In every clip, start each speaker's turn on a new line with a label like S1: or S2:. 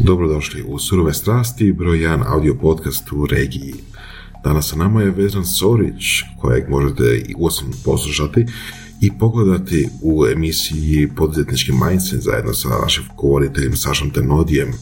S1: Dobrodošli u Surove strasti, broj 1 audio podcast u regiji. Danas sa nama je Vezan Sorić, kojeg možete i osobno poslušati i pogledati u emisiji Poduzetnički mindset zajedno sa našim govoriteljem Sašom Tenodijem.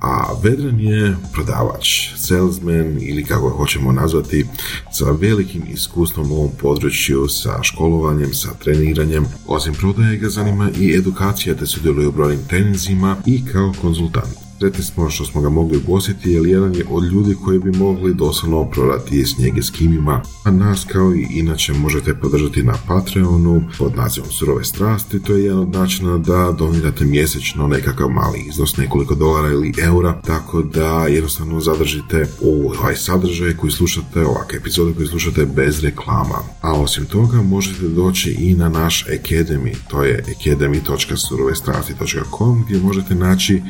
S1: A Vedran je prodavač, salesman ili kako hoćemo nazvati, sa velikim iskustvom u ovom području, sa školovanjem, sa treniranjem. Osim prodaje ga zanima i edukacija te sudjeluje u brojnim treninzima i kao konzultant. Sretni smo što smo ga mogli ugostiti jer jedan je od ljudi koji bi mogli doslovno prodati snijege s kimima, a nas kao i inače možete podržati na Patreonu pod nazivom Surove strasti, to je jedan od načina da donirate mjesečno nekakav mali iznos, nekoliko dolara ili eura, tako da jednostavno zadržite ovaj sadržaj koji slušate, ovakve epizode koji slušate bez reklama. A osim toga možete doći i na naš Academy, to je academy.surovestrasti.com gdje možete naći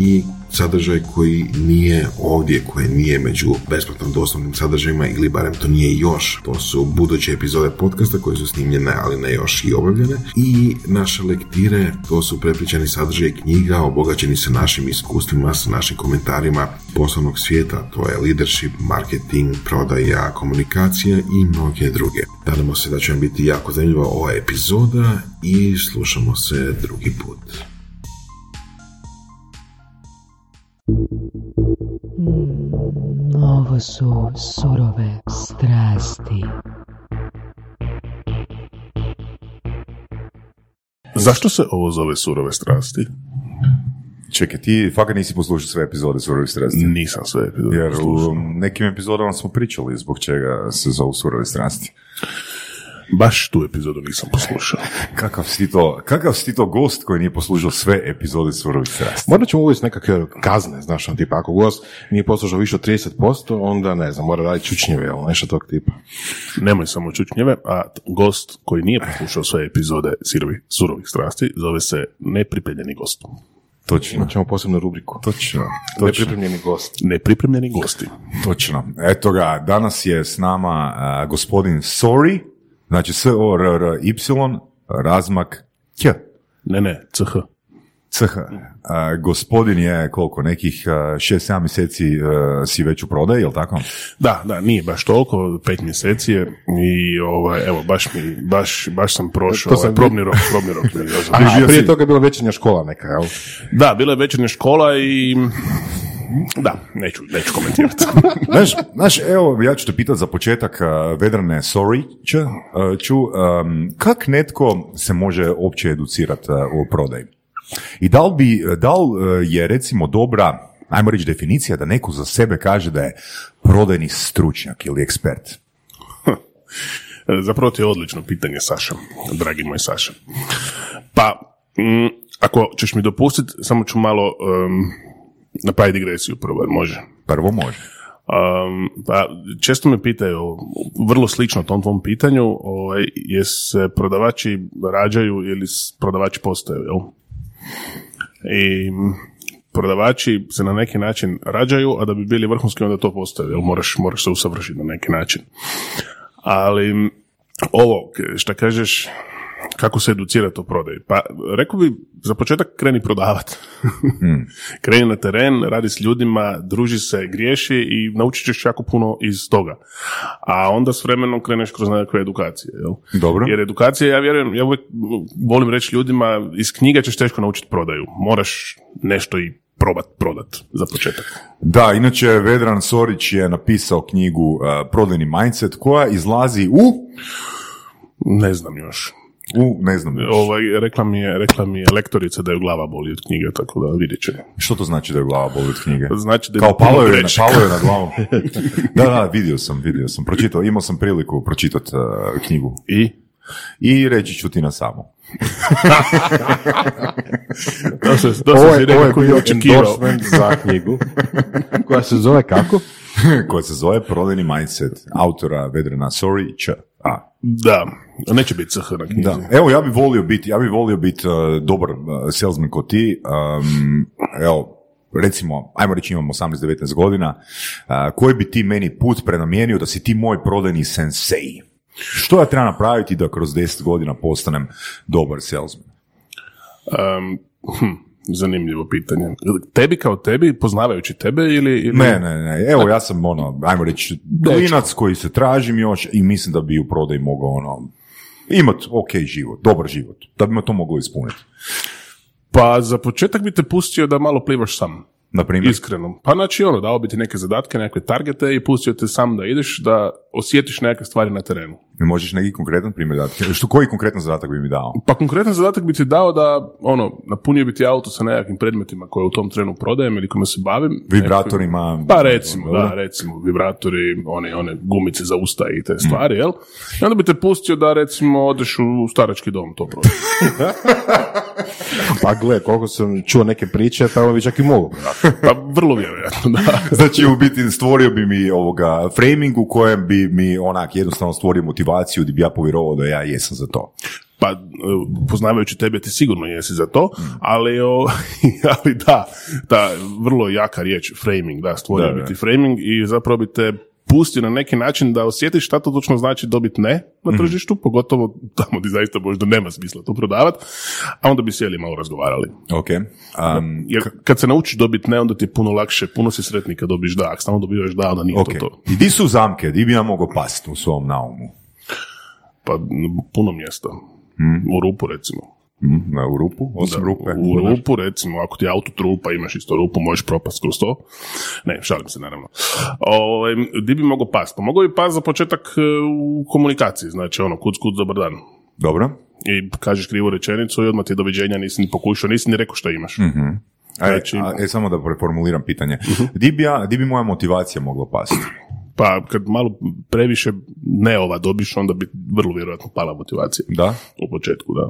S1: i sadržaj koji nije ovdje, koji nije među besplatnom doslovnim sadržajima ili barem to nije još. To su buduće epizode podcasta koje su snimljene, ali ne još i obavljene. I naše lektire, to su prepričani sadržaj knjiga, obogaćeni sa našim iskustvima, sa našim komentarima poslovnog svijeta. To je leadership, marketing, prodaja, komunikacija i mnoge druge. Nadamo se da će vam biti jako zanimljiva ova epizoda i slušamo se drugi put.
S2: Ovo su surove strasti.
S3: Zašto se ovo zove surove strasti?
S4: Čekaj, ti fakat nisi poslušao sve epizode Surovi strasti?
S3: Nisam sve epizode
S4: Jer u nekim epizodama smo pričali zbog čega se zovu Surovi strasti.
S3: Baš tu epizodu nisam poslušao.
S4: Kakav si to, kakav si to gost koji nije poslušao sve epizode Surovi strasti?
S5: Morat ćemo uvesti nekakve kazne, znaš, on tipa, ako gost nije poslušao više od 30%, onda ne znam, mora raditi čučnjeve ili nešto tog tipa.
S3: Nemoj samo čučnjeve, a gost koji nije poslušao sve epizode sirovi, surovih strasti zove se nepripremljeni gost.
S4: Točno,
S5: Imat ćemo posebnu rubriku.
S4: točno, točno,
S5: Nepripremljeni gost.
S3: Nepripremljeni gosti.
S4: točno. Eto ga, danas je s nama a, gospodin Sorry, znači S O R R Y, razmak K.
S3: Ne, ne, CH.
S4: CH. A, gospodin je koliko, nekih 6-7 mjeseci a, si već u prodaji, jel tako?
S3: Da, da, nije baš toliko, pet mjeseci je i ovaj, evo, baš mi, baš, baš sam prošao,
S5: To
S3: ovaj,
S5: sam-
S3: probni rok, probni rok.
S5: A, prije
S4: si-
S5: toga je bila večernja škola neka, jel?
S3: Da, bila je večernja škola i da, neću, neću komentirati.
S4: Znaš, znaš, evo, ja ću te pitat za početak, uh, Vedrane, sorry, ć, uh, ću, um, kak netko se može opće educirati uh, o prodaji? I da li, bi, da li uh, je recimo dobra, ajmo reći definicija, da neko za sebe kaže da je prodajni stručnjak ili ekspert?
S3: Zapravo to je odlično pitanje, Saša, dragi moj Saša. Pa, mm, ako ćeš mi dopustiti, samo ću malo um, napraviti digresiju prvo, može.
S4: Prvo može.
S3: Um, pa, često me pitaju, vrlo slično tom tvom pitanju, ovaj, je se prodavači rađaju ili prodavači postaju, jel? I prodavači se na neki način rađaju, a da bi bili vrhunski onda to postaju, jel? Moraš, moraš se usavršiti na neki način. Ali ovo, šta kažeš, kako se educirati o prodaji? Pa rekao bi, za početak kreni prodavat. kreni na teren, radi s ljudima, druži se, griješi i naučit ćeš jako puno iz toga. A onda s vremenom kreneš kroz nekakve edukacije. Jel?
S4: Dobro.
S3: Jer edukacija, ja vjerujem, ja uvijek volim reći ljudima, iz knjiga ćeš teško naučiti prodaju. Moraš nešto i probat prodat za početak.
S4: Da, inače Vedran Sorić je napisao knjigu uh, Prodajni mindset koja izlazi u,
S3: Ne znam još.
S4: U ne znam još.
S3: Ovaj, rekla, mi je, rekla mi je lektorica da je glava boli od knjige, tako da vidjet će.
S4: Što to znači da je glava boli od knjige?
S3: Znači da
S4: Kao
S3: ima puno
S4: palo je, palo je na glavu. da, da, vidio sam, vidio sam. Pročitao, imao sam priliku pročitati uh, knjigu.
S3: I?
S4: I reći ću ti na samo.
S3: To se, to
S5: Ovo je, ovo je
S3: koji
S5: bio endorsement za knjigu, koja se zove kako?
S4: koja se zove Prodajni mindset autora Vedrana Sorry Č. A.
S3: Da, neće biti CH na knjizi.
S4: Da. Evo, ja bi volio biti, ja bi volio biti uh, dobar uh, salesman kao ti. Um, evo, recimo, ajmo reći imam 18-19 godina, uh, koji bi ti meni put prenamijenio da si ti moj prodajni sensei? Što ja trebam napraviti da kroz 10 godina postanem dobar salesman?
S3: Um, hm, zanimljivo pitanje. Tebi kao tebi, poznavajući tebe ili... ili...
S4: Ne, ne, ne, evo ja sam ono, ajmo reći, klinac koji se tražim još i mislim da bi u prodaj mogao ono, imat ok život, dobar život, da bi me to moglo ispuniti.
S3: Pa za početak bi te pustio da malo plivaš sam.
S4: Na primjer,
S3: Iskreno. Pa znači ono, dao bi ti neke zadatke, neke targete i pustio te sam da ideš, da osjetiš neke stvari na terenu.
S4: mi možeš neki konkretan primjer dati? Što, koji konkretan zadatak bi mi dao?
S3: Pa konkretan zadatak bi ti dao da, ono, napunio bi ti auto sa nekakvim predmetima koje u tom trenu prodajem ili kojima se bavim.
S4: Vibratorima?
S3: Pa recimo,
S4: Dobro.
S3: da, recimo, vibratori, one, one gumice za usta i te stvari, jel? I onda bi te pustio da, recimo, odeš u starački dom to prodati.
S5: Pa gle, koliko sam čuo neke priče, tamo bi čak i mogu.
S3: Pa vrlo vjerojatno, da.
S4: Znači, u biti stvorio bi mi ovoga framing u kojem bi mi onak jednostavno stvorio motivaciju gdje bi ja povjerovao da ja jesam za to.
S3: Pa, e, poznavajući tebe, ti sigurno jesi za to, ali, o, ali da, ta vrlo jaka riječ, framing, da, stvorio
S4: Da,
S3: bi
S4: da.
S3: ti framing i zapravo bi te pustio na neki način da osjetiš šta to točno znači dobiti ne
S4: Mhm.
S3: na tržištu, pogotovo tamo gdje zaista možda nema smisla to prodavati, a onda bi sjeli malo razgovarali.
S4: Ok. Um,
S3: Jer kad se naučiš dobiti ne, onda ti je puno lakše, puno si sretniji kad dobiš da, ako stalno dobivaš da, onda nije
S4: ok.
S3: to to.
S4: I di su zamke? Di bi ja mogao pasti u svom naumu?
S3: Pa puno mjesta. U rupu recimo.
S4: Hm, na, u rupu? Osim
S3: Da,
S4: rupe?
S3: U rupu, recimo, ako ti je auto trupa, imaš isto rupu, možeš propast kroz to. Ne, šalim se, naravno. Ovaj, di bi mogao past? Pa mogao bi past za početak e, u komunikaciji, znači ono, kuc, kuc, dobar dan.
S4: Dobro.
S3: I kažeš krivu rečenicu i odmah ti je doviđenja, nisi ni pokušao, nisi ni rekao što imaš.
S4: A,
S3: Znači-
S4: a, e, samo da preformuliram pitanje. Di, bi ja, di bi moja motivacija mogla pasti?
S3: Pa kad malo previše ne ova dobiš, onda bi vrlo vjerojatno pala motivacija.
S4: Da?
S3: U početku, da.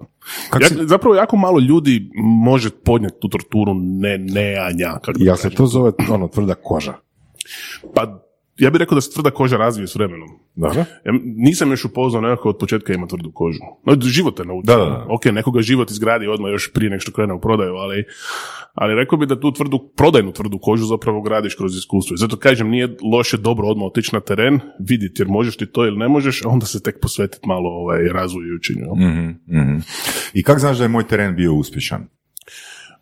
S4: Kak
S3: Ja,
S4: si-
S3: Zapravo jako malo ljudi može podnijeti tu torturu ne, neanja, kako da
S5: Jel se to zove ono tvrda koža?
S3: Pa ja bih rekao da se tvrda koža razvije s vremenom.
S5: Dobro?
S3: Ja nisam još upoznao nekako od početka ima tvrdu kožu. No, život te nauči.
S4: Da, da, da.
S3: Ok, nekoga život izgradi odmah još prije nego što krene u prodaju, ali, ali rekao bi da tu tvrdu, prodajnu tvrdu kožu zapravo gradiš kroz iskustvo. I zato kažem, nije loše dobro odmah otići na teren, vidjeti jer možeš ti to ili ne možeš, a onda se tek posvetiti malo ovaj, razvoju i učenju. jel?
S4: Mhm, mhm. I kako znaš da je moj teren bio uspješan?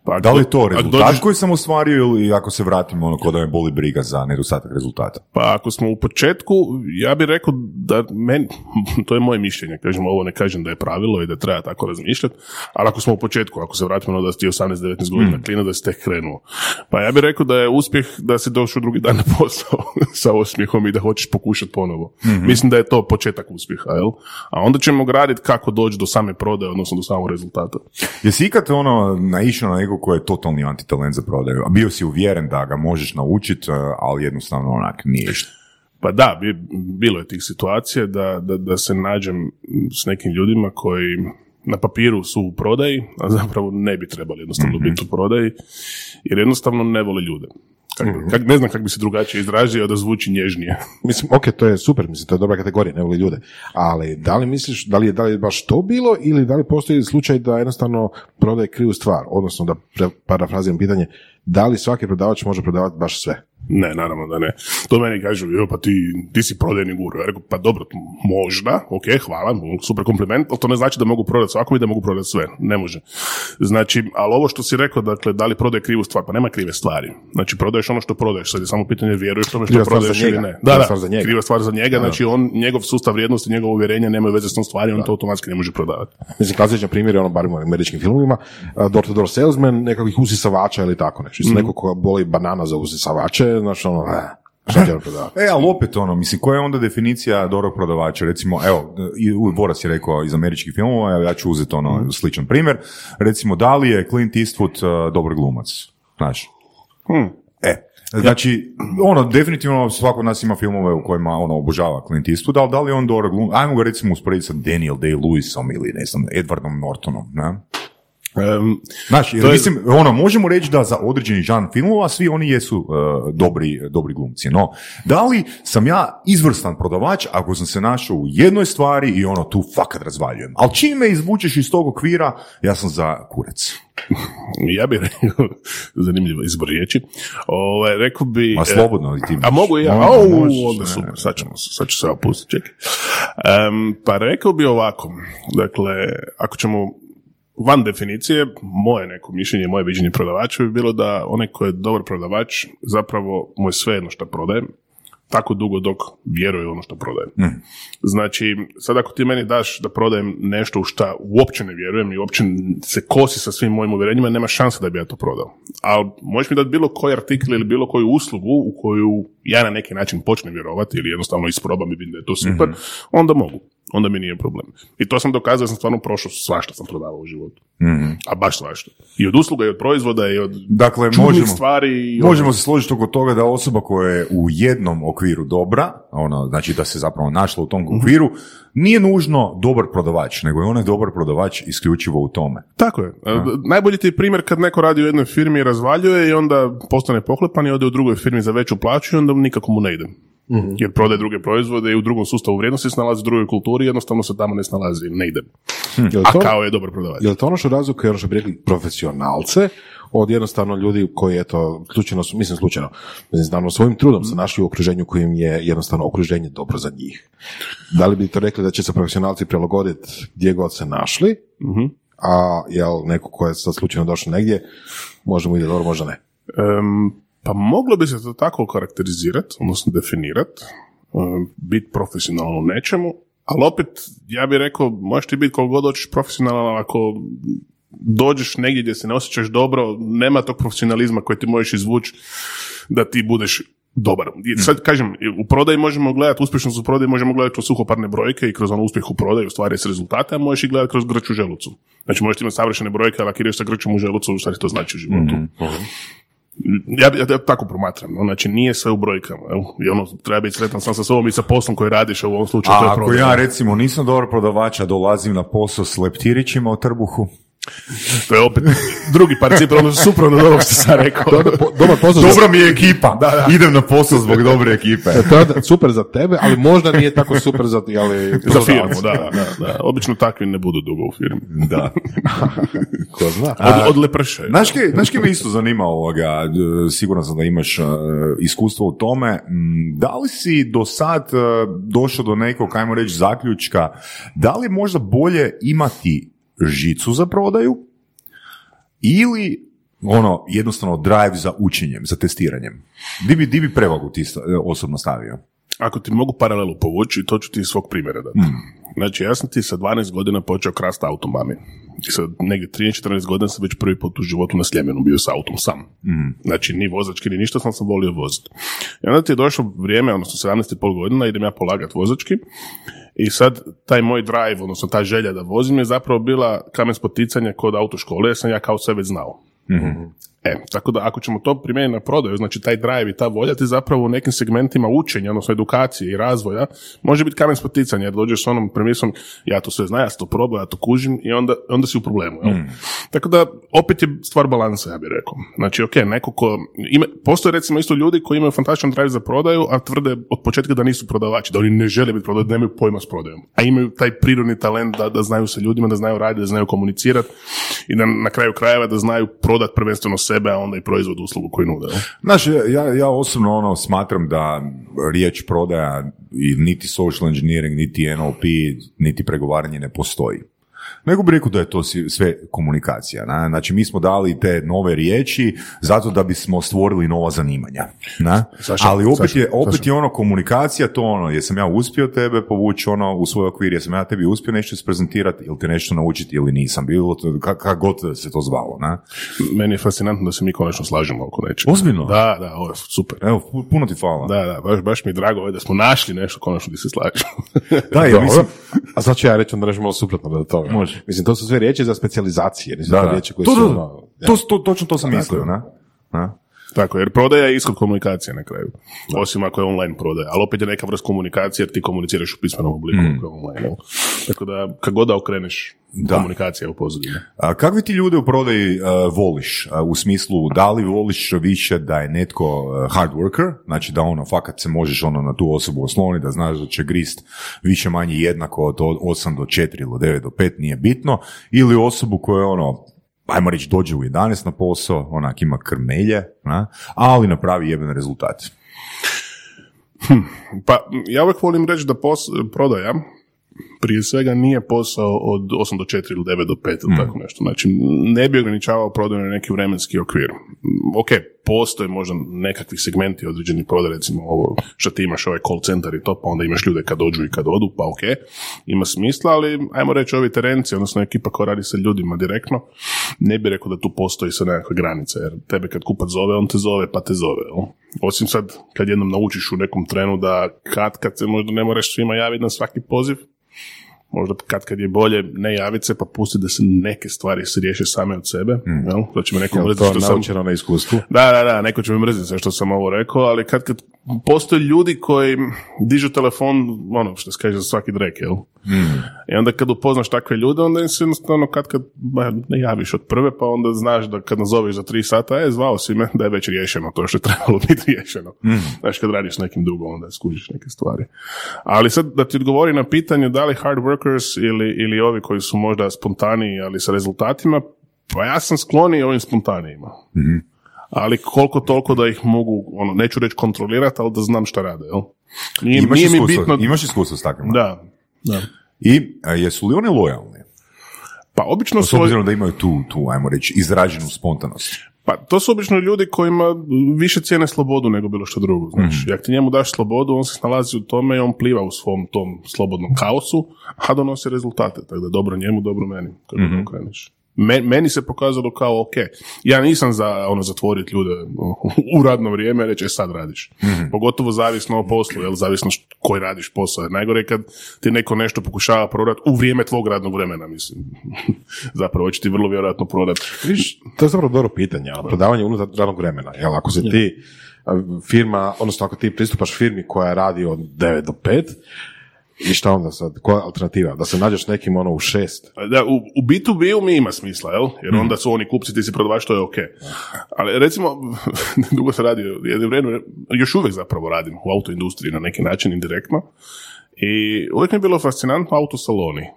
S3: Pa,
S4: Da li je to rezultat
S3: dođeš-
S4: koji sam ostvario ili ako se vratim ono kod da me boli briga za nedostatak rezultata?
S3: Pa ako smo u početku, ja bih rekao da meni, to je moje mišljenje, kažem ovo ne kažem da je pravilo i da treba tako razmišljati, ali ako smo u početku, ako se vratimo na da si ti 18-19 godina
S4: Mm.
S3: klina, da si tek krenuo. Pa ja bih rekao da je uspjeh da si došao drugi dan na posao sa osmijehom i da hoćeš pokušati ponovo.
S4: Mhm.
S3: Mislim da je to početak uspjeha, jel? A onda ćemo graditi kako doći do same prodaje, odnosno do samog rezultata.
S4: Jesi ikad ono naišao na nekog ko je totalni antitalent za prodaju, a bio si uvjeren da ga možeš naučiti, ali jednostavno onak nije što.
S3: Pa da, bi, bilo je tih situacija da, da, da se nađem s nekim ljudima koji na papiru su u prodaji, a zapravo ne bi trebali jednostavno biti u prodaji, jer jednostavno ne vole ljude. Kak, kak- ne znam kako bi se drugačije izrazio da zvuči nježnije.
S5: Mislim, ok, to je super, mislim, to je dobra kategorija, ne voli ljude. Ali da li misliš, da li je, da li je baš to bilo ili da li postoji slučaj da jednostavno prodaje krivu stvar? Odnosno, da parafraziram pitanje, da li svaki prodavač može prodavati baš sve?
S3: Ne, naravno da ne. To meni kažu, jo, pa ti, ti si prodajni guru. Ja rekao, pa dobro, možda, ok, hvala, super kompliment, ali to ne znači da mogu prodati svako i da mogu prodati sve. Ne može. Znači, ali ovo što si rekao, dakle, da li prodaje krivu stvar? Pa nema krive stvari. Znači, prodaješ ono što prodaješ, sad je samo pitanje vjeruješ tome što
S5: Kriva stvar
S3: prodaješ ili ne. Da, da,
S5: za njega.
S3: kriva stvar za njega, znači on, njegov sustav vrijednosti, njegovo uvjerenje nemaju veze s tom stvari, on to automatski ne može prodavati.
S5: Mislim, klasičan primjer je ono, barem u američkim filmovima, uh, door-to-door salesman, nekakvih usisavača ili tako nešto. Mislim, neko ko boli banana za usisavače, znači ono, šta će on prodavati?
S4: E, ali opet ono, mislim, koja je onda definicija dobrog prodavača? Recimo, evo, Boras je rekao iz američkih filmova, ja ću uzeti ono sličan primjer. Recimo, da li je Clint Eastwood uh, dobar glumac? Znaš? E, znači, ono, definitivno svako od nas ima filmove u kojima ono obožava Clint Eastwood, ali da li je on dobar glumac? Ajmo ga recimo usporediti sa Daniel Day-Lewisom ili ne znam, Edwardom Nortonom, ne? Znaš, jer
S3: To je-
S4: mislim, ono, možemo reći da za određeni žan filmova svi oni jesu uh, dobri, dobri glumci. No, da li sam ja izvrstan prodavač ako sam se našao u jednoj stvari i ono tu fakat razvaljujem. Ali čim me izvučeš iz tog okvira, ja sam za kurac.
S3: ja bih rekao, zanimljivo izbor riječi, ovaj, rekao bi...
S4: Ma
S3: e,
S4: slobodno i ti
S3: A mogu ja, au,
S4: možeš,
S3: onda
S4: ne,
S3: super, sad ćemo se, sad ću se opustiti, čekaj. Em, pa rekao bi ovako, dakle, ako ćemo van definicije, moje neko mišljenje, moje viđenje prodavača bi bilo da onaj ko je dobar prodavač, zapravo mu je sve jedno što prodaje, tako dugo dok vjeruje ono što prodaje. Znači, sad ako ti meni daš da prodajem nešto u šta uopće ne vjerujem i uopće se kosi sa svim mojim uvjerenjima, nema šanse da bi ja to prodao. Ali možeš mi dati bilo koji artikl ili bilo koju uslugu u koju ja na neki način počnem vjerovati ili jednostavno isprobam i vidim da je to super, onda mogu. Onda mi nije problem. I to sam dokazao da sam stvarno prošao svašta sam prodavao u životu. A baš svašta. I od usluga, i od proizvoda, i od
S4: Dakle, možemo,
S3: stvari. I
S4: možemo se složiti oko toga da osoba koja je u jednom okviru dobra, ono, znači da se zapravo našla u tom
S3: Mhm.
S4: okviru, nije nužno dobar prodavač, nego je onaj dobar prodavač isključivo u tome.
S3: Tako je. E, Najbolji ti je primjer kad neko radi u jednoj firmi i razvaljuje i onda postane pohlepan i ode u drugoj firmi za veću plaću i onda nikako mu ne ide. Jer prodaje druge proizvode i u drugom sustavu vrijednosti se nalazi u drugoj kulturi jednostavno se tamo ne snalazi, ne ide.
S5: Je li
S3: A
S5: to,
S3: kao je dobar prodavač.
S5: je li to ono što razlikuje ono što bi rekli profesionalce od jednostavno ljudi koji eto slučajno su, mislim slučajno, znamo svojim trudom se našli u okruženju kojim je jednostavno okruženje dobro za njih. Da li bi to rekli da će se profesionalci prilagoditi gdje god se našli, a jel neko ko je sad slučajno došao negdje, možda mu ide dobro, možda ne.
S3: Em, pa moglo bi se to tako karakterizirati, odnosno definirati, biti profesionalan u nečemu, ali opet, ja bih rekao, možeš ti biti koliko god hoćeš profesionalan, ako dođeš negdje gdje se ne osjećaš dobro, nema tog profesionalizma koji ti možeš izvući da ti budeš dobar. I sad kažem, u prodaji možemo gledati, uspješnost u prodaji možemo gledati kroz suhoparne brojke i kroz ono uspjeh u prodaji, u stvari s rezultate, a možeš i gledati kroz grč u želucu. Znači možeš imati savršene brojke, ali ako ideš sa grčom u želucu, stvari to znači u životu. Ja, ja, ja tako promatram, no, znači nije sve u brojkama, jel? I ono, treba biti sretan sam sa sobom i sa poslom koji radiš, u ovom slučaju to
S4: A
S3: je
S4: ako
S3: prodaja.
S4: ja recimo nisam dobar prodavač, a dolazim na posao s leptirićima u trbuhu,
S3: To je opet drugi par cipela, ono suprotno od ovog što sam rekao.
S5: Dobar posao za,
S4: dobra mi je ekipa, idem na posao zbog dobre ekipe.
S5: to je super za tebe, ali možda nije tako super za, ali,
S3: Za firmu, da, da, da. Obično takvi ne budu dugo u firmi.
S4: Da.
S5: Ko zna.
S3: Od, od leprše.
S4: Znaš kaj, znaš kaj me isto zanima ovoga, d- siguran sam da imaš uh, iskustvo u tome, Mm, da li si do sad došao do nekog, ajmo reći, zaključka, da li možda bolje imati žicu za prodaju ili ono, jednostavno drive za učenjem, za testiranjem? Di bi, di bi prevagu ti sta- osobno stavio?
S3: Ako ti mogu paralelu povući, to ću ti iz svog primjera dati. Znači, ja sam ti sa 12 godina počeo krasti auto mami. I sad negdje 13-14 godina sam već prvi put u životu na Sljemenu bio sa autom sam. Znači, ni vozački, ni ništa, sam sam volio voziti. I onda ti je došlo vrijeme, odnosno 17,5 godina, idem ja polagat vozački. I sad, taj moj drive, odnosno ta želja da vozim je zapravo bila kamen spoticanja kod autoškole, jer sam ja kao sve već znao. E, tako da ako ćemo to primijeniti na prodaju, znači taj drive i ta volja ti zapravo u nekim segmentima učenja, odnosno edukacije i razvoja, može biti kamen spoticanja, jer dođeš s onom premisom, ja to sve znam, ja to probao, ja to kužim i onda, onda si u problemu. Jel? Tako da, opet je stvar balansa, ja bih rekao. Znači, ok, neko ko, ima, postoje recimo isto ljudi koji imaju fantastičan drive za prodaju, a tvrde od početka da nisu prodavači, da oni ne žele biti prodavači, da nemaju pojma s prodajom. A imaju taj prirodni talent da, da znaju sa ljudima, da znaju raditi, da znaju komunicirati i da na kraju krajeva da znaju prodat prvenstveno sebe, a onda i proizvod uslugu koju nude.
S4: Znaš, ja, ja osobno ono smatram da riječ prodaja i niti social engineering, niti NLP, niti pregovaranje ne postoji. Nego bi rekao da je to sve komunikacija. Na? Znači, mi smo dali te nove riječi zato da bismo stvorili nova zanimanja. Na?
S3: Saša,
S4: Ali opet,
S3: Saša,
S4: je, opet
S3: Saša.
S4: je ono komunikacija, to ono, jesam ja uspio tebe povući ono u svoj okvir, jesam ja tebi uspio nešto isprezentirati ili te nešto naučiti ili nisam, bilo to, ka- kako god se to zvalo. Na?
S3: Meni je fascinantno da se mi konačno slažemo oko nečega.
S4: Ozbiljno?
S3: Da, da, ovo je super.
S4: Evo, pu- puno ti hvala.
S3: Da, da, baš, baš mi je drago ovaj da smo našli nešto konačno gdje se slažemo.
S4: Da, ja mislim,
S5: A sad ću ja reći onda malo suprotno od toga.
S4: Može.
S5: Mislim, to su sve riječi za specijalizacije, nisu
S4: Da, da.
S5: riječi koje
S4: To,
S5: su... ono, ja.
S4: to, to, točno to sam mislio, ne? A?
S3: Tako, jer prodaja je ishod komunikacije na kraju. Osim ako je online prodaja. Ali opet je neka vrsta komunikacije jer ti komuniciraš u pismenom obliku je online. Tako da, kad god da okreneš,
S4: Da.
S3: komunikacija u pozadini.
S4: A kakvi ti ljude u prodaji uh, voliš? A, u smislu, da li voliš više da je netko uh, hard worker, znači da ono, fakat se možeš ono na tu osobu osloniti, da znaš da će grist više manje jednako od 8 do 4 ili 9 do 5, nije bitno, ili osobu koja je ono, ajmo reći, dođe u 11 na posao, onak ima krmelje, na, ali napravi jeben rezultat.
S3: Pa, ja uvijek volim reći da pos, prodaja prije svega nije posao od 8 do 4 ili 9 do 5 ili tako nešto. Znači, ne bi ograničavao prodaju na neki vremenski okvir. Ok, postoje možda nekakvi segmenti određenih prodaja, recimo ovo što ti imaš ovaj call center i to, pa onda imaš ljude kad dođu i kad odu, pa ok, ima smisla, ali ajmo reći ovi terenci, odnosno ekipa koja radi sa ljudima direktno, ne bi rekao da tu postoji sa nekakva granica, jer tebe kad kupac zove, on te zove, pa te zove. jel? Osim sad, kad jednom naučiš u nekom trenu da kad, kad se možda ne moraš svima javiti na svaki poziv, možda kad kad je bolje ne javiti se pa pustiti da se neke stvari se riješe same od sebe, jel? To će me neko mrziti
S5: to
S3: što sam...
S5: na iskustvu?
S3: Da, da, da, neko će me mrziti sve što sam ovo rekao, ali kad, kad postoje ljudi koji dižu telefon, ono što se kaže za svaki drek, jel? I onda kad upoznaš takve ljude, onda im se jednostavno kad kad ne javiš od prve, pa onda znaš da kad nazoveš za tri sata, e, zvao si me, da je već riješeno to što je trebalo biti riješeno. Znaš, kad radiš s nekim drugom, onda skužiš neke stvari. Ali sad da ti odgovori na pitanje da li hard workers ili, ili ovi koji su možda spontaniji, ali sa rezultatima, pa ja sam skloniji ovim spontanijima. Ali koliko toliko da ih mogu, ono, neću reći kontrolirati, ali da znam šta rade, jel? Nije,
S4: Imaš,
S3: nije mi
S4: iskustvo,
S3: bitno...
S4: imaš iskustvo s takvima?
S3: Da, da.
S4: I a, jesu li oni lojalni?
S3: Pa obično
S4: S
S3: svoj,
S4: obzirom da imaju tu, tu, ajmo reći, izraženu spontanost.
S3: pa to su obično ljudi kojima više cijene slobodu nego bilo što drugo, znaš.
S4: Mhm.
S3: Jak ti njemu daš slobodu, on se snalazi u tome i on pliva u svom tom slobodnom kaosu, a donosi rezultate, tako da dobro njemu, dobro meni, kako
S4: Mhm.
S3: mm. Me- meni se pokazalo kao ok. Ja nisam za ono zatvoriti ljude u radno vrijeme, reći e, sad radiš.
S4: Mhm.
S3: Pogotovo zavisno o poslu, jel zavisno št- koji radiš posao. Jer Najgore je kad ti neko nešto pokušava prodati u vrijeme tvog radnog vremena, mislim. Zapravo će ti vrlo vjerojatno prodati.
S5: Viš, to je zapravo dobro pitanje, ali prodavanje unutar radnog vremena. Jel, ako se ti firma, odnosno ako ti pristupaš firmi koja radi od 9 do 5, i šta onda sad, koja je alternativa? Da se nađeš nekim ono u 6?
S3: Da, u, u B2B-u mi ima smisla, jel? Jer onda su oni kupci, ti si prodavač, to je ok. Ali recimo, dugo se radi, jedno vrijeme, još uvijek zapravo radim u autoindustriji na neki način, indirektno. I uvijek mi je bilo fascinantno autosaloni.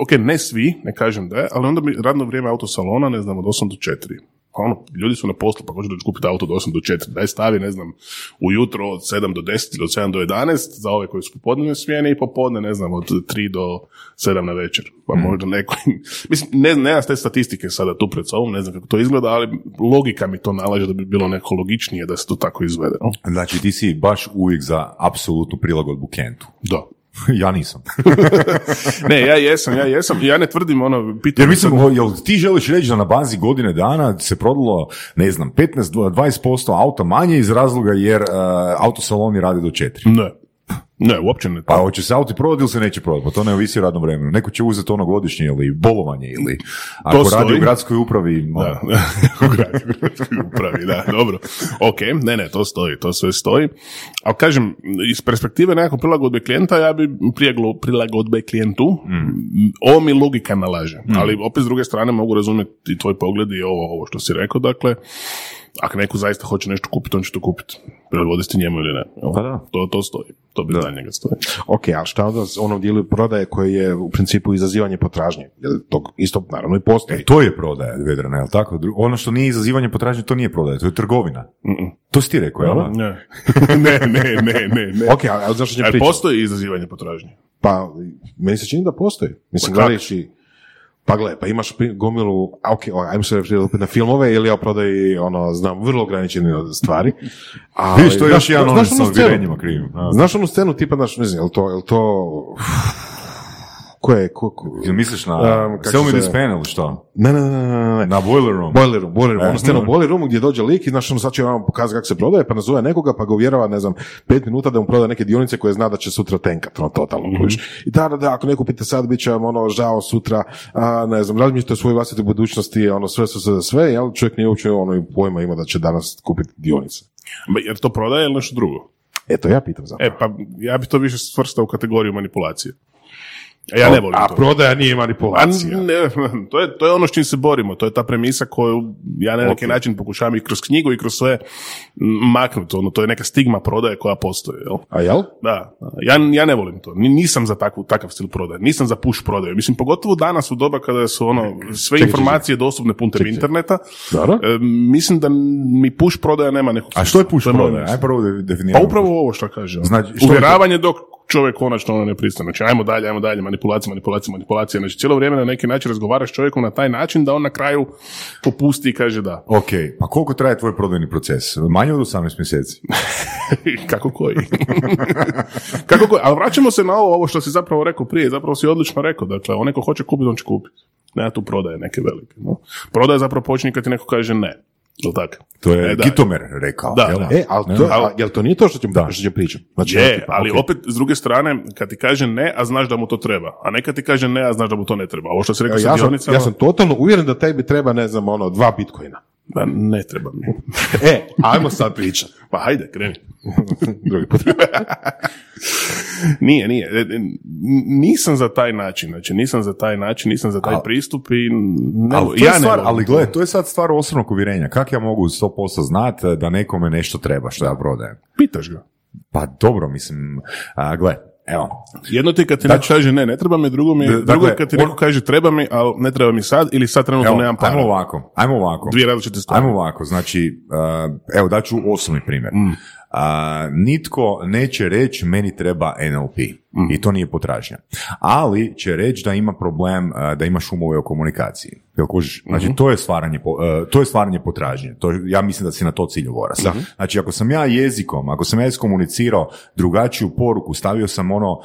S3: Ok, ne svi, ne kažem da je, ali onda mi radno vrijeme autosalona, ne znam, od 8 do 4. Pa ono, ljudi su na poslu, pa hoće doći kupiti auto od 8 do 4. Daj stavi, ne znam, ujutro od 7 do 10 ili od 7 do 11 za ove koji su popodnevne smjene i popodne, ne znam, od 3 do 7 na večer. Pa možda neko... Mislim, ne, nemam te statistike sada tu pred sobom, ne znam kako to izgleda, ali logika mi to nalaže da bi bilo neko logičnije da se to tako izvede. no?
S4: Znači, ti si baš uvijek za apsolutnu prilagodbu Kentu.
S3: Da.
S4: ja nisam.
S3: Ne, ja jesam, ja jesam. Ja ne tvrdim ono,
S4: Jer mislim, o, jel ti želiš reći da na bazi godine dana se prodalo, ne znam, 15-20% auta manje iz razloga jer uh, autosaloni rade do 4.
S3: Ne. Ne, uopće ne.
S4: Pa hoće se auti prodati ili se neće prodati? Pa to ne ovisi o radnom vremenu. Neko će uzeti ono godišnje ili bolovanje ili ako radi
S3: stoji.
S4: u gradskoj upravi. ono,
S3: Da, u gradu, upravi, da, dobro. Ok, ne, ne, to stoji, to sve stoji. Ali kažem, iz perspektive nekako prilagodbe klijenta, ja bi prije glo- prilagodbe klijentu, ovo mi logika nalaže. Ali opet s druge strane mogu razumjeti tvoj pogled i ovo, ovo što si rekao, dakle, ako neko zaista hoće nešto kupiti, on će to kupiti. Prilagoditi njemu ili ne.
S4: Pa da.
S3: To, to stoji. To bi za njega stoji.
S5: Ok, a šta onda s onom dijelu prodaje koje je u principu izazivanje potražnje? Jer to isto naravno i postoji.
S4: E, to je prodaja, Vedrana, jel tako? Ono što nije izazivanje potražnje, to nije prodaja, to je trgovina. To si ti rekao, jel? da?
S3: Ne. ne, ne, ne, ne, ne.
S5: Ok, ali zašto ćemo
S3: Ali
S5: pričati?
S3: postoji izazivanje potražnje.
S5: Pa, meni se čini da postoji. Mislim,
S3: Pa
S5: gledajući, pa gle, pa imaš gomilu, a ok, o, ajmo se referirati opet na filmove, ili ja prodaji, ono, znam, vrlo ograničene stvari. A,
S4: Vidiš, to je još jedan ono sa uvjerenjima krivim.
S5: Znaš onu scenu tipa, znaš, ne znam, je li to, je li to, ko je, ko, ko,
S4: Jel misliš na
S5: Um,
S4: Sell me
S5: se-
S4: this pen ili što?
S5: ne, ne, ne, ne, ne,
S4: Na Boiler Room?
S5: Boiler room, boiler room,
S4: E,
S5: ono
S4: mm.
S5: boiler roomu gdje dođe lik i znaš ono sad će vam pokazati kako se prodaje, pa nazove nekoga pa ga uvjerava, ne znam, pet minuta da mu proda neke dionice koje zna da će sutra tenkat, ono totalno
S3: Mhm.
S5: kužiš. I da, da, da, ako ne kupite sad, bit će vam ono žao sutra, a, ne znam, razmišljate o svojoj vlastitoj budućnosti, ono sve, sve, sve, sve, jel, čovjek nije uopće ono i pojma ima da će danas kupiti dionice.
S3: Ba, Jer to prodaje ili nešto drugo?
S5: Eto, ja pitam zapravo.
S3: E, pa ja bi to više svrstao u kategoriju manipulacije. A ja ne volim
S5: a
S3: to.
S5: prodaja nije
S3: A
S5: manipulacija.
S3: ne, to, je, to je ono s čim se borimo, to je ta premisa koju ja na neki
S5: Ok.
S3: način pokušavam i kroz knjigu i kroz sve maknuti, ono, to je neka stigma prodaje koja postoji, jel?
S5: A jel?
S3: Da, ja, ja ne volim to. Ni- Nisam za takvu, takav stil prodaje. Nisam za push prodaju. Mislim, pogotovo danas u doba kada su ono, sve
S5: čekaj,
S3: informacije dostupne putem interneta,
S5: Dobro.
S3: e, mislim da mi push prodaja nema nekog
S4: A što je push prodaja? Aj prvo de- definiramo.
S3: Pa upravo ovo što kaže. ono.
S4: Znači, što je to?
S3: Uvjeravanje dok čovjek konačno ono ne pristane. Znači, ajmo dalje, ajmo dalje, manipulacija, manipulacija, manipulacija. Znači, cijelo vrijeme na neki način razgovaraš s čovjekom na taj način da on na kraju popusti i kaže da.
S4: Ok, pa koliko traje tvoj prodajni proces? Manje od 18 mjeseci.
S3: Kako koji? Kako koji? Ali vraćamo se na ovo, ovo što si zapravo rekao prije, zapravo si odlično rekao, dakle, on neko hoće kupiti, on će kupiti. Nema tu prodaje neke velike. No? Prodaje zapravo počinje kad ti neko kaže ne. Jel tako?
S4: To je
S3: E, da.
S4: Gitomer rekao.
S3: Da,
S4: jel?
S3: da.
S5: E, ali to, a, jel to nije to što ćemo, što ćemo pričati? Znači,
S3: Je,
S5: tipa,
S3: ali
S5: ok.
S3: opet s druge strane, kad ti kaže ne, a znaš da mu to treba. A ne kad ti kaže ne, a znaš da mu to ne treba. Ovo što si rekao
S5: Evo,
S3: sa
S5: ja, sam,
S3: dionicama,
S5: ja sam totalno uvjeren da tebi treba, ne znam, ono, dva bitcoina.
S3: Da ne treba mi.
S5: E, ajmo sad pričati.
S3: Pa hajde, kreni.
S5: Drugi put.
S3: Nije, nije. E, e, Nisam za taj način. Znači, nisam za taj način, nisam za taj pristup i ne,
S4: Ali, to
S3: ja
S4: je
S3: ne
S4: stvar,
S3: volim
S4: ali
S3: to.
S4: gle, to je sad stvar osobnog uvjerenja. Kako ja mogu 100% znati da nekome nešto treba što ja prodajem?
S3: Pitaš ga.
S4: Pa dobro, mislim, a, gle, evo,
S3: Jedno ti kad ti neko kaže ne, ne treba mi, drugo mi,
S4: D-
S3: drugo
S4: dakle,
S3: je kad ti neko kaže treba mi, ali ne treba mi sad ili sad trenutno
S4: evo
S3: nemam para.
S4: ajmo ovako, ajmo ovako.
S3: Dvije različite stvari.
S4: Ajmo ovako, znači, uh, evo daću osobni primjer.
S3: Mm.
S4: Uh, nitko neće reći meni treba NLP
S3: Mm.
S4: i to nije potražnja. Ali će reći da ima problem, uh, da ima šumove u komunikaciji. Jel kužiš? Znači,
S3: Mhm.
S4: to je stvaranje, po- uh, to je stvaranje potražnje. To, ja mislim da si na to cilju voras. Znači, ako sam ja jezikom, ako sam ja iskomunicirao drugačiju poruku, stavio sam ono, uh,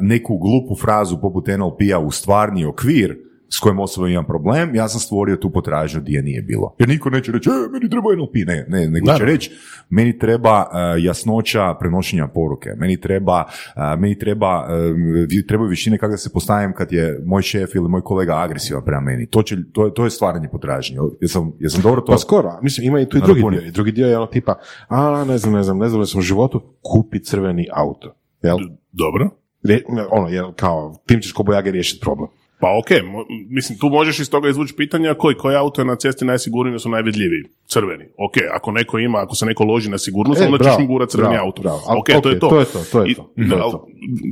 S4: neku glupu frazu poput NLP-a u stvarni okvir, s kojim osobom imam problem, ja sam stvorio tu potražnju gdje nije bilo. Jer niko neće reći, e, meni treba NLP, ne, ne, nego će reći, meni treba uh, jasnoća prenošenja poruke, meni treba, uh, meni treba, uh, trebaju višine kako da se postavim kad je moj šef ili moj kolega agresivan prema meni. To, će, to, je, to je stvaranje potražnje. Jesam, jesam dobro to?
S5: Pa skoro, mislim, ima i tu i drugi dio. I drugi dio je ono tipa, a ne znam, ne znam, ne znam, sam u životu, kupi crveni auto. Jel?
S3: Dobro.
S5: Rje- ono, jel, kao, tim ćeš ko bojage riješiti problem.
S3: Pa ok, mislim, tu možeš iz toga izvući pitanja koji, koji auto je na cesti najsigurniji su najvidljiviji, crveni. Ok, ako neko ima, ako se neko loži na sigurnost,
S5: E,
S3: onda
S5: bravo,
S3: ćeš mu gurati crveni
S5: bravo,
S3: auto.
S5: bravo.
S3: Ok, to je
S5: ok,
S3: to.
S5: to je to, to je to, to je to.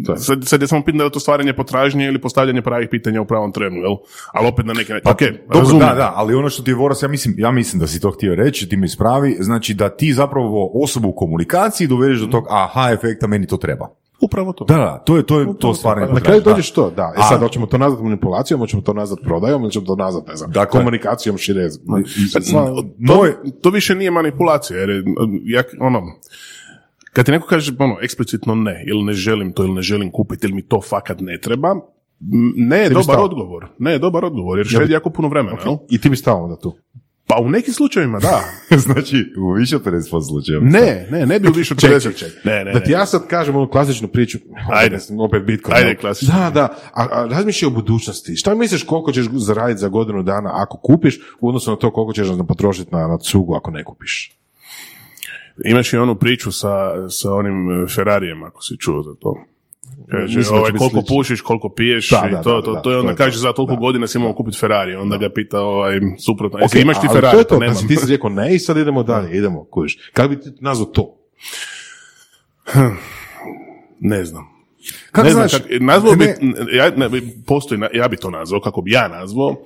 S5: To je.
S3: Sad, sad je samo pitanje da je to stvaranje potražnje ili postavljanje pravih pitanja u pravom trenu, jel? Ali opet na neki način. ok,
S4: Dobro,
S3: razumijem.
S4: da, da, ali ono što ti je Voras, ja mislim, ja mislim da si to htio reći, ti mi ispravi, znači da ti zapravo osobu u komunikaciji dovedeš do tog aha efekta, meni to treba.
S3: Upravo to.
S4: Da, da, to je to, je, to stvaranje
S5: Na kraju dođeš to, da. E sad, hoćemo to nazvat manipulacijom, hoćemo to nazvat prodajom, ili ćemo to nazvat, ne znam,
S4: Dakle-
S5: komunikacijom šire.
S3: To,
S4: Moj-
S3: to više nije manipulacija, jer je, ja, ono, kad ti neko kaže ono, eksplicitno ne, ili ne želim to, ili ne želim kupiti, ili mi to fakat ne treba, ne je
S5: bi
S3: dobar
S5: stao.
S3: odgovor. Ne je dobar odgovor, jer štedi jako puno vremena, jel?
S5: I ti bi stao onda tu.
S3: Pa u nekim slučajevima, da.
S4: znači, u više od 50% slučajeva.
S3: Ne, ne, ne bi u više od
S5: Čekaj,
S3: 50.
S5: čekaj.
S3: Ne, ne,
S5: Da ti ja sad kažem onu klasičnu priču,
S3: Ajde.
S5: opet, opet Bitcoin.
S3: Ajde, klasično.
S5: Da, da, a, a razmišljaj o budućnosti. Šta misliš koliko ćeš zaraditi za godinu dana ako kupiš, u odnosu na to koliko ćeš potrošiti na, na cugu ako ne kupiš?
S3: Imaš i onu priču sa, sa onim Ferrarijem, ako si čuo za to. Kaže,
S5: da
S3: ovaj, koliko
S5: slično.
S3: pušiš, koliko piješ
S5: Da,
S3: i
S5: da,
S3: to,
S5: da,
S3: to,
S5: da,
S3: to je
S5: to
S3: onda
S5: je
S3: kaže
S5: to.
S3: za toliko
S5: Da.
S3: godina si imao kupiti Ferrari. Onda ga pita ovaj, suprotno. Jesi
S5: Ok,
S3: imaš ti Ferrari?
S5: To je to,
S3: Pa nemam.
S5: znači, ti si rekao ne i sad idemo dalje, idemo, kužiš. Kako bi ti nazvao to?
S3: Ne znam.
S4: Kako
S3: ne znam,
S4: znaš?
S3: kak- nazvao bi,
S4: Ne,
S3: ja, ne, postoji, na- ja bi to nazvao, kako bi ja nazvao,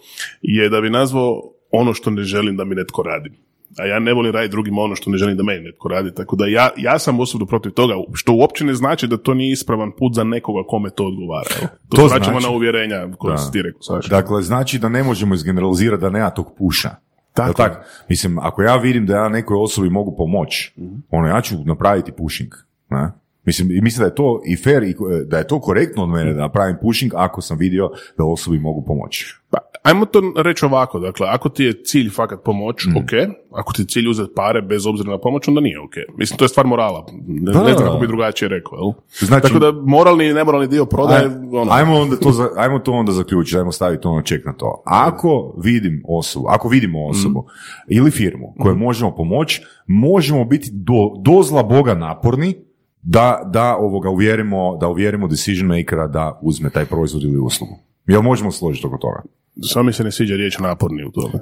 S3: je da bi nazvao ono što ne želim da mi netko radi. A ja ne volim raditi drugima ono što ne želim da meni netko radi. Tako da ja, ja sam osobno protiv toga, što uopće ne znači da to nije ispravan put za nekoga kome to odgovara. To,
S4: To znači-
S3: na uvjerenja koje si ti rekao, Saša.
S4: Dakle, znači da ne možemo izgeneralizirati da nema tog puša.
S3: Tako
S4: tak? Mislim, ako ja vidim da ja nekoj osobi mogu pomoći, ono, ja ću napraviti pushing. Ne? Mislim, i mislim da je to i fair, i e, da je to korektno od mene da napravim pushing ako sam vidio da osobi mogu pomoći.
S3: Pa, ajmo to reći ovako, dakle, ako ti je cilj fakat pomoć,
S4: Mm.
S3: ok, ako ti je cilj uzeti pare bez obzira na pomoć, onda nije ok. Mislim, to je stvar morala. Ne,
S4: Da,
S3: ne znam kako bi drugačije rekao, jel?
S4: Znači-
S3: Tako da moralni i nemoralni dio prodaje,
S4: Aj-
S3: ono,
S4: ajmo, onda to, za- ajmo to onda zaključiti, ajmo staviti ono ček na to. Ako vidim osobu, ako vidimo osobu ili firmu kojoj možemo pomoći, možemo biti do, do zla Boga naporni da, da ovoga uvjerimo, da uvjerimo decision makera da uzme taj proizvod ili uslugu. Jel možemo složiti oko toga?
S3: samo mi se ne sviđa riječ naporni u tome.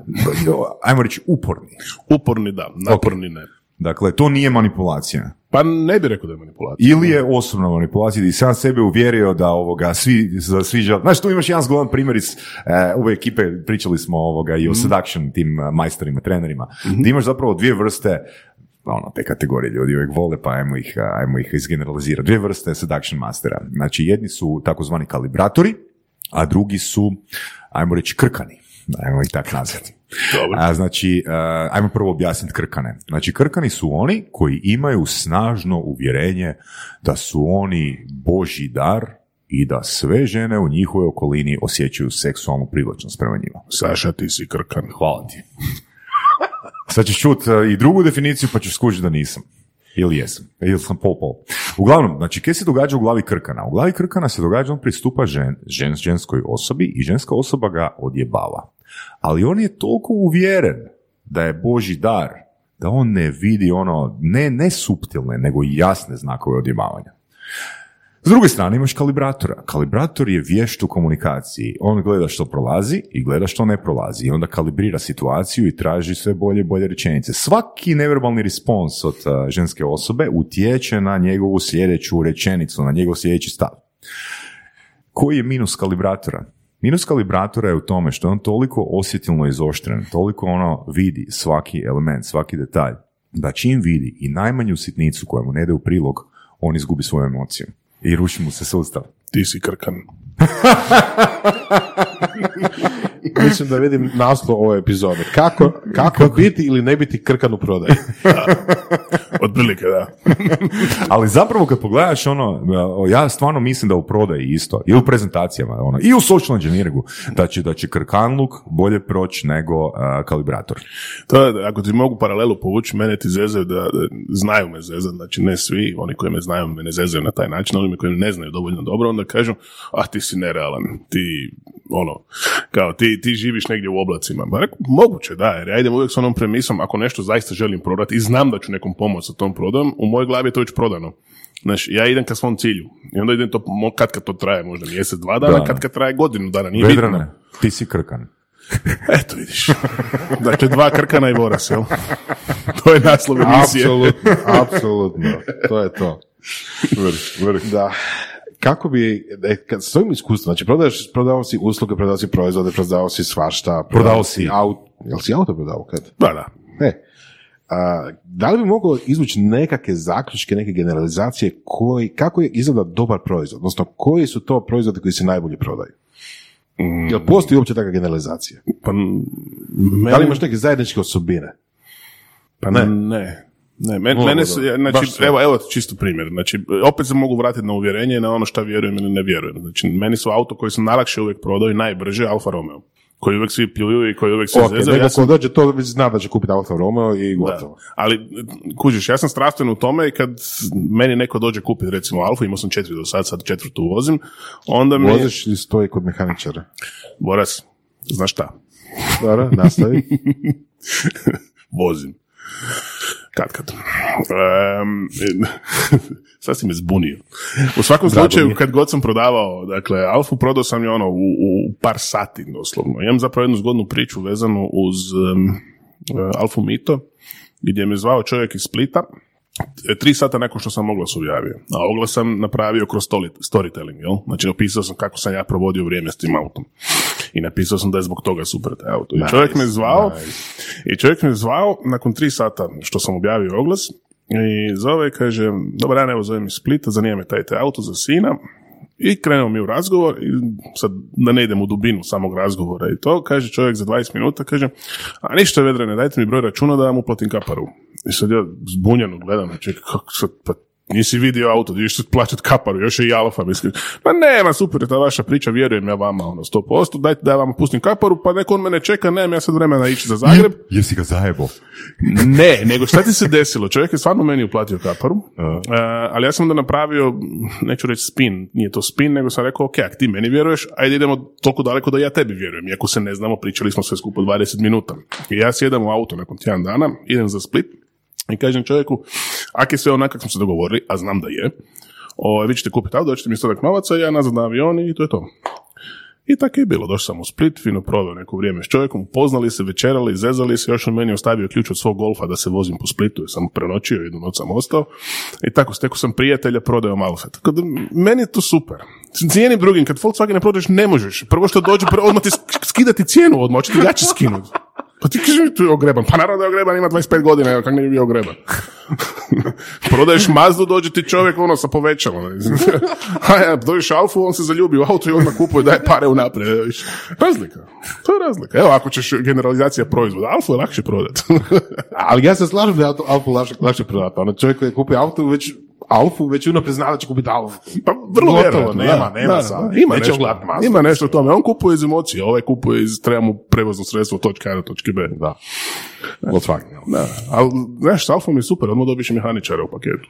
S4: Ajmo reći uporni.
S3: Uporni da, naporni ne.
S4: Dakle, to nije manipulacija.
S3: Pa ne bi rekao da je manipulacija.
S4: Ili je osobna manipulacija i sam sebe uvjerio da ovoga svi, da svi žele. Znaš, tu imaš jedan zgodan primjer iz e, ove ekipe, pričali smo ovoga i o seduction tim majstorima, trenerima, gdje imaš zapravo dvije vrste ono, te kategorije ljudi uvijek vole, pa ajmo ih, ajmo ih izgeneralizirati. Dvije vrste seduction mastera. Znači, jedni su takozvani kalibratori, a drugi su, ajmo reći, krkani. Ajmo ih tako nazvati.
S3: Dobro.
S4: A, znači, uh, ajmo prvo objasniti krkane. Znači, krkani su oni koji imaju snažno uvjerenje da su oni božji dar i da sve žene u njihovoj okolini osjećaju seksualnu privlačnost prema njima.
S3: Saša, ti si krkan.
S4: Hvala ti. Sad ćeš čut uh, i drugu definiciju pa ćeš skužiti da nisam. Ili jesam. Ili sam pol pol. Uglavnom, znači, kaj se događa u glavi krkana? U glavi krkana se događa, on pristupa žen, žen, ženskoj osobi i ženska osoba ga odjebava. Ali on je toliko uvjeren da je Boži dar, da on ne vidi ono, ne, ne suptilne, nego jasne znakove odjebavanja. S druge strane imaš kalibratora. Kalibrator je vješt u komunikaciji. On gleda što prolazi i gleda što ne prolazi. I onda kalibrira situaciju i traži sve bolje i bolje rečenice. Svaki neverbalni respons od uh, ženske osobe utječe na njegovu sljedeću rečenicu, na njegov sljedeći stav. Koji je minus kalibratora? Minus kalibratora je u tome što je on toliko osjetilno izoštren, toliko ono vidi svaki element, svaki detalj, da čim vidi i najmanju sitnicu koja mu ne ide u prilog, on izgubi svoju emociju i ruši mu se sustav.
S3: Ti si krkan.
S5: Mislim da vidim naslov ove epizode. Kako, kako biti ili ne biti krkan u prodaju?
S3: Otprilike, da.
S4: Ali zapravo kad pogledaš ono, ja stvarno mislim da u prodaji isto, i u prezentacijama, ono, i u social engineeringu, da će, da će krkanluk bolje proći nego uh, kalibrator.
S3: To je, ako ti mogu paralelu povući, mene ti zezaju da, da znaju me zezat, znači ne svi, oni koji me znaju me ne zezaju na taj način, oni koji me ne znaju dovoljno dobro, onda kažu, a ti si nerealan, ti, ono, kao ti, ti živiš negdje u oblacima. Ba, reku, moguće, da, jer ja idem uvijek s onom premisom, ako nešto zaista želim prodati i znam da ću nekom pomoći sa tom prodajom, u mojoj glavi je to već prodano. Znaš, ja idem ka svom cilju. I onda idem to, mo- kad kad to traje, možda mjesec, dva dana,
S4: Da.
S3: kad kad traje godinu dana, nije bitno.
S4: Vedrane, ti si krkan.
S3: Eto vidiš. dakle, dva krkana i voras, jel? to je naslov emisije.
S5: Apsolutno, apsolutno. To je to. Da. Kako bi, e, kad s ovim iskustvom, znači prodaješ, prodao si usluge, prodao si proizvode, prodao si svašta,
S4: Prodao si-
S5: auto, jel si auto prodao kad?
S3: Da, da.
S5: Ne. A, da li bi mogao izvući nekakve zaključke, neke generalizacije koji, kako je izgleda dobar proizvod, odnosno koji su to proizvodi koji se najbolje prodaju?
S3: Mm.
S5: Jel postoji uopće takva generalizacija?
S3: Pa, m-
S5: Da li imaš neke zajedničke osobine?
S3: Pa ne. Ne. Ne, men, mene
S5: da.
S3: se, znači, evo, evo čisto primjer. Znači, opet se mogu vratiti na uvjerenje i na ono što vjerujem ili ne vjerujem. Znači, meni su auto koji se najlakše uvijek prodaju i najbrže Alfa Romeo. Koji uvijek svi pljuju i koji uvijek svi
S5: Ok,
S3: zezaju. Ja sam-
S5: dođe to već zna da će kupiti Alfa Romeo i gotovo.
S3: ali kužiš, ja sam strastven u tome i kad meni neko dođe kupiti recimo Alfa, imao sam četiri do sad, sad četvrtu vozim, onda mi...
S5: Voziš ili stoji kod mehaničara?
S3: Boras, znaš šta?
S5: Dobro, nastavi.
S3: Vozim. Kad kad. Um, sad si me zbunio. U svakom
S5: Drago
S3: slučaju, kad god sam prodavao, dakle, Alfu prodao sam je ono u, u par sati doslovno. Imam zapravo jednu zgodnu priču vezanu uz um, Alfu Mito, gdje me zvao čovjek iz Splita, tri sata nakon što sam oglas objavio. A oglas sam napravio kroz storytelling, jel? Znači, opisao sam kako sam ja provodio vrijeme s tim autom. I napisao sam da je zbog toga super taj auto. I čovjek me zvao, i čovjek me zvao nakon tri sata što sam objavio oglas i zove i kaže, dobar dan, evo zovem iz Splita, zanima me taj te auto za sina. I krenemo mi u razgovor i sad da ne idem u dubinu samog razgovora i to, kaže čovjek za 20 minuta, kaže, a ništa vedrene, dajte mi broj računa da vam uplatim kaparu. I sad ja zbunjeno gledam, čekaj, kako sad, pa nisi vidio auto, ideš plaćat kaparu, još je i alfa, mislim. Pa nema, super je ta vaša priča, vjerujem ja vama, ono, 100%, dajte da ja vam pustim kaparu, pa neko on mene čeka, nemam ja sad vremena ići za Zagreb.
S4: Jesi ga zajebo?
S3: Ne, nego šta ti se desilo? Čovjek je stvarno meni uplatio kaparu, e, ali ja sam onda napravio, neću reći spin, nije to spin, nego sam rekao, ok, ako ti meni vjeruješ, ajde idemo toliko daleko da ja tebi vjerujem, iako se ne znamo, pričali smo sve skupo 20 minuta. I ja sjedam u auto nakon tjedan dana, idem za Split i kažem čovjeku, ako je sve onako kako smo se dogovorili, a znam da je, o, vi ćete kupiti auto, doćete mi stodak novaca, ja nazad na avion i to je to. I tako je bilo, došao sam u Split, fino proveo neko vrijeme s čovjekom, upoznali se, večerali, zezali se, još on meni ostavio ključ od svog golfa da se vozim po Splitu, jer sam prenoćio, jednu noć sam ostao. I tako, stekao sam prijatelja, prodao Alfa. Tako da, meni je to super. Cijenim drugim, kad Volkswagen ne prodaš, ne možeš. Prvo što dođe, odmah ti sk- skidati cijenu odmah, hoće ti jače skinuti. Pa ti kaži mi tu je ogreban. Pa naravno da je ogreban, ima 25 godina, evo, kak ne bi bio ogreban. Prodaješ Mazdu, dođe ti čovjek ono sa povećalom. A ja, dođeš Alfu, on se zaljubi u auto i odmah kupuje, daje pare unaprijed. Razlika. To je razlika. Evo, ako ćeš generalizacija proizvoda, Alfu je lakše prodati.
S5: Ali ja se slažem da je Alfu lakše, lakše prodati. Ono čovjek koji je kupio auto već Alfu već unaprijed zna da će kupiti Alfu.
S3: Pa vrlo
S5: Gotovo,
S3: vjerojatno,
S5: nema,
S3: da,
S5: nema
S3: da,
S5: sad.
S3: da, Ima
S5: Neće
S3: nešto,
S5: Mazdu.
S3: ima nešto u tome. On kupuje iz emocije, ovaj kupuje iz treba mu prevozno sredstvo od točke A do točke B.
S5: Da. Jel?
S3: Da, ali znaš, s Alfom je super, odmah dobiš mehaničara u paketu.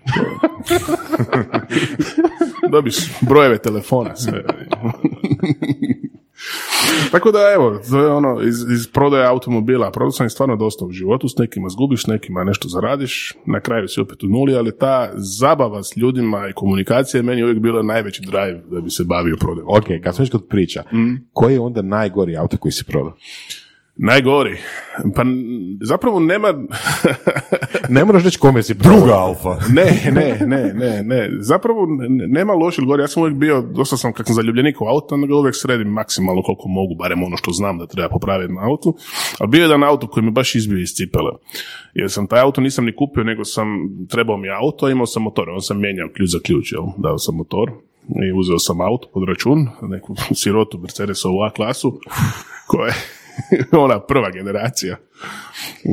S3: dobiš brojeve telefona, sve. Tako da evo, to je ono, iz, iz prodaje automobila, prodao sam stvarno dosta u životu, s nekima zgubiš, s nekima nešto zaradiš, na kraju si opet u nuli, ali ta zabava s ljudima i komunikacija je meni uvijek bila najveći drive da bi se bavio prodajom.
S5: Ok, kad smo već kod priča, koji je onda najgori auto koji si prodao?
S3: Najgori. Pa zapravo nema...
S5: Ne moraš reći kome si.
S4: Druga alfa.
S3: Ne, ne, ne, ne, ne. Zapravo ne- nema loši ili gori. Ja sam uvijek bio, dosta sam kak sam zaljubljenik u auto, onda ga uvijek sredim maksimalno koliko mogu, barem ono što znam da treba popraviti na autu. Ali bio je jedan auto koji mi baš izbio iz cipele. Jer sam taj auto nisam ni kupio, nego sam, trebao mi auto, a imao sam motor. On sam mijenjao ključ za ključ, jel? Dao sam motor i uzeo sam auto pod račun, neku sirotu Mercedesovu A klasu, koja je ona prva generacija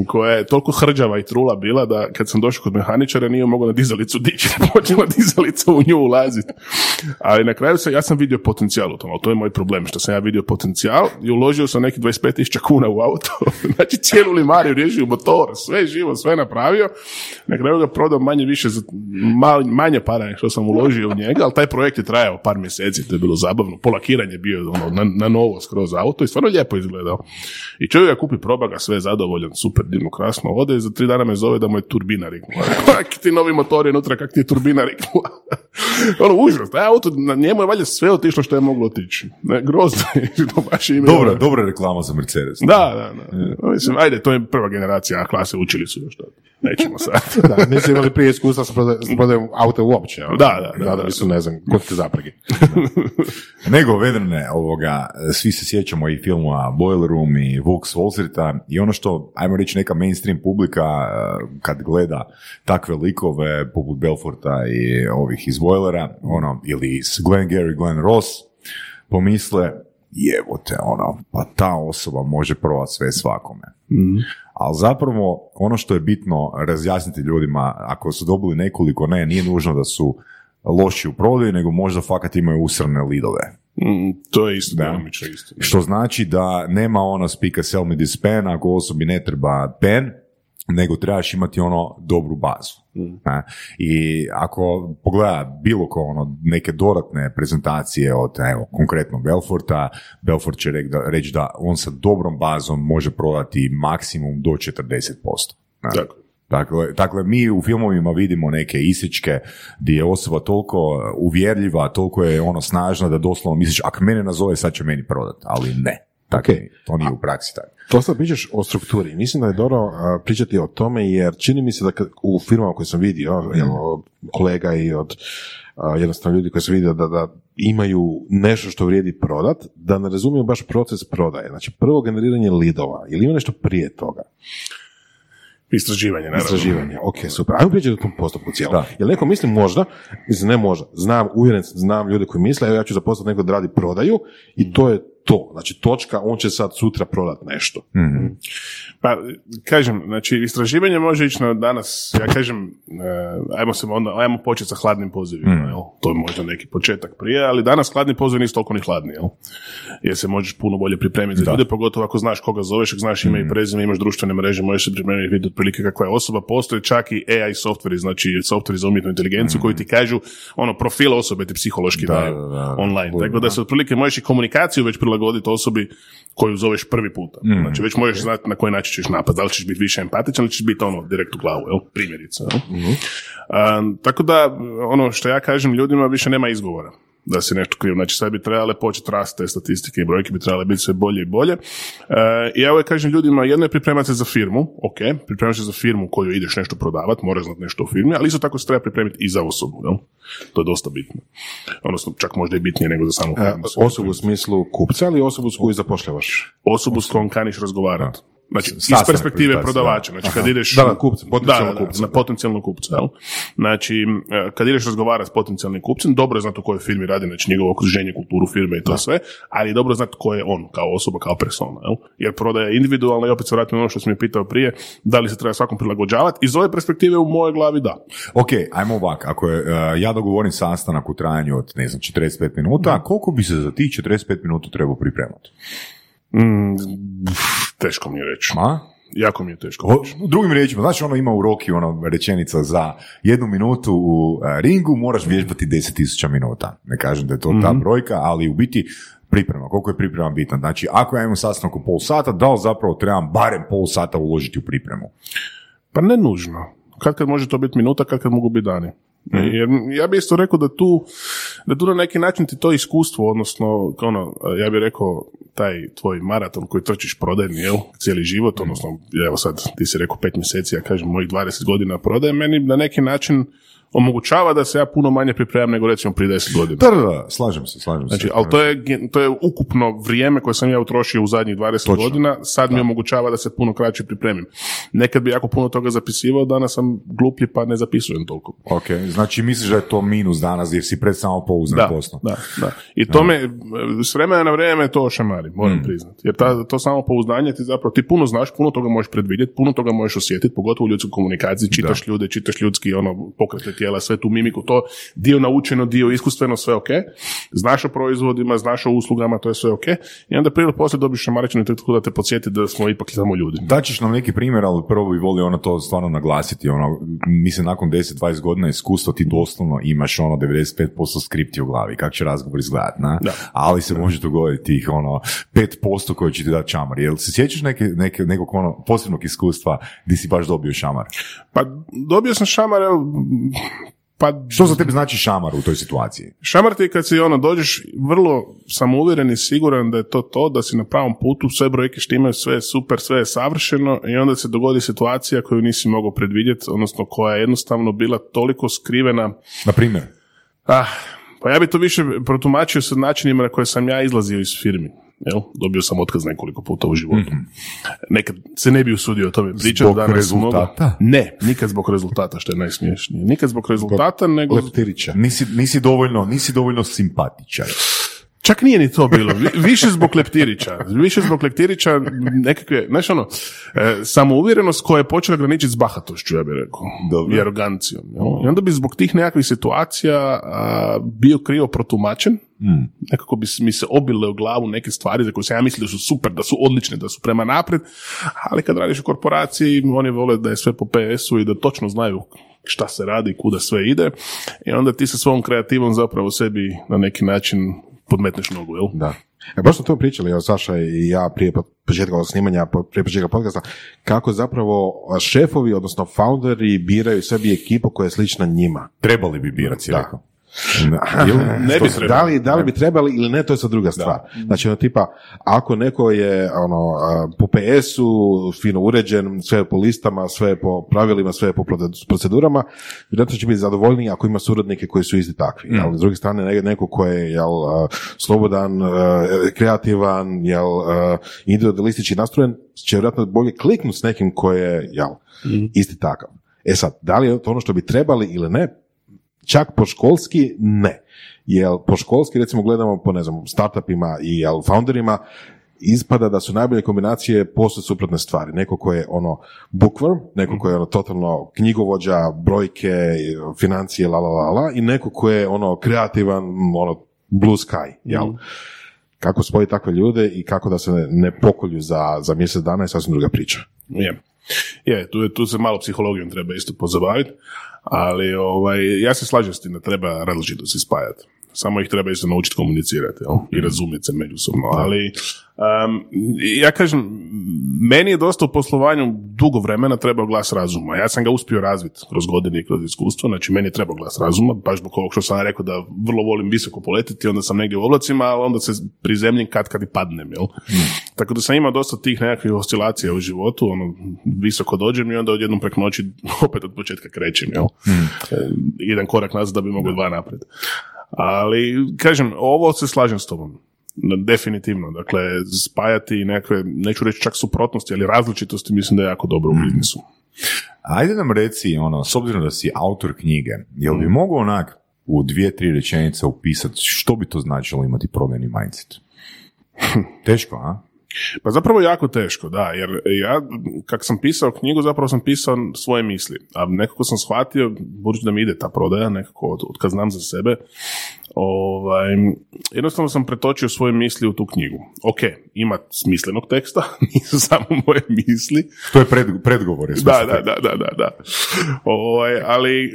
S3: koja je toliko hrđava i trula bila da kad sam došao kod mehaničara nije mogao na dizalicu dići, počela dizalica u nju ulaziti. Ali na kraju se, ja sam vidio potencijal u tom, ali to je moj problem, što sam ja vidio potencijal i uložio sam neki 25.000 kuna u auto, znači cijelu limariju riješio motor, sve živo, sve napravio, na kraju ga prodao manje više za manje para što sam uložio u njega, ali taj projekt je trajao par mjeseci, to je bilo zabavno, polakiranje je bio ono, na, na novo skroz auto i stvarno lijepo izgledao. I čovjek ga kupi, proba ga, sve zadovoljan, super, divno, krasno, ode i za tri dana me zove da mu je turbina riknula. Kak ti novi motor je unutra, kak ti je turbina riknula. ono, užas, taj auto, na njemu je valjda sve otišlo što je moglo otići. Ne, grozno je, to baš ime.
S4: Dobra, dobra reklama za Mercedes.
S3: Da, da, da. Mislim, ajde, to je prva generacija A klase, učili su još to. Nećemo sad.
S5: Da, nisi imali prije iskustva s prodajom auta uopće.
S3: Da, da, da,
S5: da,
S3: da.
S5: nisu, ne znam, kod te zaprege.
S4: Nego, vedrne, ovoga, svi se sjećamo i filmova Boiler Room i Vox Wall Streeta i ono što, ajmo reći, neka mainstream publika eh, kad gleda takve likove poput Belforta i ovih iz Boilera, ono, ili iz Glenn Gary, Glenn Ross, pomisle, jevote, ono, pa ta osoba može prodati sve svakome. Ali zapravo, ono što je bitno razjasniti ljudima, ako su dobili nekoliko ne, nije nužno da su loši u prodaju, nego možda fakat imaju usrane lidove.
S3: Mm, to je isto,
S4: Da.
S3: djelomično isto.
S4: Što znači da nema ono speak a sell me this pen ako osobi ne treba pen, nego trebaš imati ono dobru bazu. Ne? I ako pogleda bilo ko ono neke dodatne prezentacije od evo, konkretno Belforta, Belfort će reći da on sa dobrom bazom može prodati maksimum do 40%. Ne?
S3: Tako.
S4: Dakle, dakle, mi u filmovima vidimo neke isječke gdje je osoba toliko uvjerljiva, toliko je ono snažna da doslovno misliš, ako mene nazove, sad će meni prodat, ali ne. Tako,
S5: Ok.
S4: to nije u praksi tako.
S5: To sad pričaš o strukturi. Mislim da je dobro a, pričati o tome jer čini mi se da kad- u firmama koje sam vidio, jel, od kolega i od a, jednostavno ljudi koji sam vidio da, da imaju nešto što vrijedi prodat, da ne razumiju baš proces prodaje. Znači prvo generiranje lidova ili ima nešto prije toga?
S3: Istraživanje, naravno.
S5: Istraživanje, ok, super. Ajmo pričati o tom postupku cijelom. Jel neko misli možda, mislim ne možda, znam, uvjeren znam ljude koji misle, evo ja ću zaposlati nekog da radi prodaju i to je to. Znači točka, on će sad sutra prodat nešto.
S3: Pa, kažem, znači, istraživanje može ići na danas, ja kažem, e, ajmo se onda, ajmo početi sa hladnim pozivima, jel? To je možda neki početak prije, ali danas hladni poziv nisu toliko ni hladni, jel? Jer se možeš puno bolje pripremiti za ljude, pogotovo ako znaš koga zoveš, ako znaš ime i prezime, imaš društvene mreže, možeš se pripremiti vidjeti otprilike kakva je osoba, postoje čak i AI softveri, znači softveri za umjetnu inteligenciju koji ti kažu, ono, profil osobe ti psihološki
S4: Da,
S3: daju
S4: da, da.
S3: online, tako da se otprilike možeš i komunikaciju već prilagoditi osobi koju zoveš prvi puta. Znači već možeš znati na koji način ćeš napad, da li ćeš biti više empatičan ili ćeš biti ono direkt u glavu, jel? primjerice. Jel? Um, tako da, ono što ja kažem ljudima više nema izgovora da se nešto krivo. Znači sad bi trebale početi rasti te statistike i brojke bi trebale biti sve bolje i bolje. E, I ja uvijek kažem ljudima, jedno je pripremati se za firmu, ok, pripremati se za firmu koju ideš nešto prodavati, moraš znati nešto o firmi, ali isto tako se treba pripremiti i za osobu, jel? To je dosta bitno. Odnosno, čak možda i bitnije nego za samu
S5: E,
S3: firmu.
S5: osobu u smislu kupca ili osobu s koju zapošljavaš?
S3: osobu s kojom kaniš razgovarati. Znači, iz perspektive prodavača.
S4: da.
S3: Znači, kad ideš...
S5: Da, na kupca, potencijalnog
S3: Da, da, da,
S5: kupca.
S3: na potencijalnog kupca, jel? Znači, e, kad ideš razgovarati s potencijalnim kupcem, dobro je znati u kojoj firmi radi, znači njegovo okruženje, kulturu firme i to sve, ali je dobro znati ko je on, kao osoba, kao persona, jel? Jer prodaja je individualna i opet se vratim ono što sam je pitao prije, da li se treba svakom prilagođavati. Iz ove perspektive u mojoj glavi da.
S4: Ok, ajmo ovak, ako je, uh, ja dogovorim sastanak u trajanju od, ne znam, 45 minuta, koliko bi se za tih 45 minuta trebao pripremati?
S3: Mm, teško mi je reći.
S4: A?
S3: Jako mi je teško
S4: O,
S3: reći.
S4: drugim riječima, znači ono ima u Roki ono rečenica za jednu minutu u e, ringu moraš vježbati 10.000 minuta. Ne kažem da je to ta brojka, ali u biti priprema, koliko je priprema bitna. Znači, ako ja imam sastanak u pol sata, da li zapravo trebam barem pol sata uložiti u pripremu?
S3: Pa ne nužno. Kad kad može to biti minuta, kad kad mogu biti dani. Jer ja bih isto rekao da tu, da tu na neki način ti to iskustvo, odnosno, ono, ja bih rekao, taj tvoj maraton koji trčiš prodajni, jel, cijeli život, odnosno, evo sad, ti si rekao pet mjeseci, ja kažem, mojih 20 godina prodaje, meni na neki način omogućava da se ja puno manje pripremam nego recimo prije 10 godina.
S4: Da, da, da, slažem se, slažem
S3: Znači,
S4: se.
S3: ali to je, to je ukupno vrijeme koje sam ja utrošio u zadnjih 20
S4: Točno.
S3: godina, sad mi omogućava da se puno kraće pripremim. Nekad bi jako puno toga zapisivao, danas sam gluplji pa ne zapisujem toliko.
S4: Ok, znači misliš da je to minus danas jer si pred samo pouznan
S3: Da,
S4: poslom?
S3: da, da. I to me, s vremena na vrijeme to šamari, moram priznati. Jer ta, to samo pouzdanje ti zapravo, ti puno znaš, puno toga možeš predvidjeti, puno toga možeš osjetiti, pogotovo u ljudskoj komunikaciji, čitaš ljude, čitaš ljudski ono, pokrete tijela, sve tu mimiku, to dio naučeno, dio iskustveno, sve ok. Znaš o proizvodima, znaš o uslugama, to je sve ok. I onda prije poslije dobiš šamaričnu tehniku da te podsjeti da smo ipak samo ljudi.
S4: Daćeš nam neki primjer, ali prvo bi volio ono to stvarno naglasiti, ono, mislim nakon 10-20 godina iskustva ti doslovno imaš ono 95% skripti u glavi, kako će razgovor izgledati, na?
S3: Da.
S4: ali se može dogoditi tih ono 5% koje će ti dati šamar. Jel se sjećaš neke, neke, nekog ono posebnog iskustva gdje si baš dobio šamar?
S3: Pa dobio sam šamar, pa
S4: Što za tebe znači šamar u toj situaciji?
S3: Šamar ti je kad si ono dođeš vrlo samouvjeren i siguran da je to to, da si na pravom putu, sve brojke štimaju, sve je super, sve je savršeno i onda se dogodi situacija koju nisi mogao predvidjeti, odnosno koja je jednostavno bila toliko skrivena.
S4: Na primjer?
S3: Ah, pa ja bi to više protumačio sa načinima na koje sam ja izlazio iz firmi. Jel? Dobio sam otkaz nekoliko puta u životu. Nekad se ne bi usudio o tome pričati.
S4: Zbog
S3: danas
S4: rezultata?
S3: mogu- Ne, nikad zbog rezultata, što je najsmiješnije. Nikad zbog rezultata, nego
S5: Leptirića.
S4: Nisi, nisi, dovoljno, nisi dovoljno simpatičan.
S3: Čak nije ni to bilo. Vi- Više zbog leptirića. Više zbog leptirića nekakve, znaš ono, e, samouvjerenost koja je počela graničiti s bahatošću, ja bih rekao.
S4: Dobro.
S3: I arogancijom. jel? I onda bi zbog tih nekakvih situacija a, bio krivo protumačen. Nekako bi mi se obile u glavu neke stvari za koje sam ja mislio da su super, da su odlične, da su prema naprijed. Ali kad radiš u korporaciji, oni vole da je sve po PS-u i da točno znaju šta se radi, kuda sve ide. I onda ti sa svom kreativom zapravo sebi na neki način podmetneš nogu, jel?
S5: Da. E, baš smo to pričali, evo, Saša i ja prije po- početka snimanja, prije početka podcasta, kako zapravo šefovi, odnosno founderi biraju sebi ekipu koja je slična njima.
S4: Trebali bi birati,
S5: Da.
S4: rekao.
S3: Ne bi.
S5: Da li, da li bi trebali ili ne, to je sad druga stvar. Znači, ono, tipa, ako neko je ono, po PS-u, fino uređen, sve je po listama, sve je po pravilima, sve je po proce- procedurama, vjerojatno će biti zadovoljniji ako ima suradnike koji su isti takvi. Ali s druge strane, ne- neko ko je jel, slobodan, kreativan, jel, individualistički nastrojen, će vjerojatno bolje kliknuti s nekim ko je jel, isti takav. E sad, da li je to ono što bi trebali ili ne, čak po školski ne. Jel po školski recimo gledamo po ne znam startupima i jel founderima ispada da su najbolje kombinacije posve suprotne stvari. Neko ko je ono bookworm, neko ko je ono totalno knjigovođa, brojke, financije, la la la la i neko ko je ono kreativan, ono blue sky, jel? Kako spojiti takve ljude i kako da se ne, pokolju za, za mjesec dana je sasvim druga priča.
S3: Je. Je, tu, tu se malo psihologijom treba isto pozabaviti, ali ovaj, ja se slažem s tim da treba različito se spajati. Samo ih treba isto naučiti komunicirati jel? i razumjeti se međusobno. Ali um, ja kažem, meni je dosta u poslovanju dugo vremena trebao glas razuma. Ja sam ga uspio razviti kroz godine i kroz iskustvo, znači meni je trebao glas razuma, baš zbog ovog što sam rekao da vrlo volim visoko poletiti, onda sam negdje u oblacima, ali onda se prizemljim kad kad i padnem, jel? Tako da sam imao dosta tih nekakvih oscilacija u životu, ono, visoko dođem i onda odjednom preko noći opet od početka krećem, jel? E, Jedan korak nazad da bi mogao dva naprijed. Ali, kažem, ovo se slažem s tobom. No, Definitivno, dakle, spajati nekakve, neću reći čak suprotnosti, ali različitosti mislim da je jako dobro u biznisu.
S4: Ajde nam reci, ono, s obzirom da si autor knjige, jel bi mogao onak u dvije, tri rečenice upisati što bi to značilo imati prodajni mindset? Teško, a?
S3: Pa zapravo jako teško, da, jer ja kak sam pisao knjigu, zapravo sam pisao svoje misli, a nekako sam shvatio, budući da mi ide ta prodaja, nekako od, od kad znam za sebe, ovaj, jednostavno sam pretočio svoje misli u tu knjigu. Ok, ima smislenog teksta, nisu samo moje misli,
S4: To je pred, predgovor. je
S3: da, da, da, da, da, da. Ovaj, ali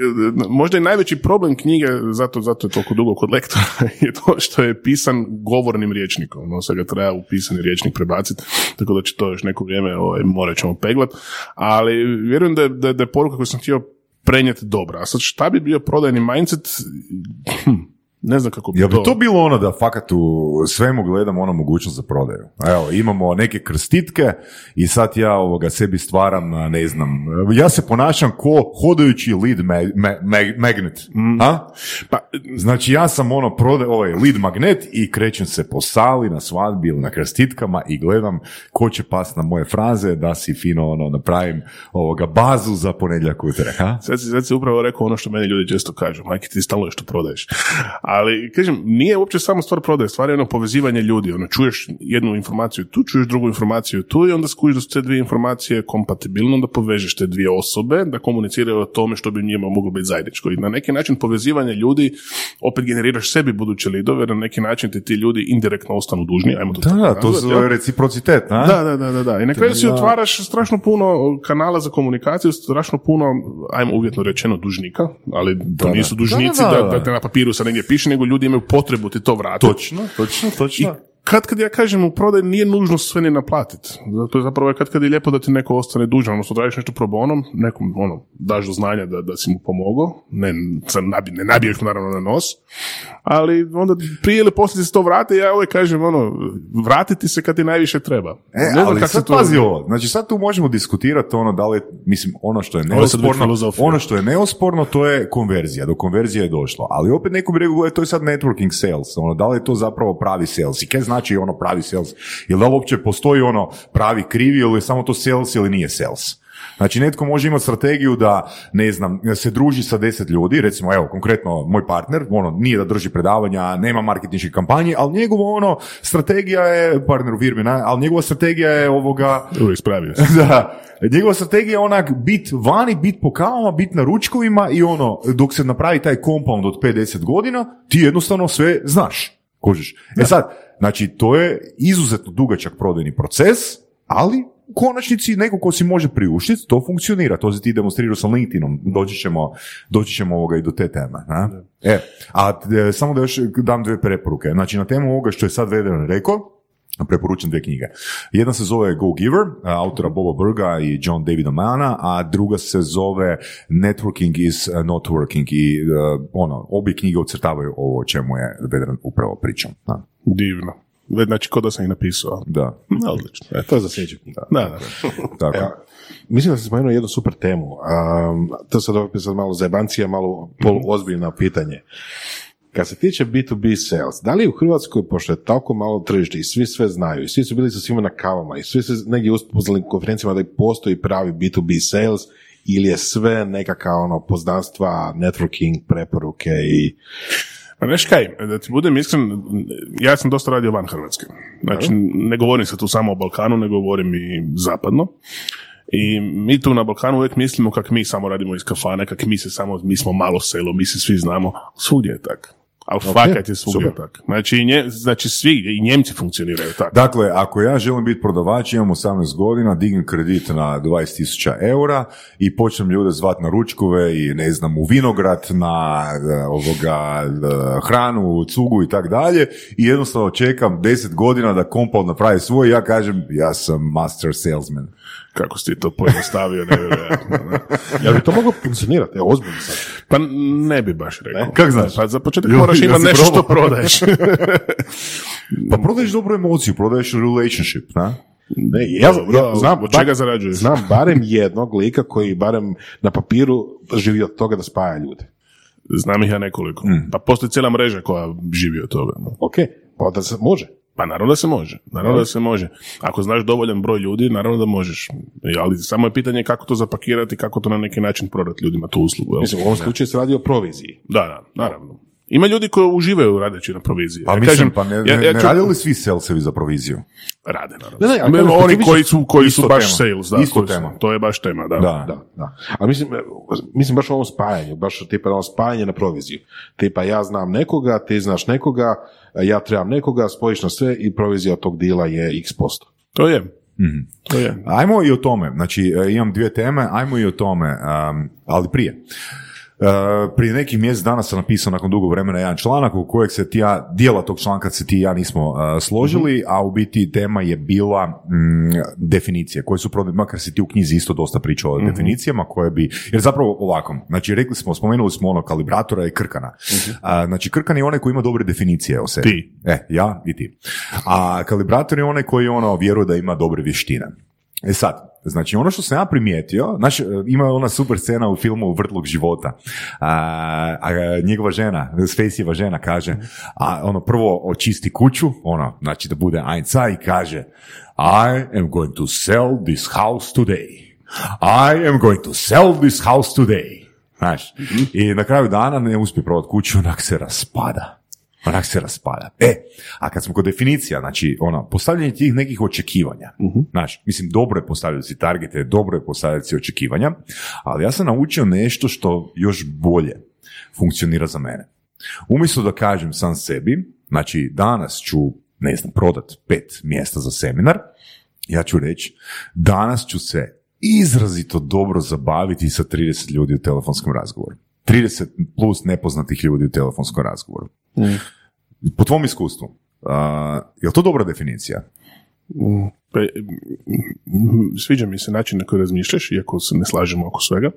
S3: možda i najveći problem knjige, zato, zato je toliko dugo kod lektora, je to što je pisan govornim rječnikom. No, sad ga treba u pisani rječnik prebaciti, tako da će to još neko vrijeme ovaj, morat ćemo peglat. Ali vjerujem da je, da, da je poruka koju sam htio prenijeti dobra. A sad šta bi bio prodajni mindset? Hm, ne znam kako bi
S4: Jel bi to bilo ono da fakat u svemu gledamo ono mogućnost za prodaju? Evo, imamo neke krstitke i sad ja ovoga sebi stvaram, ne znam, ja se ponašam ko hodajući lead ma- ma- ma- magnet. A?
S3: Pa,
S4: Znači ja sam ono prode, ovaj lead magnet i krećem se po sali na svadbi ili na krstitkama i gledam ko će pas na moje fraze da si fino ono napravim ovoga bazu za ponedjeljak utorak. a?
S3: Sad si, sad si upravo rekao ono što meni ljudi često kažu, majke ti stalno nešto prodaješ. Ali, kažem, nije uopće samo stvar prodaje, stvar je ono povezivanje ljudi, ono, čuješ jednu informaciju tu, čuješ drugu informaciju tu i onda skužiš da su te dvije informacije kompatibilne, onda povežeš te dvije osobe da komuniciraju o tome što bi njima moglo biti zajedničko. I na neki način povezivanje ljudi, opet generiraš sebi buduće lidove, na neki način ti ti ljudi indirektno ostanu dužni, ajmo to
S4: Da,
S3: tako
S4: da, to
S3: jel?
S4: reciprocitet, a?
S3: Da, da, da, da, da. I na kraju si otvaraš strašno puno kanala za komunikaciju, strašno puno, ajmo uvjetno rečeno, dužnika, ali to
S4: da.
S3: nisu dužnici
S4: Da,
S3: da,
S4: da,
S3: da,
S4: da.
S3: te na papiru se negdje piše, nego ljudi imaju potrebu ti to vratiti.
S4: Točno, točno,
S3: I
S4: točno.
S3: Kad kad ja kažem u prodaju nije nužno sve ni naplatiti. Zato je zapravo kad kad je lijepo da ti neko ostane dužan, odnosno radiš nešto pro bonom, nekom ono, daš do znanja da, da si mu pomogao, ne, nabi, ne nabiješ mu naravno na nos, ali onda prije ili poslije se to vrati, ja uvijek kažem ono, vratiti se kad ti najviše treba.
S4: E,
S3: Ne znam
S4: ali sad
S3: to-
S4: pazi ovo, znači sad tu možemo diskutirati ono da li, mislim, ono što je neosporno, ono što je neosporno to je konverzija, do konverzije je došlo, ali opet neko bi rekao, "Gle, to je sad networking sales, ono, da li je to zapravo pravi sales i kaj znači ono pravi sales, jel da li uopće postoji ono pravi krivi ili je samo to sales ili nije sales? Znači, netko može imati strategiju da, ne znam, se druži sa deset ljudi, recimo, evo, konkretno, moj partner, ono, nije da drži predavanja, nema marketinške kampanje, ali njegova, ono, strategija je, partner u firmi, ali njegova strategija je ovoga,
S3: Uvijek spravio
S4: da, njegova strategija je onak bit vani, bit po kavama, bit na ručkovima i ono, dok se napravi taj compound od 50 godina, ti jednostavno sve znaš. Kužiš. E sad, znači, to je izuzetno dugačak prodajni proces, ali u konačnici neko ko si može priuštiti, to funkcionira. To si ti demonstrirao sa LinkedInom. Doći ćemo, doći ćemo ovoga i do te teme. Na? E, a e, samo da još dam dve preporuke. Znači, na temu ovoga što je sad Vedran rekao, preporučam dvije knjige. Jedna se zove Go Giver, autora Boba Berga i John Davida Mana, a druga se zove Networking is not working i uh, ono, obje knjige ocrtavaju ovo o čemu je Vedran upravo pričao. Da.
S3: Divno. Znači, kod da sam ih napisao.
S4: da.
S3: Odlično. E,
S5: To je za sljedeću knjigu.
S3: Da, da.
S4: Tako.
S5: Evo, mislim da sam spomenuo jednu super temu. Um, to sad opet sad malo zajebancija, malo poluozbiljno pitanje. Kad se tiče B2B sales, da li u Hrvatskoj, pošto je tako malo tržište i svi sve znaju, i svi su bili sa svima na kavama, i svi su negdje uspoznali konferencijama da postoji pravi B2B sales, ili je sve nekakav ono, poznanstva, networking, preporuke i...
S3: Pa neš kaj, da ti budem iskren, ja sam dosta radio van Hrvatske. Znači, ne govorim se tu samo o Balkanu, ne govorim i zapadno. I mi tu na Balkanu uvijek mislimo kak mi samo radimo iz kafane, kak mi se samo, mi smo malo selo, mi se svi znamo. Svugdje je tak. Ali fakat je svugdje
S5: super.
S3: tak. Znači, nje, znači svi, i Njemci funkcioniraju tako.
S4: Dakle, ako ja želim biti prodavač, imam 18 godina, dignem kredit na 20.000 eura i počnem ljude zvat na ručkove i ne znam, u vinograd, na e, ovoga, e, hranu, cugu i tak dalje i jednostavno čekam 10 godina da Compound napravi svoj i ja kažem, ja sam master salesman.
S3: Kako si ti to pojednostavio, nevjerojatno. ne?
S5: Jel bi to moglo funkcionirati? Evo, ozbiljno sad.
S3: Pa ne bi baš rekao.
S4: Kak znaš?
S3: Pa za početak moraš imati nešto što prodaješ.
S4: Pa prodaješ dobru emociju, prodaješ relationship, na?
S5: Ne, ja,
S3: Dobro,
S5: ja znam,
S3: od čega zarađuješ?
S5: Znam barem jednog lika koji barem na papiru živi od toga da spaja ljude.
S3: Znam ih ja nekoliko.
S4: Mm.
S3: Pa postoji cijela mreža koja živi od toga. no.
S5: Ok, pa onda se može.
S3: Pa naravno da se može, naravno da se može. Ako znaš dovoljan broj ljudi, naravno da možeš. Ali samo je pitanje kako to zapakirati, kako to na neki način prodati ljudima tu uslugu. jel?
S5: Mislim, u ovom slučaju se radi o proviziji.
S3: Da, da, naravno. Ima ljudi koji uživaju radeći na proviziji.
S4: Pa
S3: Ja
S4: mislim,
S3: kažem,
S4: pa ne,
S3: ja- ja
S4: ne
S3: ću-
S4: rade li svi salsevi za proviziju?
S3: Rade, naravno.
S5: Ne, ne, kažem,
S3: oni koji su, koji su baš
S4: tema.
S3: sales, da.
S4: Isto
S3: koji su-
S4: tema.
S3: to je baš tema, da.
S4: Da.
S5: Da, da. Ali mislim, mislim baš u ovom spajanju, baš tipa ono spajanje na proviziju. Tipa ja znam nekoga, ti znaš nekoga, ja trebam nekoga, spojiš na sve i provizija od tog dila je x posto.
S3: To je.
S4: Mhm.
S3: To je.
S4: Ajmo i o tome, znači e, imam dvije teme, ajmo i o tome, um, ali prije. E, prije nekih mjesec dana sam napisao nakon dugo vremena jedan članak u kojeg se ti ja, dijela tog članka se ti i ja nismo e, složili, a u biti tema je bila mm, definicije koje su, pro- makar si ti u knjizi isto dosta pričao o definicijama koje bi, jer zapravo ovako, znači rekli smo, spomenuli smo ono kalibratora i krkana. A, znači krkan je onaj koji ima dobre definicije o sebi.
S3: Ti.
S4: E, ja i ti. A kalibrator je onaj koji ono vjeruje da ima dobre vještine. E sad, znači ono što sam ja primijetio, znaš, ima ona super scena u filmu Vrtlog života, a, a njegova žena, Spaceyeva žena kaže, a ono prvo očisti kuću, ono, znači da bude Einza i kaže, I am going to sell this house today. I am going to sell this house today. Znaš, i na kraju dana ne uspije prodati kuću, onak se raspada. Onak se raspada. E, a kad smo kod definicija, znači, ono, postavljanje tih nekih očekivanja, znaš, mislim, dobro je postavljati si targete, dobro je postavljati si očekivanja, ali ja sam naučio nešto što još bolje funkcionira za mene. Umjesto da kažem sam sebi, znači, danas ću, ne znam, prodat pet mjesta za seminar, ja ću reći, danas ću se izrazito dobro zabaviti sa 30 ljudi u telefonskom razgovoru. 30 plus nepoznatih ljudi u telefonskom razgovoru. Po tvom iskustvu, uh, je li to dobra definicija?
S3: Pa, mm, sviđa mi se način na koji razmišljaš, iako se ne slažemo oko svega.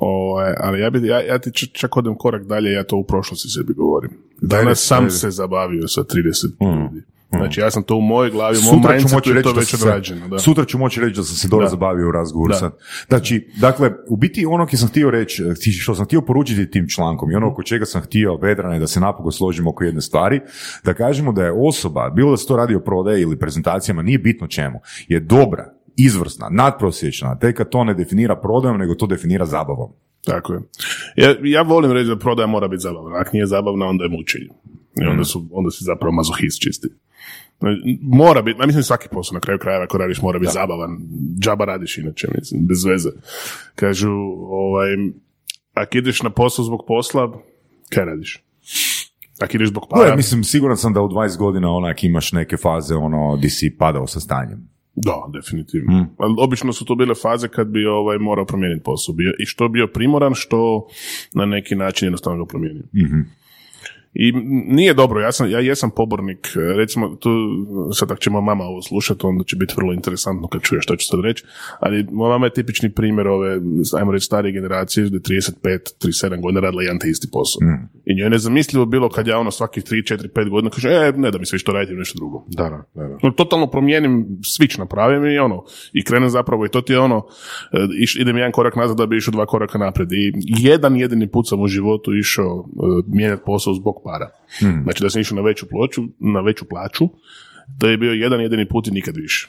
S3: Ovaj, ali ja, bi, ja, ja ti čak odem korak dalje, ja to u prošlosti sebi govorim. Danas sam se zabavio sa 30 ljudi. Znači, ja sam to u mojoj glavi, u mom mindsetu
S4: moći
S3: je
S4: reći
S3: to
S4: da
S3: već odrađeno. Da.
S4: sutra ću moći reći da sam se dobro
S3: Da.
S4: zabavio u razgovoru
S3: Da.
S4: sad. Znači, dakle, u biti ono što sam htio reći, što sam htio poručiti tim člankom i ono oko čega sam htio, Vedrane, da se napokon složimo oko jedne stvari, da kažemo da je osoba, bilo da se to radi o prodaji ili prezentacijama, nije bitno čemu, je dobra, izvrsna, nadprosječna, tek kad to ne definira prodajom, nego to definira zabavom.
S3: Tako je. Ja, ja volim reći da prodaja mora biti zabavna. Ako nije zabavna, onda je mučenje. I onda, su, onda si zapravo mazohist čisti. Mora biti, mislim svaki posao na kraju krajeva ako radiš mora biti zabavan. Džaba radiš inače, mislim, bez veze. Kažu, ovaj, ako ideš na posao zbog posla, kaj radiš? Ako ideš zbog para,
S4: Da, mislim, siguran sam da u 20 godina onak imaš neke faze ono di si padao sa stanjem.
S3: Da, definitivno. Ali obično su to bile faze kad bi ovaj morao promijeniti posao. Bio, I što bio primoran, što na neki način jednostavno ga promijenio. I nije dobro, ja, sam, ja jesam pobornik, e, recimo, tu, sad ako će moja mama ovo slušati, onda će biti vrlo interesantno kad čuje što ću sad reći, ali moja mama je tipični primjer ove, ajmo reći, starije generacije, da je 35, 37 godina radila jedan te isti posao. I njoj je nezamislivo bilo kad ja ono svakih 3, 4, 5 godina kaže, e, ne da mi se više to raditi nešto drugo.
S5: Da, da, da.
S3: No, totalno promijenim, switch napravim i ono, i krenem zapravo i to ti je ono, e, iš, idem jedan korak nazad da bi išao dva koraka naprijed i jedan jedini put sam u životu išao e, mijenjati posao zbog para. Znači da sam išao na veću ploču, na veću plaću, to je bio jedan jedini put i nikad više.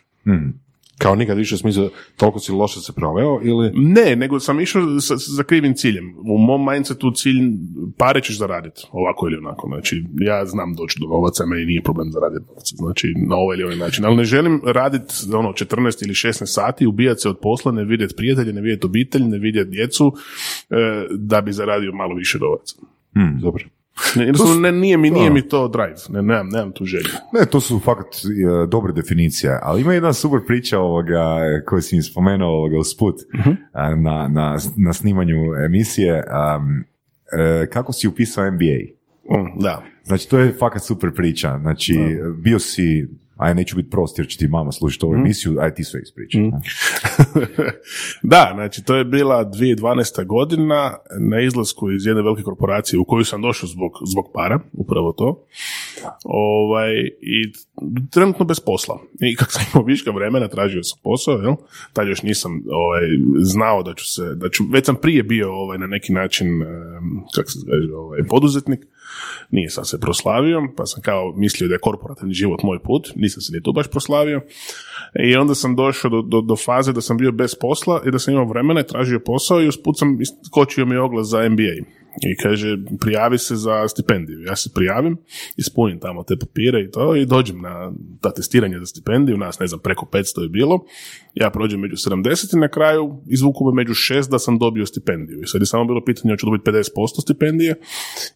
S5: Kao nikad više u smislu, toliko si loše se proveo ili...
S3: Ne, nego sam išao sa, za krivim ciljem. U mom mindsetu cilj pare ćeš zaraditi, ovako ili onako. Znači, ja znam doći do novaca, meni nije problem zaraditi novac. Znači, na ovaj ili ovaj način. Ali ne želim raditi ono 14 ili 16 sati, ubijati se od posla, ne vidjeti prijatelje, ne vidjeti obitelj, ne vidjeti djecu, e, da bi zaradio malo više novaca.
S5: Dobro.
S3: Ne, jednostavno, ne, nije, mi, nije mi to drive. Ne, nemam, nemam tu želju.
S4: Ne, to su fakat e, dobre definicije, ali ima jedna super priča ovoga, koju si mi spomenuo ovoga usput a, na, na, na snimanju emisije. am, e, kako si upisao MBA?
S3: Mm, da.
S4: Znači, to je fakat super priča. Znači, bio si, aj neću biti prost jer će ti mama slušati ovu emisiju, aj ti sve ispričaj.
S3: da, znači to je bila 2012. godina na izlasku iz jedne velike korporacije u koju sam došao zbog, zbog para, upravo to. Ovaj, I trenutno bez posla. I kako sam imao viška vremena, tražio sam posao, jel? Tad još nisam ovaj, znao da ću se, da ću, već sam prije bio ovaj, na neki način, kako se kaže, ovaj, poduzetnik, nije sam se proslavio, pa sam kao mislio da je korporativni život moj put, nisam se ni tu baš proslavio. I onda sam došao do, do, do faze da sam bio bez posla i da sam imao vremena i tražio posao i usput sam skočio mi oglas za MBA. I kaže, prijavi se za stipendiju. Ja se prijavim, ispunim tamo te papire i to i dođem na ta testiranje za stipendiju, nas ne znam, preko 500 je bilo. Ja prođem među 70 i na kraju izvuku me među šest da sam dobio stipendiju. I sad je samo bilo pitanje hoću dobiti 50% stipendije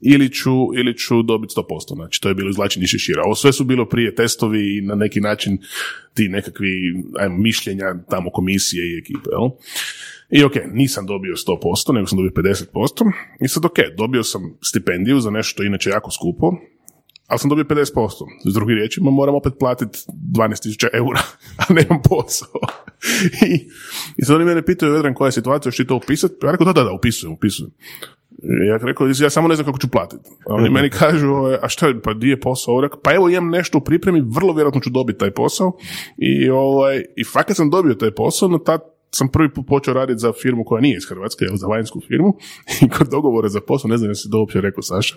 S3: ili ću, ili ću dobiti 100%. Znači, to je bilo izvlačenje šešira. Ovo sve su bilo prije testovi i na neki način ti nekakvi ajmo, mišljenja tamo komisije i ekipe. Jel? I ok, nisam dobio 100%, nego sam dobio 50%. I sad ok, dobio sam stipendiju za nešto inače jako skupo, ali sam dobio 50%. S drugim riječima moram opet platiti 12.000 eura, a nemam posao. I, I sad oni mene pitaju, Vedran, koja je situacija, što ti to upisati? Ja rekao, da, da, da, upisujem, upisujem. Ja rekao, ja samo ne znam kako ću platiti. A oni meni kažu, ovaj, a šta pa di je posao? Rekao, pa evo imam nešto u pripremi, vrlo vjerojatno ću dobiti taj posao. I, ovaj, i fakat sam dobio taj posao, no tad sam prvi put počeo raditi za firmu koja nije iz Hrvatske, jel, za vanjsku firmu i kod dogovora za posao, ne znam jesi to uopće rekao Saša,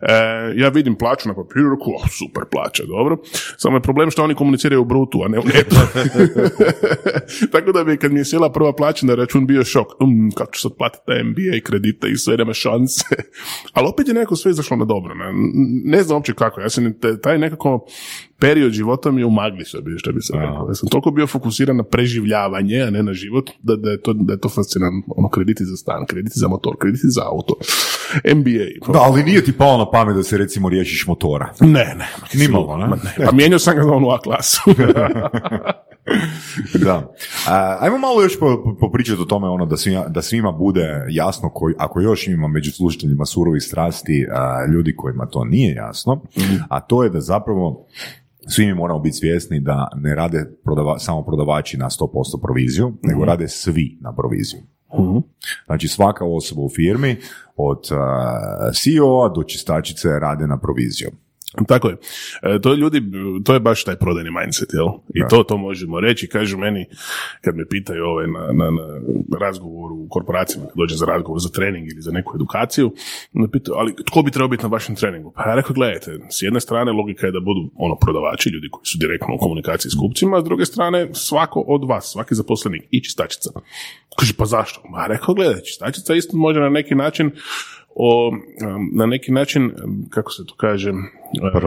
S3: e, ja vidim plaću na papiru, rekao, "Oh, super plaća, dobro. Samo je problem što oni komuniciraju u brutu, a ne u netu. Tako da bi kad mi je sjela prva plaća na račun bio šok, um, kako ću sad platiti taj MBA kredite i sve nema šanse. Ali opet je nekako sve izašlo na dobro. Ne, ne znam uopće kako. Ja sam taj nekako period života mi je u magli što bi, što bi se rekao. Ja sam toliko bio fokusiran na preživljavanje, a ne na život, da, da, je, to, da je to fascinantno. Ono, krediti za stan, krediti za motor, krediti za auto, MBA.
S4: Da, ali nije ti palo na pamet da se recimo riješiš motora.
S3: Ne, ne.
S4: Nimalo, ne?
S3: Ma ne. Pa mijenjao sam ga za onu A klasu.
S4: da. A, ajmo malo još po, po- popričati o tome ono da svima, da svima bude jasno koji, ako još ima među slušateljima surovih strasti a, ljudi kojima to nije jasno, a to je da zapravo svi mi moramo biti svjesni da ne rade prodava, samo prodavači na 100% proviziju, nego rade svi na proviziju. Znači svaka osoba u firmi od a, CEO-a do čistačice rade na proviziju.
S3: Tako je. E, to je ljudi, to je baš taj prodajni mindset, jel? I to, to možemo reći. Kažu meni, kad me pitaju ovaj na, na, na razgovoru u korporacijama, kad dođem za razgovor za trening ili za neku edukaciju, me pitaju, ali tko bi trebao biti na vašem treningu? Pa ja rekao, gledajte, s jedne strane logika je da budu ono prodavači, ljudi koji su direktno u komunikaciji s kupcima, a s druge strane svako od vas, svaki zaposlenik i čistačica. Kaže, pa zašto? Ma ja rekao, gledaj, čistačica isto može na neki način o, um, na neki način, um, kako se to kaže, um,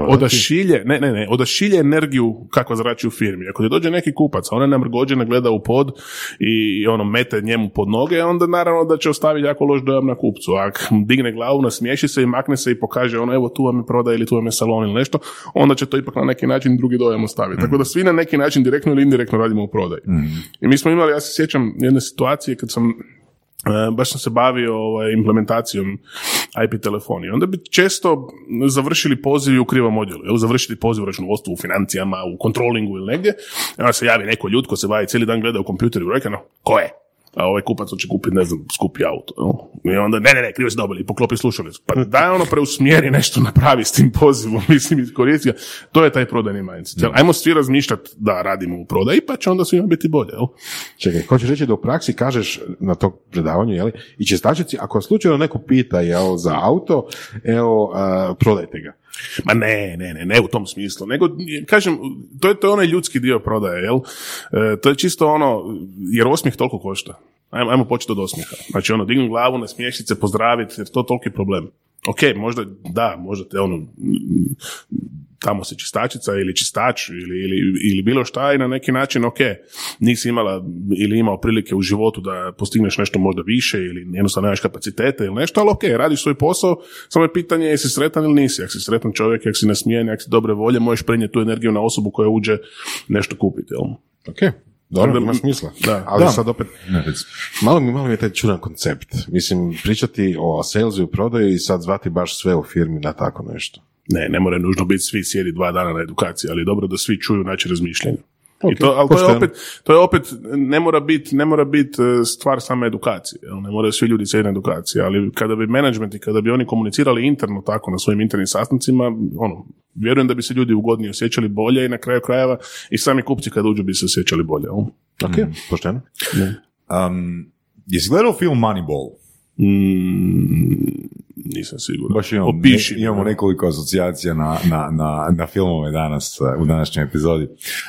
S3: odašilje, ne, ne, ne, odašilje energiju kakva zrači u firmi. Ako ti dođe neki kupac, a ona namrgođena, gleda u pod i ono mete njemu pod noge, onda naravno da će ostaviti jako loš dojam na kupcu. Ako digne glavu, nasmiješi se i makne se i pokaže ono, evo tu vam je prodaja ili tu vam je salon ili nešto, onda će to ipak na neki način drugi dojam ostaviti. Tako da svi na neki način direktno ili indirektno radimo u prodaji. I mi smo imali, ja se sjećam jedne situacije kad sam baš sam se bavio ovaj, implementacijom IP telefonije. Onda bi često završili pozivi u krivom odjelu. Jel? Završili poziv u računovodstvu, u financijama, u kontrolingu ili negdje. Onda se javi neko ljud ko se bavi cijeli dan gleda u kompjuter i rekao, no, ko je? A ovaj kupac hoće kupiti, ne znam, skupi auto. jel? I onda, ne, ne, ne, krivo se dobili, poklopi slušalicu. Pa daj ono preusmjeri nešto napravi s tim pozivom, mislim, iskoristi. To je taj prodajni mindset. Jel? Ajmo svi razmišljati da radimo u prodaji, pa će onda svima biti bolje. Jel?
S5: Čekaj, hoćeš reći da u praksi kažeš na tog predavanju, jeli, i čistačici, ako slučajno neko pita, jel, za auto, evo, a, prodajte ga.
S3: Ma ne, ne, ne, ne u tom smislu, nego, kažem, to je, to je onaj ljudski dio prodaje, jel? E, to je čisto ono, jer osmijeh toliko košta. Ajmo, ajmo početi od osmijeha. Znači, ono, dignu glavu, nasmiješiti se, pozdraviti, jer to je toliki problem. Ok, možda, da, možda te ono, tamo se čistačica ili čistač ili, ili, ili bilo šta i na neki način, ok, nisi imala ili imao prilike u životu da postigneš nešto možda više ili jednostavno nemaš kapacitete ili nešto, ali ok, radiš svoj posao, samo je pitanje jesi sretan ili nisi. Ako si sretan čovjek, ako si nasmijen, ako si dobre volje, možeš prenijeti tu energiju na osobu koja uđe nešto kupiti. Jel?
S5: Ok, dobro, ima smisla.
S3: Da.
S5: Ali
S4: Da.
S5: sad opet, malo mi, malo mi je taj čudan koncept. Mislim, pričati o salesu i prodaju i sad zvati baš sve u firmi na tako nešto.
S3: Ne, ne mora nužno biti svi sjedi dva dana na edukaciji, ali je dobro da svi čuju način razmišljanja. I to, ali to je, opet, to je opet, ne mora biti ne mora bit e, stvar same edukacije, jel? ne moraju svi ljudi s jedne edukacije, ali kada bi management i kada bi oni komunicirali interno tako na svojim internim sastancima, ono, vjerujem da bi se ljudi ugodnije osjećali bolje i na kraju krajeva i sami kupci kada uđu bi se osjećali bolje. Jel?
S5: Ok, pošteno.
S4: Um, jesi gledao film Moneyball?
S3: Mm, nisam siguran.
S4: Baš imamo,
S3: Opiši.
S4: ne- imamo nekoliko asocijacija na, na, na, na filmove danas uh, u današnjoj epizodi.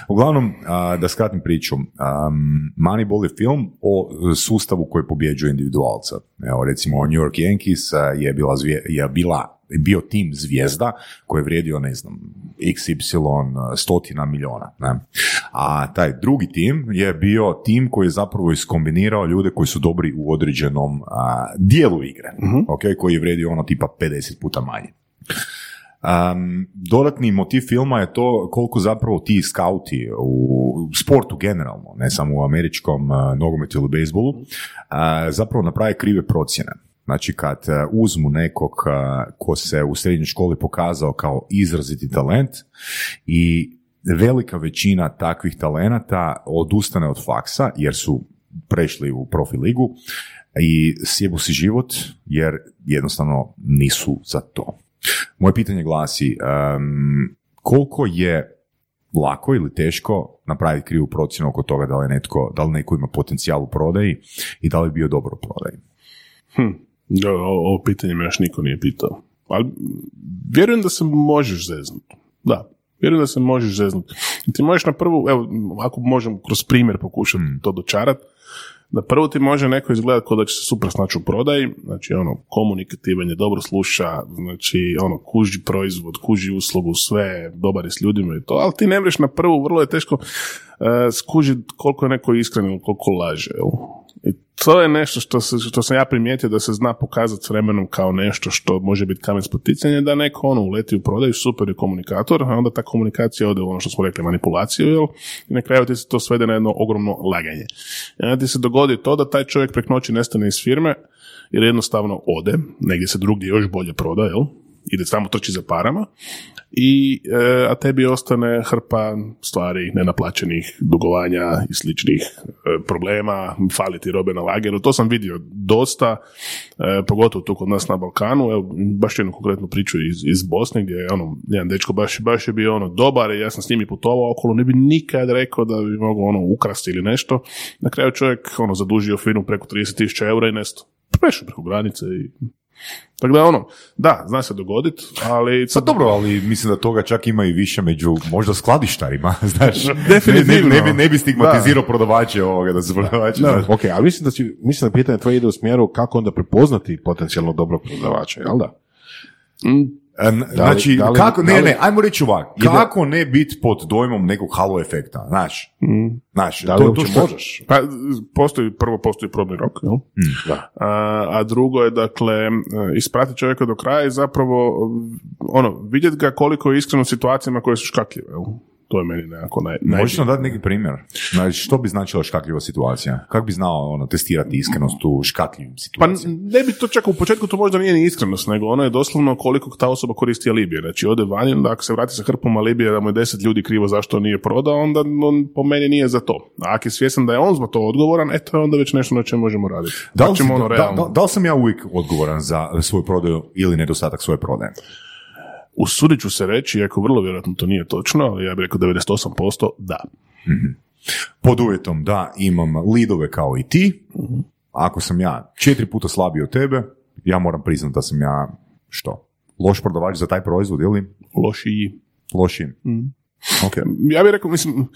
S4: Uglavnom, da skratim priču, Moneyball je film o sustavu koji pobjeđuje individualca. Evo, recimo, New York Yankees uh, je bila, zvije- je bila bio tim zvijezda koji je vrijedio, ne znam, XY stotina miliona. Ne? A taj drugi tim je bio tim koji je zapravo iskombinirao ljude koji su dobri u određenom a, dijelu igre, ok, koji je vrijedio ono tipa 50 puta manje. Um, dodatni motiv filma je to koliko zapravo ti skauti u sportu generalno, ne samo u američkom uh, nogometu ili bejsbolu, uh, zapravo naprave krive procjene. Znači kad uh, uzmu nekog uh, ko se u srednjoj školi pokazao kao izraziti talent i velika većina takvih talenata odustane od faksa jer su prešli u profi ligu i sjebu si život jer jednostavno nisu za to. Moje pitanje glasi, em, koliko je lako ili teško napraviti krivu procjenu oko toga da li, netko, da li neko ima potencijal u prodaji i da li bi bio dobro u prodaji?
S3: Hm. Da, o- ovo pitanje me još niko nije pitao. Ali vjerujem da se možeš zeznuti. Da, vjerujem da se možeš zeznuti. Ti možeš na prvu, evo, ako možem kroz primjer pokušati to dočarat, na prvu ti može neko izgledati kao da će se super snaći u prodaji, znači ono, komunikativan je, dobro sluša, znači ono, kuži proizvod, kuži uslugu, sve, dobar je s ljudima i to, ali ti ne mreš na prvu, vrlo je teško e, skužiti koliko je neko iskren ili koliko laže, jel? I to je nešto što, se, što sam ja primijetio da se zna pokazati s vremenom kao nešto što može biti kamen spoticanja, da neko ono uleti u prodaju, super je komunikator, a onda ta komunikacija ode u ono što smo rekli manipulaciju, jel? I na kraju ti se to svede na jedno ogromno laganje. I onda ti se dogodi to da taj čovjek prek noći nestane iz firme, jer jednostavno ode, negdje se drugdje još bolje proda, jel? Ide samo trči za parama, i, e, a tebi ostane hrpa stvari nenaplaćenih dugovanja i sličnih e, problema, fali ti robe na lageru. To sam vidio dosta, e, pogotovo tu kod nas na Balkanu. Evo, baš jednu konkretnu priču iz, iz Bosne gdje je ono, jedan dečko baš, baš je bio ono dobar i ja sam s njim i putovao okolo, ne bi nikad rekao da bi mogao ono ukrasti ili nešto. Na kraju čovjek ono zadužio firmu preko 30.000 eura i nesto. Prešao preko granice i tako da ono, da, zna se dogoditi, ali...
S4: Pa dobro, ali mislim da toga čak ima i više među možda skladištarima, znaš.
S3: Definitivno.
S4: Ne, ne, ne, bi, ne bi stigmatizirao prodavače ovoga, da su prodavači.
S5: Da, ok, ali mislim da, će, mislim da pitanje tvoje ide u smjeru kako onda prepoznati potencijalno dobro prodavača, jel da?
S4: E, znači,
S5: da li-
S4: kako, ne,
S5: da li-
S4: ne, ajmo reći ovako, kako ne biti pod dojmom nekog halo efekta, znaš, znaš,
S5: Da li
S4: to, to što-
S5: možeš?
S3: Pa, postoji, prvo postoji probni rok, jel?
S5: Da.
S3: A, a drugo je, dakle, ispratiti čovjeka do kraja i zapravo, ono, vidjeti ga koliko je iskreno u situacijama koje su škakljive, jel? To je meni nekako naj, naj...
S4: Možeš nam dati neki primjer? Znači, što bi značila škakljiva situacija? Kako bi znao ono, testirati iskrenost u škakljivim
S3: Pa
S4: situacijama?
S3: ne bi to čak u početku to možda nije ni iskrenost, nego ono je doslovno koliko ta osoba koristi alibije. Znači ode vani, onda ako se vrati sa hrpom alibije da mu je deset ljudi krivo zašto nije prodao, onda on po meni nije za to. A ako je svjestan da je on zbog to odgovoran, eto je onda već nešto na čemu možemo raditi.
S4: Da li,
S3: ćemo
S4: si-
S3: ono
S4: da,
S3: realno-
S4: da- da li sam ja uvijek odgovoran za svoju prodaju ili nedostatak svoje prodaje?
S3: Usudit ću se reći, iako vrlo vjerojatno to nije točno, ali ja bih rekao 98% da.
S4: Pod uvjetom da imam lidove kao i ti, ako sam ja četiri puta slabiji od tebe, ja moram priznati da sam ja, što, loš prodavač za taj proizvod ili
S3: Lošiji.
S4: lošiji? Ok.
S3: Ja bih rekao, mislim,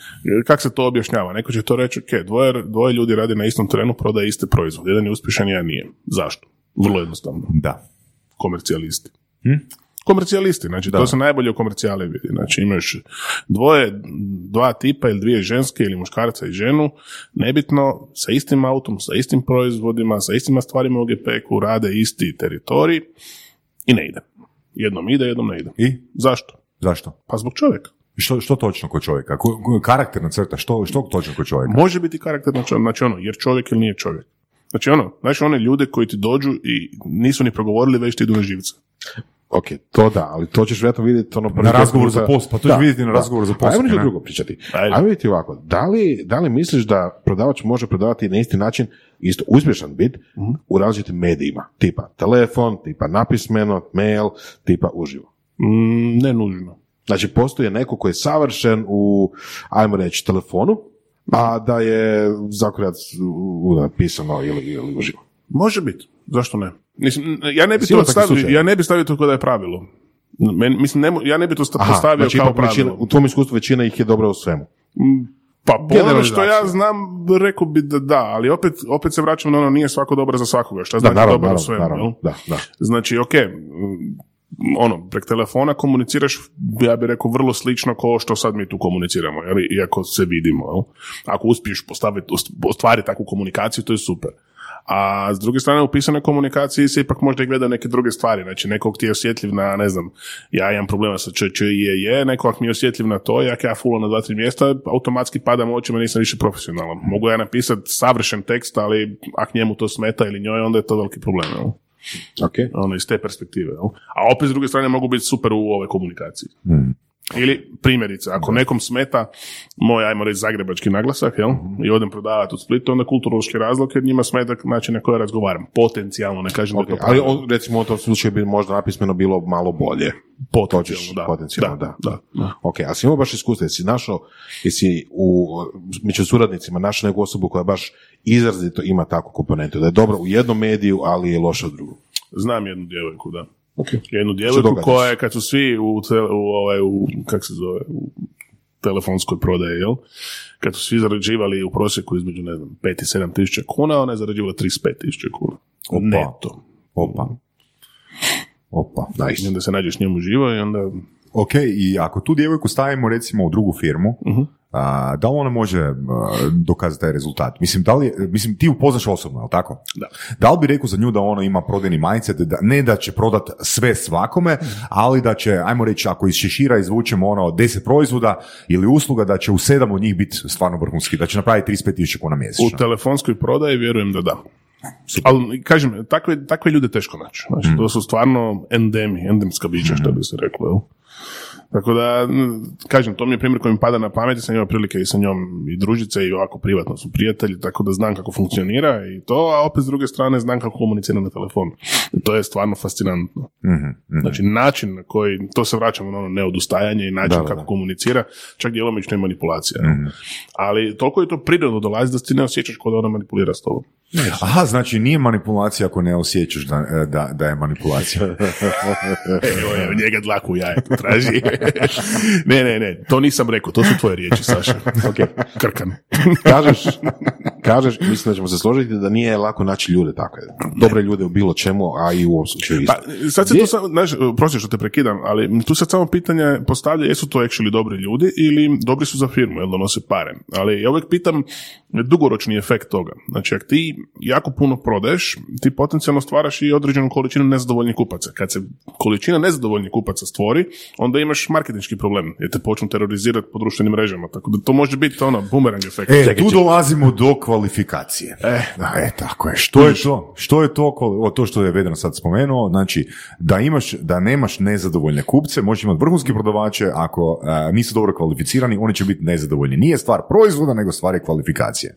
S3: kako se to objašnjava? Neko će to reći, ok, dvoje, dvoje ljudi radi na istom terenu, prodaje iste proizvode. Jedan je uspješan, jedan nije. Zašto? Vrlo jednostavno.
S4: Da.
S3: Komercijalisti. Komercijalisti, znači to se najbolje u komercijali vidi. Znači imaš dvoje, dva tipa ili dvije ženske ili muškarca i ženu, nebitno, sa istim autom, sa istim proizvodima, sa istima stvarima u GPK-u, rade isti teritorij i ne ide. Jednom ide, jednom ne ide.
S4: I?
S3: Zašto?
S4: Zašto?
S3: Pa zbog čovjeka.
S4: Što, što točno kod čovjeka? Karakterna crta, što, što točno kod čovjeka?
S3: Može biti karakter, znači, znači ono, jer čovjek ili nije čovjek. Znači ono, znači one ljude koji ti dođu i nisu ni progovorili, već ti idu na živce.
S5: Ok, to da, ali to ćeš vjerojatno vidjeti ono prvi
S4: Na
S5: pet
S4: razgovoru za posao, pa to ćeš vidjeti na razgovoru za posao,
S5: Ajmo nešto
S4: ne?
S5: drugo pričati.
S3: Ajde.
S5: Ajmo vidjeti ovako, da li, da li misliš da prodavač može prodavati na isti način, isto uspješan bit,
S4: Mhm.
S5: u različitim medijima, tipa telefon, tipa napismeno, mail, tipa uživo.
S3: Mm, ne nužno.
S5: Znači, postoji neko koji je savršen u, ajmo reći, telefonu, a da je zakorac pisano ili, ili uživo.
S3: Može biti, zašto ne? Mislim, ja ne bi
S5: Sigurno
S3: to stavio, ja ne bi stavio to kao da je pravilo. Men, mislim, ne, ja ne bi to
S5: Aha,
S3: postavio
S5: znači,
S3: kao
S5: ipak većina,
S3: pravilo.
S5: u tvom iskustvu većina ih je dobra u svemu.
S3: Pa po onome što ja znam, rekao bi da da, ali opet, opet se vraćam na ono, nije svako dobro za svakoga. Šta
S5: Da,
S3: znači
S5: naravno,
S3: dobar u svemu?
S5: naravno, da, da.
S3: Znači, ok, ono, prek telefona komuniciraš, ja bih rekao, vrlo slično kao što sad mi tu komuniciramo, jel? iako se vidimo. Jel? Ako uspiješ postaviti, ostvariti takvu komunikaciju, to je super. A s druge strane, u pisanoj komunikaciji se ipak možda i gleda neke druge stvari. Znači, nekog ti je osjetljiv na, ne znam, ja imam problema sa č, č, je, je, neko ako mi je osjetljiv na to, jak ja fulo na dva, tri mjesta, automatski padam u očima, nisam više profesionalan. Mogu ja napisati savršen tekst, ali ako njemu to smeta ili njoj, onda je to veliki problem. Jel?
S5: Ok.
S3: ono iz te perspektive. Jel? A opet s druge strane mogu biti super u ovoj komunikaciji. Ili primjerice, ako nekom smeta moj, ajmo reći, zagrebački naglasak, jel? I odem prodavati u Splitu, onda kulturološki razlog jer njima smeta način na koji razgovaram. Potencijalno, ne kažem
S5: Ok,
S3: da je to
S5: ali
S3: pravilno.
S5: o- recimo u tom slučaju bi možda napismeno bilo malo bolje.
S3: potencijalno, da.
S5: potencijalno, da.
S3: da, da.
S5: Ok, ali si imao baš iskustvo, jesi našao, jesi u, među suradnicima našao neku osobu koja baš izrazito ima takvu komponentu, da je dobra u jednom mediju, ali je loša u drugom.
S3: Znam jednu djevojku, da.
S5: Okay.
S3: Jednu djevojku koja je, kad su svi u, u, ovaj, u kak se zove, u telefonskoj prodaji, jel? Kad su svi zarađivali u prosjeku između, ne znam, 5 i 7 tisuća kuna, ona je zarađivala 35 tisuća kuna.
S4: Opa.
S3: Neto.
S4: Opa. Opa.
S3: I onda se nađeš njemu živo i onda...
S4: Ok, i ako tu djevojku stavimo recimo u drugu firmu,
S3: Mhm.
S4: A, da li ona može a, dokazati taj rezultat? Mislim, da li, mislim, ti upoznaš osobno, je li tako?
S3: Da.
S4: Da li bi rekao za nju da ona ima prodajni mindset, da, ne da će prodat sve svakome, ali da će, ajmo reći, ako iz šešira izvučemo ono 10 proizvoda ili usluga, da će u sedam od njih biti stvarno vrhunski, da će napraviti 35.000 kuna
S3: U
S4: mjesečno.
S3: telefonskoj prodaji vjerujem da da. Ali, kažem, takve, takve ljude teško naći. Znači,
S4: Mhm.
S3: to su stvarno endemi, endemska bića, što bi se reklo, jel? Tako da, kažem, to mi je primjer koji mi pada na pamet, sam imao prilike i sa njom i družice i ovako privatno su prijatelji, tako da znam kako funkcionira i to, a opet s druge strane znam kako komunicira na telefonu. I to je stvarno fascinantno.
S4: Mhm, mhm.
S3: Znači, način na koji, to se vraćamo na ono neodustajanje i način
S5: Da, da,
S3: kako
S5: da.
S3: komunicira, čak djelomično i manipulacija.
S4: Mhm.
S3: Ali toliko je to prirodno dolazi da ti ne osjećaš kao da ona manipulira s tobom.
S4: Aha, znači nije manipulacija ako ne osjećaš da, da, da je manipulacija.
S3: Evo, njega dlaku u jajetu traži. ne, ne, ne, to nisam rekao, to su tvoje riječi, Saša.
S5: Ok.
S3: Krkan.
S5: Kažeš, kažeš, mislim da ćemo se složiti da nije lako naći ljude takve. Dobre ljude u bilo čemu, a i u ovom slučaju isto.
S3: Pa, sad se tu samo, znaš, prosim što te prekidam, ali tu sad samo pitanje postavlja jesu to actually dobri ljudi ili dobri su za firmu, jel donose pare. Ali ja uvijek pitam dugoročni efekt toga. Znači, ako ti jako puno prodaješ, ti potencijalno stvaraš i određenu količinu nezadovoljnih kupaca. Kad se količina nezadovoljnih kupaca stvori, onda imaš marketinški problem, jer te počnu terorizirati po društvenim mrežama. Tako da to može biti ono bumerang efekt.
S4: E, tu dolazimo do kvalifikacije.
S3: E,
S4: Da, e, tako je. Što je to? Što je to, o, to što je Vedran sad spomenuo, znači, da imaš, da nemaš nezadovoljne kupce, možeš imati vrhunske prodavače, ako a, nisu dobro kvalificirani, oni će biti nezadovoljni. Nije stvar proizvoda, nego stvar je kvalifikacije.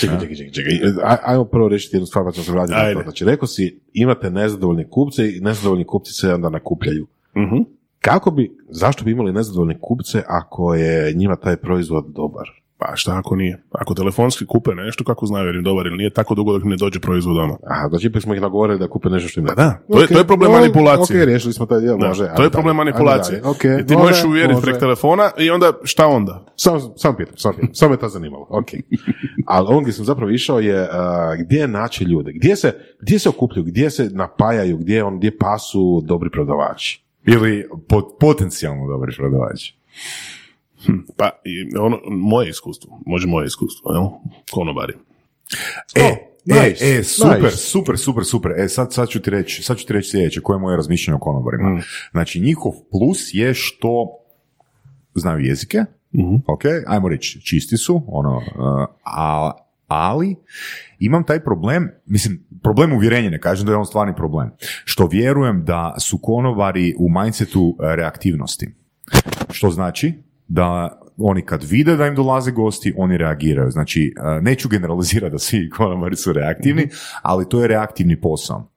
S5: Čekaj, čekaj, čekaj, čekaj. Aj- Ajmo prvo riješiti jednu stvar, pa ćemo se vratiti na
S3: Ajde.
S5: to. Znači, rekao si, imate nezadovoljne kupce i nezadovoljni kupci se onda nakupljaju.
S3: Mhm.
S5: Kako bi, zašto bi imali nezadovoljne kupce ako je njima taj proizvod dobar?
S3: Pa šta ako nije? Ako telefonski kupe nešto, kako znaju jer je dobar ili nije, tako dugo dok ne dođe proizvod doma.
S5: Aha, znači ipak smo ih nagovorili da kupe nešto što im ne
S3: Da, to, je,
S5: Ok,
S3: to je problem
S5: o,
S3: manipulacije.
S5: Ok, riješili smo taj dio,
S3: Da,
S5: može.
S3: to je problem manipulacije.
S5: ajde dalje, ok,
S3: Jer ti
S5: može,
S3: možeš uvjeriti
S5: može.
S3: prek telefona i onda šta onda?
S5: Samo, samo pitam, samo pitam, samo me to zanimalo, ok. Ali on gdje sam zapravo išao je, uh, gdje naći ljude, gdje se, gdje se okupljaju, gdje se napajaju, gdje, on, gdje pasu dobri prodavači.
S4: Ili pot- potencijalno dobri prodavači.
S3: Pa, i ono, moje iskustvo, može moje iskustvo, jel? Konobari.
S4: E,
S5: Oh, nice,
S4: e, e, super,
S5: nice.
S4: super, super, super. E, sad, sad ću ti reći, sad ću ti reći sljedeće, koje je moje razmišljanje o konobarima.
S3: Mm.
S4: Znači, njihov plus je što znaju jezike,
S3: Mhm.
S4: ok, ajmo reći, čisti su, ono, uh, a, ali imam taj problem, mislim, problem uvjerenja, ne kažem da je on stvarni problem, što vjerujem da su konobari u mindsetu e, reaktivnosti. Što znači da oni kad vide da im dolaze gosti, oni reagiraju. Znači, e, neću generalizirati da svi konobari su reaktivni, ali to je reaktivni posao.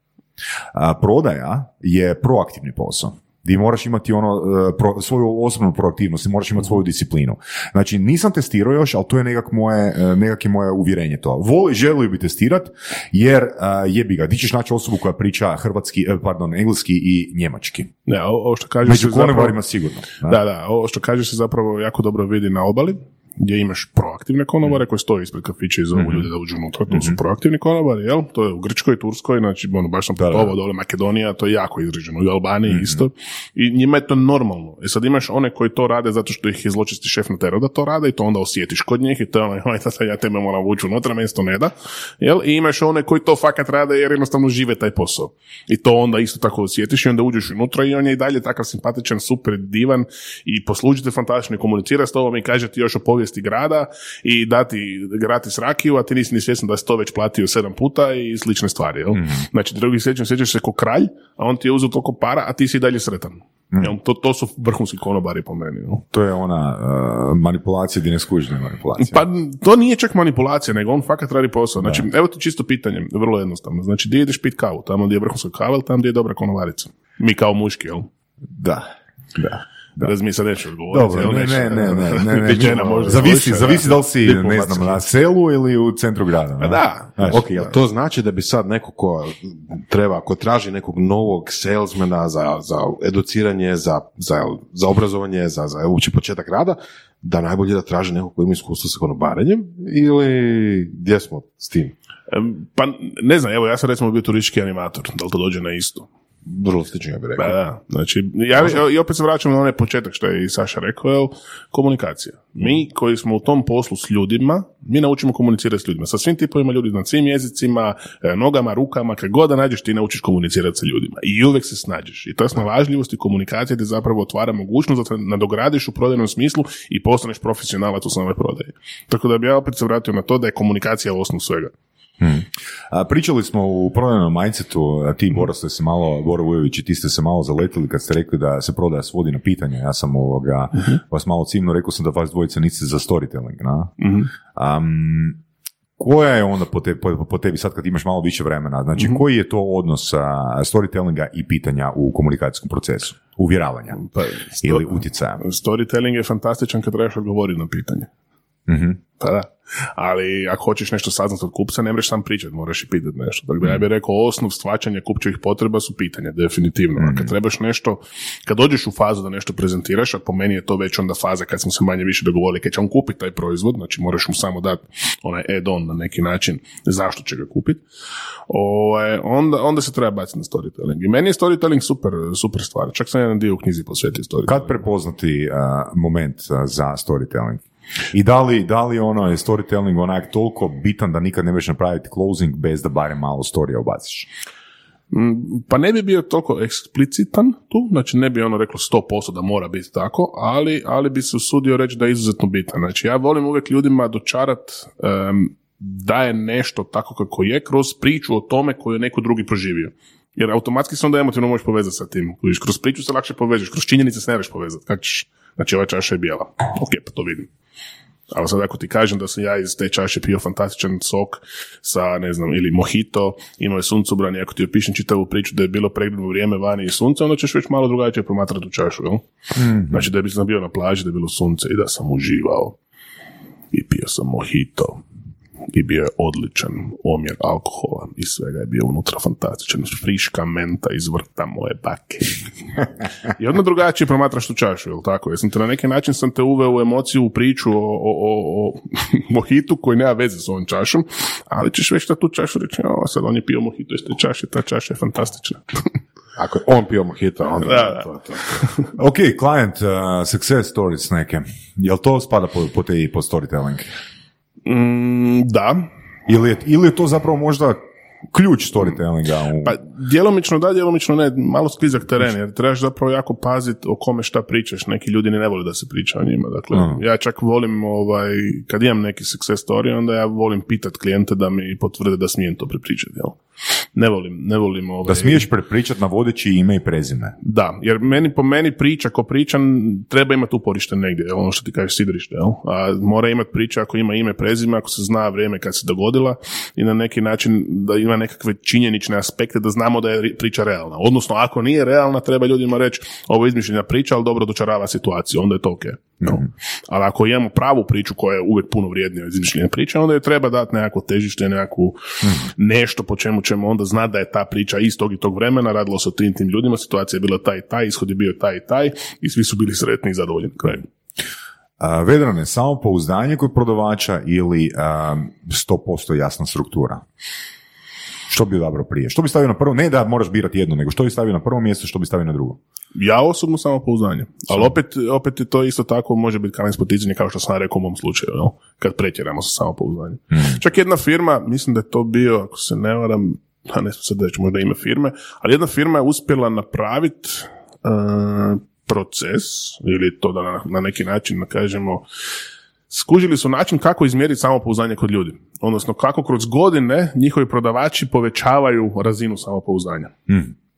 S4: A, prodaja je proaktivni posao di moraš imati ono e, pro, svoju osobnu proaktivnost i moraš imati svoju disciplinu. Znači nisam testirao još, ali to je nekak moje, e, nekak je moje uvjerenje to. Voli, želio bi testirati jer uh, jebi ga, ti ćeš naći osobu koja priča hrvatski, pardon, engleski i njemački.
S3: Ne, ovo što kažeš
S4: Među
S3: zapravo-
S4: konobarima sigurno. da.
S3: Da, da, ovo što kažeš se zapravo jako dobro vidi na obali, gdje imaš proaktivne konobare koji stoje ispred kafića i zovu ljude da uđu unutra, to su proaktivni konobari, jel? To je u Grčkoj, Turskoj, znači, ono, baš sam putovao dole Makedonija, to je jako izraženo, i u Albaniji isto. I njima je to normalno. I sad imaš one koji to rade zato što ih je zločesti šef natjerao da to rade i to onda osjetiš kod njih i to je "Oj, tata, ja tebe moram vući unutra, meni se to ne da. Jel? I imaš one koji to fakat rade jer jednostavno žive taj posao. I to onda isto tako osjetiš i onda uđeš unutra i on je i dalje takav simpatičan, super divan i poslužite fantastično i komunicira s tobom i kaže ti još o povijesti grada i dati gratis rakiju, a ti nisi ni svjestan da si to već platio sedam puta i slične stvari. Jel? Znači, drugi sjećam, sjećaš se ko kralj, a on ti je uzeo toliko para, a ti si i dalje sretan. Jel? To, to su vrhunski konobari po meni. Jel?
S4: To je ona uh, manipulacija di ne skužne manipulacija.
S3: Pa to nije čak manipulacija, nego on fakat radi posao. Znači, evo ti čisto pitanje, vrlo jednostavno. Znači, gdje ideš pit kavu? Tamo gdje je vrhunska kava ili tamo gdje je dobra konovarica? Mi kao muški, jel?
S4: Da, da.
S3: Da. mi sad neću odgovoriti.
S4: Dobro, ne, ne, ne, ne, ne, ne,
S3: možda
S4: zavisi, zavisi da li si, ne znam, na selu ili u centru grada.
S3: Pa da.
S5: Ok, to znači da bi sad neko ko treba, ko traži nekog novog salesmana za, za educiranje, za, za, za obrazovanje, za, za uopće početak rada, da najbolje da traži nekog ko ima iskustvo sa konobarenjem ili gdje smo s tim?
S3: Pa ne znam, evo ja sam recimo bio turistički animator, da li to dođe na isto?
S5: Vrlo slično, ja bih
S3: Pa
S5: rekao.
S3: da, znači, ja, i opet se vraćam na onaj početak što je i Saša rekao, jel, komunikacija. Mi koji smo u tom poslu s ljudima, mi naučimo komunicirati s ljudima, sa svim tipovima ljudi, na svim jezicima, e, nogama, rukama, kad god da nađeš ti naučiš komunicirati sa ljudima i uvijek se snađeš. I ta snalažljivost i komunikacija ti zapravo otvara mogućnost da nadogradiš u prodajnom smislu i postaneš profesionalac u samoj prodaji. Tako da bi ja opet se vratio na to da je komunikacija osnov svega.
S4: A, pričali smo u prodajnom mindsetu, a ti Boro ste se malo, Boro Vujović i ti ste se malo zaletili kad ste rekli da se prodaja svodi na pitanja. Ja sam ovoga, vas malo cimno, rekao sam da vas dvojica niste za storytelling, na? Am, koja je onda po, te, po, po tebi sad kad imaš malo više vremena, znači koji je to odnos a, storytellinga i pitanja u komunikacijskom procesu, uvjeravanja
S3: Pa,
S4: ili utjecaja?
S3: Storytelling je fantastičan kad trebaš odgovoriti na pitanje.
S4: Mhm.
S3: Pa da. Ali ako hoćeš nešto saznati od kupca, ne mreš sam pričat, moraš i pitati nešto. Dakle, ja bih rekao, osnov stvačanja kupčevih potreba su pitanja, definitivno. A kad trebaš nešto, kad dođeš u fazu da nešto prezentiraš, a po meni je to već onda faza kad smo se manje više dogovorili, kad će on kupiti taj proizvod, znači moraš mu samo dati onaj add-on na neki način zašto će ga kupiti, ovaj, onda, onda se treba baciti na storytelling. I meni je storytelling super, super stvar. Čak sam jedan dio u knjizi posvetio storytelling.
S4: Kad prepoznati a, moment za storytelling? I da li, da li ono je storytelling onak toliko bitan da nikad ne možeš napraviti closing bez da barem malo storija ubaciš?
S3: Mm, Pa ne bi bio toliko eksplicitan tu, znači ne bi ono reklo 100% da mora biti tako, ali, ali bi se usudio reći da je izuzetno bitan. Znači ja volim uvijek ljudima dočarat em, da je nešto tako kako je kroz priču o tome koju je neko drugi proživio. Jer automatski se onda emotivno možeš povezati sa tim. Kroz priču se lakše povežeš, kroz činjenice se ne možeš povezati. Ćeš? Znači ova čaša je bijela. Ok, pa to vidim. Ali sad ako ti kažem da sam ja iz te čaše pio fantastičan sok sa, ne znam, ili mojito, imao je suncobran i ako ti opišem čitavu priču da je bilo pregledno vrijeme vani i sunce, onda ćeš već malo drugačije promatrati tu čašu, jel? Znači da bi sam bio na plaži, da je bilo sunce i da sam uživao. I pio sam mojito. I bio je odličan omjer alkohola i svega je bio unutra fantastičan. Friška menta iz vrta moje bake. I odmah drugačije promatraš tu čašu, jel tako? Jesam te na neki način sam te uveo u emociju, u priču o, o, o, o mohitu koji nema veze s ovom čašom, ali ćeš već na tu čašu reći, o, sad on je pio mojito iz te čaše, ta čaša je fantastična.
S5: Ako je on pio mojito, onda
S3: Da, da.
S5: to je to.
S4: Ok, client uh, success stories neke. Jel to spada po, po te po storytelling?
S3: Mm, da,
S4: Ili je, ili je to zapravo možda ključ storytellinga. U...
S3: Pa djelomično da, djelomično ne, malo sklizak teren, jer trebaš zapravo jako paziti o kome šta pričaš. Neki ljudi ne vole da se priča o njima. Dakle,
S4: Aha.
S3: ja čak volim, ovaj, kad imam neki success story, onda ja volim pitat klijente da mi potvrde da smijem to prepričati. Jel? Ne volim, ne volim ovaj,
S4: Da smiješ prepričati navodeći ime i prezime.
S3: Da, jer meni po meni priča ko pričan treba imati uporište negdje, ono što ti kažeš sidrište, jel? a mora imati priča ako ima ime, prezime, ako se zna vrijeme kad se dogodila i na neki način da ima nekakve činjenične aspekte da znamo da je ri- priča realna. Odnosno, ako nije realna, treba ljudima reći ovo je izmišljena priča, ali dobro dočarava situaciju, onda je to ok. Jel? Ali ako imamo pravu priču koja je uvijek puno vrijednija od izmišljene priče, onda je treba dati nekako težište, nekakvu nešto po čemu ćemo onda znati da je ta priča iz tog i tog vremena, radilo se o tim tim ljudima, situacija je bila taj i taj, ishod je bio taj i taj i svi su bili sretni i zadovoljni.
S4: A, Vedrane, samo pouzdanje kod prodavača ili a, 100% jasna struktura? Što bi odabrao prije? Što bi stavio na prvo? Ne da moraš birati jedno, nego što bi stavio na prvo mjesto, što bi stavio na drugo?
S3: Ja osobno samo pouzdanje. Ali opet, opet je to isto tako može biti kamen spoticanje kao što sam rekao u mom slučaju, jel? kad pretjeramo sa samopouzdanjem. Čak jedna firma, mislim da je to bio, ako se ne varam, a ne sad reći možda ime firme, ali jedna firma je uspjela napraviti proces, ili to da na, na neki način da kažemo, skužili su način kako izmjeriti samopouzdanje kod ljudi. Odnosno kako kroz godine njihovi prodavači povećavaju razinu samopouzdanja.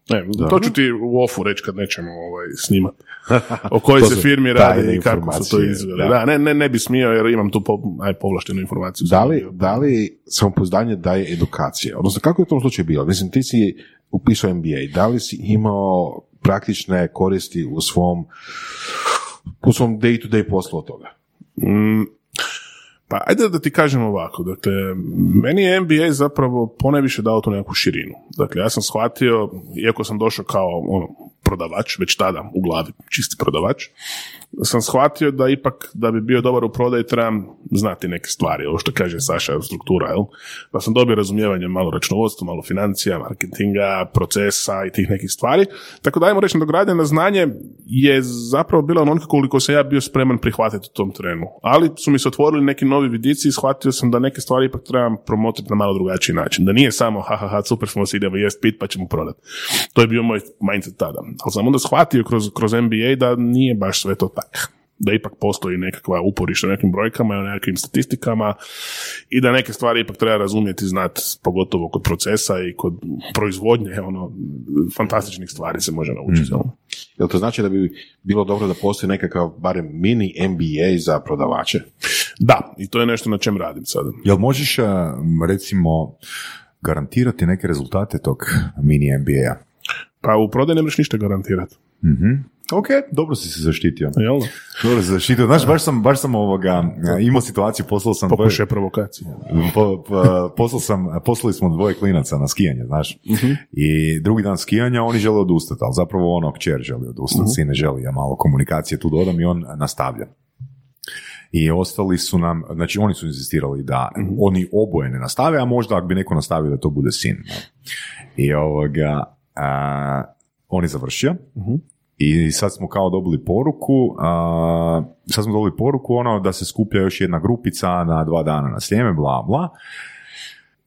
S3: Ne, to ću ti u ofu reći kad nećemo ovaj, snimati. O kojoj se firmi radi i kako su to izveli.
S5: da.
S3: Da, ne, ne, ne bi smio jer imam tu po, aj, povlaštenu informaciju.
S5: Da li, da li samopouzdanje daje edukacije? Odnosno, kako je u tom slučaju bilo? Mislim, ti si upisao MBA, da li si imao praktične koristi u svom u svom day-to-day poslu od toga?
S3: Mm, pa ajde da ti kažem ovako, dakle, meni je MBA zapravo ponajviše dao tu nekakvu širinu. Dakle, ja sam shvatio, iako sam došao kao ono, prodavač, već tada u glavi čisti prodavač, sam shvatio da ipak da bi bio dobar u prodaji trebam znati neke stvari, ovo što kaže Saša, struktura, jel? Pa sam dobio razumijevanje malo računovodstva, malo financija, marketinga, procesa i tih nekih stvari. Tako da ajmo reći, nadogradnja na znanje je zapravo bila onoliko koliko sam ja bio spreman prihvatiti u tom trenu. Ali su mi se otvorili neki novi vidici i shvatio sam da neke stvari ipak trebam promotriti na malo drugačiji način. Da nije samo ha ha ha super smo se idemo jest pit pa ćemo prodati. To je bio moj mindset tada. Ali sam onda shvatio kroz, kroz MBA da nije baš sve to tako da ipak postoji nekakva uporište u nekim brojkama i u nekakvim statistikama i da neke stvari ipak treba razumjeti i znati, pogotovo kod procesa i kod proizvodnje, ono, fantastičnih stvari se može naučiti. jel?
S5: Jel to znači da bi bilo dobro da postoji nekakav barem mini MBA za prodavače?
S3: Da, i to je nešto na čem radim sada.
S4: Jel možeš, recimo, garantirati neke rezultate tog mini MBA-a?
S3: Pa u prodaju ne možeš ništa garantirati.
S4: Ok, dobro si se zaštitio.
S3: Jel?
S4: Dobro si se zaštitio. Znaš, baš sam, baš sam ovoga, a, imao situaciju, poslao sam dvoje,
S3: Pokušaj provokacije.
S4: po, po- poslao sam, poslali smo dvoje klinaca na skijanje, znaš. I drugi dan skijanja oni žele odustati, ali zapravo ono kćer želi odustati, sin ne želi, ja malo komunikacije tu dodam i on nastavlja. I ostali su nam, znači oni su insistirali da oni oboje ne nastave, a možda ako bi neko nastavio da to bude sin. I ovoga, a, on je završio i sad smo kao dobili poruku, a, sad smo dobili poruku ono da se skuplja još jedna grupica na dva dana na Sljeme, bla bla.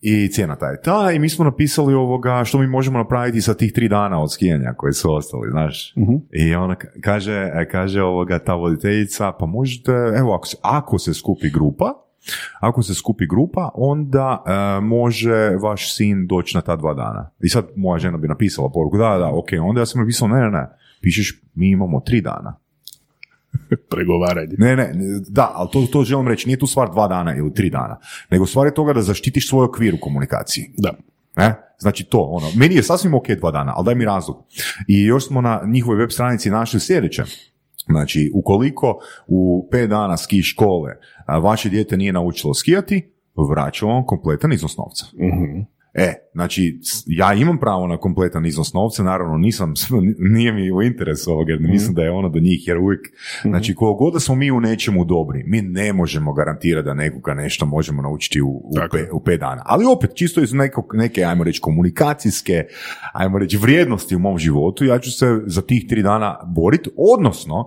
S4: I cijena ta je ta i mi smo napisali ovoga što mi možemo napraviti sa tih tri dana od skijanja koji su ostali, znaš. I ona ka- kaže, e, kaže ovoga ta voditeljica, pa možete, evo ako se, ako se skupi grupa, ako se skupi grupa, onda e, može vaš sin doći na ta dva dana. I sad moja žena bi napisala poruku, da, da, ok, onda ja sam napisao, ne, ne, ne, pišeš, mi imamo tri dana.
S3: Pregovaranje.
S4: Ne, ne, ne, da, ali to, to želim reći, nije tu stvar dva dana ili tri dana, nego stvar je toga da zaštitiš svoj okvir u komunikaciji.
S3: Da.
S4: Ne? Znači to, ono, meni je sasvim ok dva dana, ali daj mi razlog. I još smo na njihovoj web stranici našli sljedeće. Znači, ukoliko u pet dana ski škole vaše dijete nije naučilo skijati, vraćamo vam kompletan iznos novca. E, znači, ja imam pravo na kompletan iznos novca, naravno nisam, nije mi u interesu ovoga, jer mislim da je ono do njih, jer uvijek, znači, koliko god da smo mi u nečemu dobri, mi ne možemo garantirati da nekoga nešto možemo naučiti u, u, pe- u pet dana. Ali opet, čisto iz nekog, neke, ajmo reći, komunikacijske, ajmo reći, vrijednosti u mom životu, ja ću se za tih tri dana boriti, odnosno,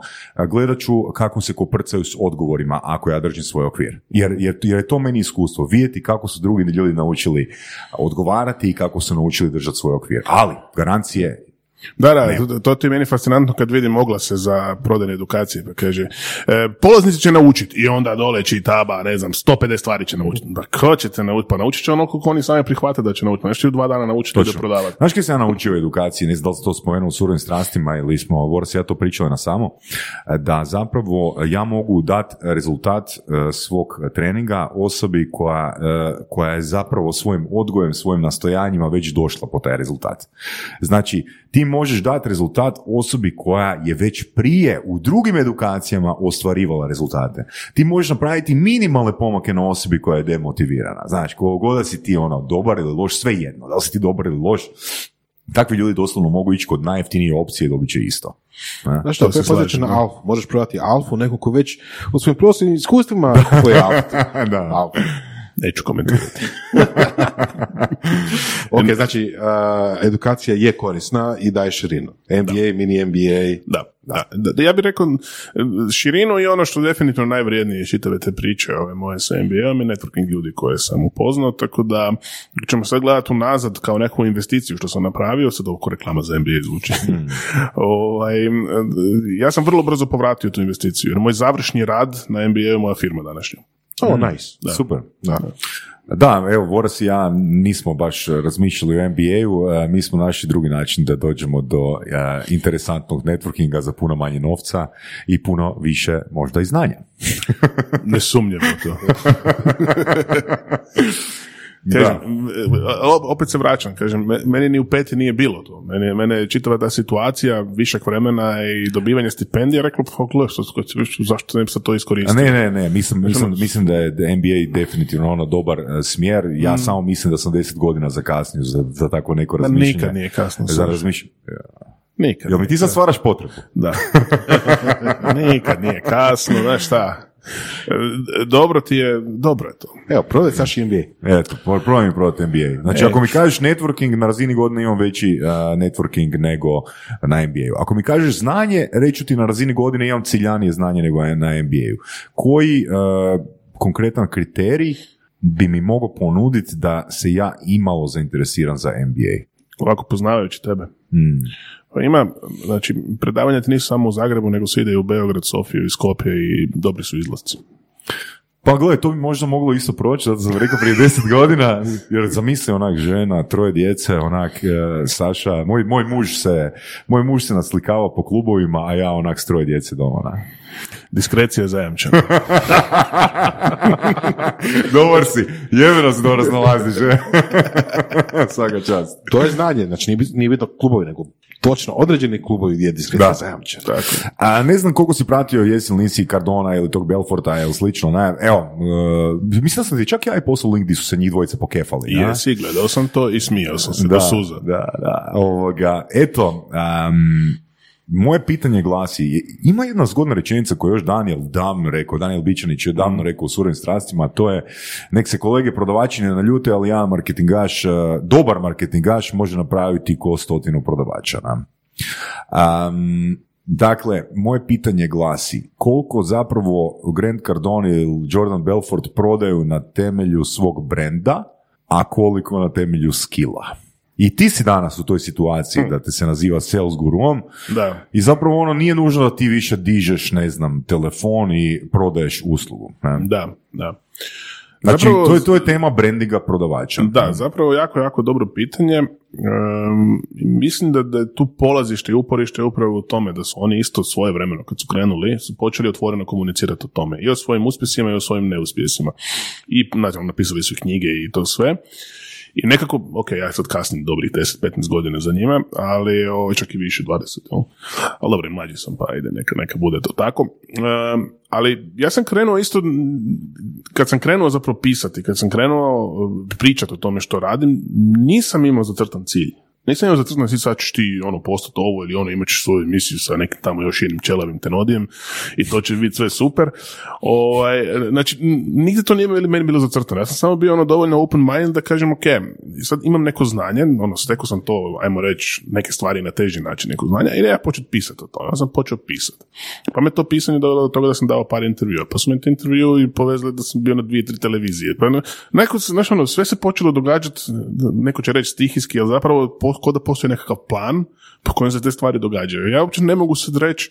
S4: gledat ću kako se koprcaju s odgovorima ako ja držim svoj okvir. Jer, jer, jer je to meni iskustvo, vidjeti kako su drugi ljudi naučili odgovarati i kako su naučili držati svoj okvir. Ali, garancije
S3: Da, da, to, to ti je meni fascinantno kad vidim oglase za prodajne edukacije, pa kaže, e, polaznici će naučiti i onda dole čitaba, ne znam, 150 stvari će naučiti. Pa ko ćete naučiti? Pa naučit će ono koliko oni sami prihvate da će naučiti. Pa nešto u dva dana naučiti da prodavati.
S4: Znaš kaj sam ja naučio u edukaciji, ne znam da li to spomenuo u surovim strastima ili smo, Boris ja to pričali na samo, da zapravo ja mogu dati rezultat e, svog treninga osobi koja, e, koja je zapravo svojim odgojem, svojim nastojanjima već došla po taj rezultat. Znači, ti možeš dati rezultat osobi koja je već prije u drugim edukacijama ostvarivala rezultate. Ti možeš napraviti minimalne pomake na osobi koja je demotivirana. Znači, koliko god da si ti ono dobar ili loš, sve jedno. Da li si ti dobar ili loš, takvi ljudi doslovno mogu ići kod najjeftinije opcije i dobit će isto. Ne?
S5: Znaš što, je
S3: slažem,
S5: na alfu. Možeš prodati alfu, neko ko već u svojim prostornim iskustvima kupuje alfu.
S4: da.
S5: alfu.
S3: Neću komentirati.
S5: Ok, znači, uh, edukacija je korisna i daje širinu. MBA, mini MBA.
S3: Da, da. da, ja bih rekao širinu i ono što definitivno najvrijednije iz čitave te priče ove moje sa NBA-om je networking ljudi koje sam upoznao, tako da ćemo sad gledati unazad kao neku investiciju što sam napravio, sad ovo ko reklama za NBA zvuči. ovaj, m, ja sam vrlo brzo povratio tu investiciju, jer moj završni rad na NBA je moja firma današnja.
S5: Oh, nice.
S4: Super.
S5: Da.
S4: Da, evo, Voras i ja nismo baš razmišljali o NBA-u, e, mi smo našli drugi način da dođemo do e, interesantnog networkinga za puno manje novca i puno više možda i znanja.
S3: Nesumnjivo to. Kažem, o- opet se vraćam, kažem, me- meni ni u peti nije bilo to. Mene, mene je čitava ta situacija, višak vremena i dobivanje stipendija, reklo, zašto ne bi sad to
S4: A
S3: iskoristio?
S4: ne, ne, ne, mislim, mislim, mislim da je NBA definitivno ono dobar e, smjer, ja samo mislim da sam deset godina zakasnio za, za tako neko razmišljanje.
S3: nikad nije kasno.
S4: Za razmišljanje.
S3: Nikad.
S4: Jel mi ti sad stvaraš potrebu?
S3: Da. Nikad nije kasno, znaš šta. E, Dobro ti je, dobro je to.
S5: Evo, prodaj Saši MBA.
S4: Eto, pro- probaj mi prodati NBA. Znači,
S3: E.
S4: ako mi kažeš networking, na razini godine imam veći uh, networking nego na NBA-u. Ako mi kažeš znanje, reću ti na razini godine imam ciljanije znanje nego na NBA-u. Koji uh, konkretan kriterij bi mi mogao ponuditi da se ja imalo zainteresiran za NBA?
S3: Ovako poznavajući tebe.
S4: Hmm.
S3: Pa ima, znači, predavanja ti nisu samo u Zagrebu, nego se ide i u Beograd, Sofiju i Skopje i dobri su izlasci.
S4: Pa gledaj, to bi možda moglo isto proći, zato sam rekao prije deset godina, jer zamisli onak žena, troje djece, onak e, Saša, moj, moj muž se, moj muž se naslikava po klubovima, a ja onak s troje djece doma, na.
S3: Diskrecija je zajamčena.
S4: Dobar si, jebeno se dobro snalaziš, e. Svaka čast.
S5: To je znanje, znači nije, nije bitno klubovi, nego točno određeni klubovi gdje je diskrecija
S4: Da.
S5: zajamčena.
S4: A ne znam koliko si pratio, jesi li nisi Cardona ili tog Belforta ili slično, ne, evo, e, mislim da sam ti čak ja i poslao link gdje su se njih dvojica pokefali,
S3: jesi, gledao sam to i smijao sam se do suza.
S4: Da, da, ovoga, eto, um, moje pitanje glasi, ima jedna zgodna rečenica koju je još Daniel davno rekao, Daniel Bičanić je davno rekao u surovim strastima, a to je, nek se kolege prodavači ne naljute, ali jedan marketingaš, uh, dobar marketingaš može napraviti ko stotinu prodavača. Um, dakle, moje pitanje glasi, koliko zapravo Grant Cardone ili Jordan Belfort prodaju na temelju svog brenda, a koliko na temelju skilla? I ti si danas u toj situaciji da te se naziva sales guruom
S3: Da.
S4: i zapravo ono nije nužno da ti više dižeš, ne znam, telefon i prodaješ uslugu. ne?
S3: Da, da.
S4: Znači,
S3: Zapravo-
S4: to, je, to je tema brandinga prodavača.
S3: Da, zapravo jako, jako dobro pitanje. Ehm, mislim da, da je tu polazište i uporište upravo u tome da su oni isto svoje vremeno kad su krenuli, su počeli otvoreno komunicirati o tome. I o svojim uspjesima i o svojim neuspjesima. I naravno, napisali su knjige i to sve. I nekako, ok, ja sad kasnim dobrih 10-15 godina za njima, ali o, čak i više, 20, jel? ali dobro, mlađi sam, pa ide, neka, neka bude to tako. Ehm, ali ja sam krenuo isto, kad sam krenuo zapravo pisati, kad sam krenuo e, pričati o tome što radim, nisam imao zacrtan cilj. Nisam imao zacrtano si sad ćeš ti ono postati ovo ili ono, imat ćeš svoju emisiju sa nekim tamo još jednim čelavim tenodijem i to će biti sve super. Ovaj, znači, nigdje to nije meni meni bilo zacrtano. Ja sam samo bio ono dovoljno open mind da kažem, ok, sad imam neko znanje, ono, stekao sam to, ajmo reći, neke stvari na teži način neko znanja i ja početi pisati o tome. Ja sam počeo pisati. Pa me to pisanje dovelo do toga da sam dao par intervjua. Pa su me te intervju i povezali da sam bio na dvije, tri televizije. Pa, neko, se- znaš, ono, sve se počelo događati, neko će reći stihijski, ali zapravo ko da postoji nekakav plan po kojem se te stvari događaju. Ja uopće ne mogu sad reći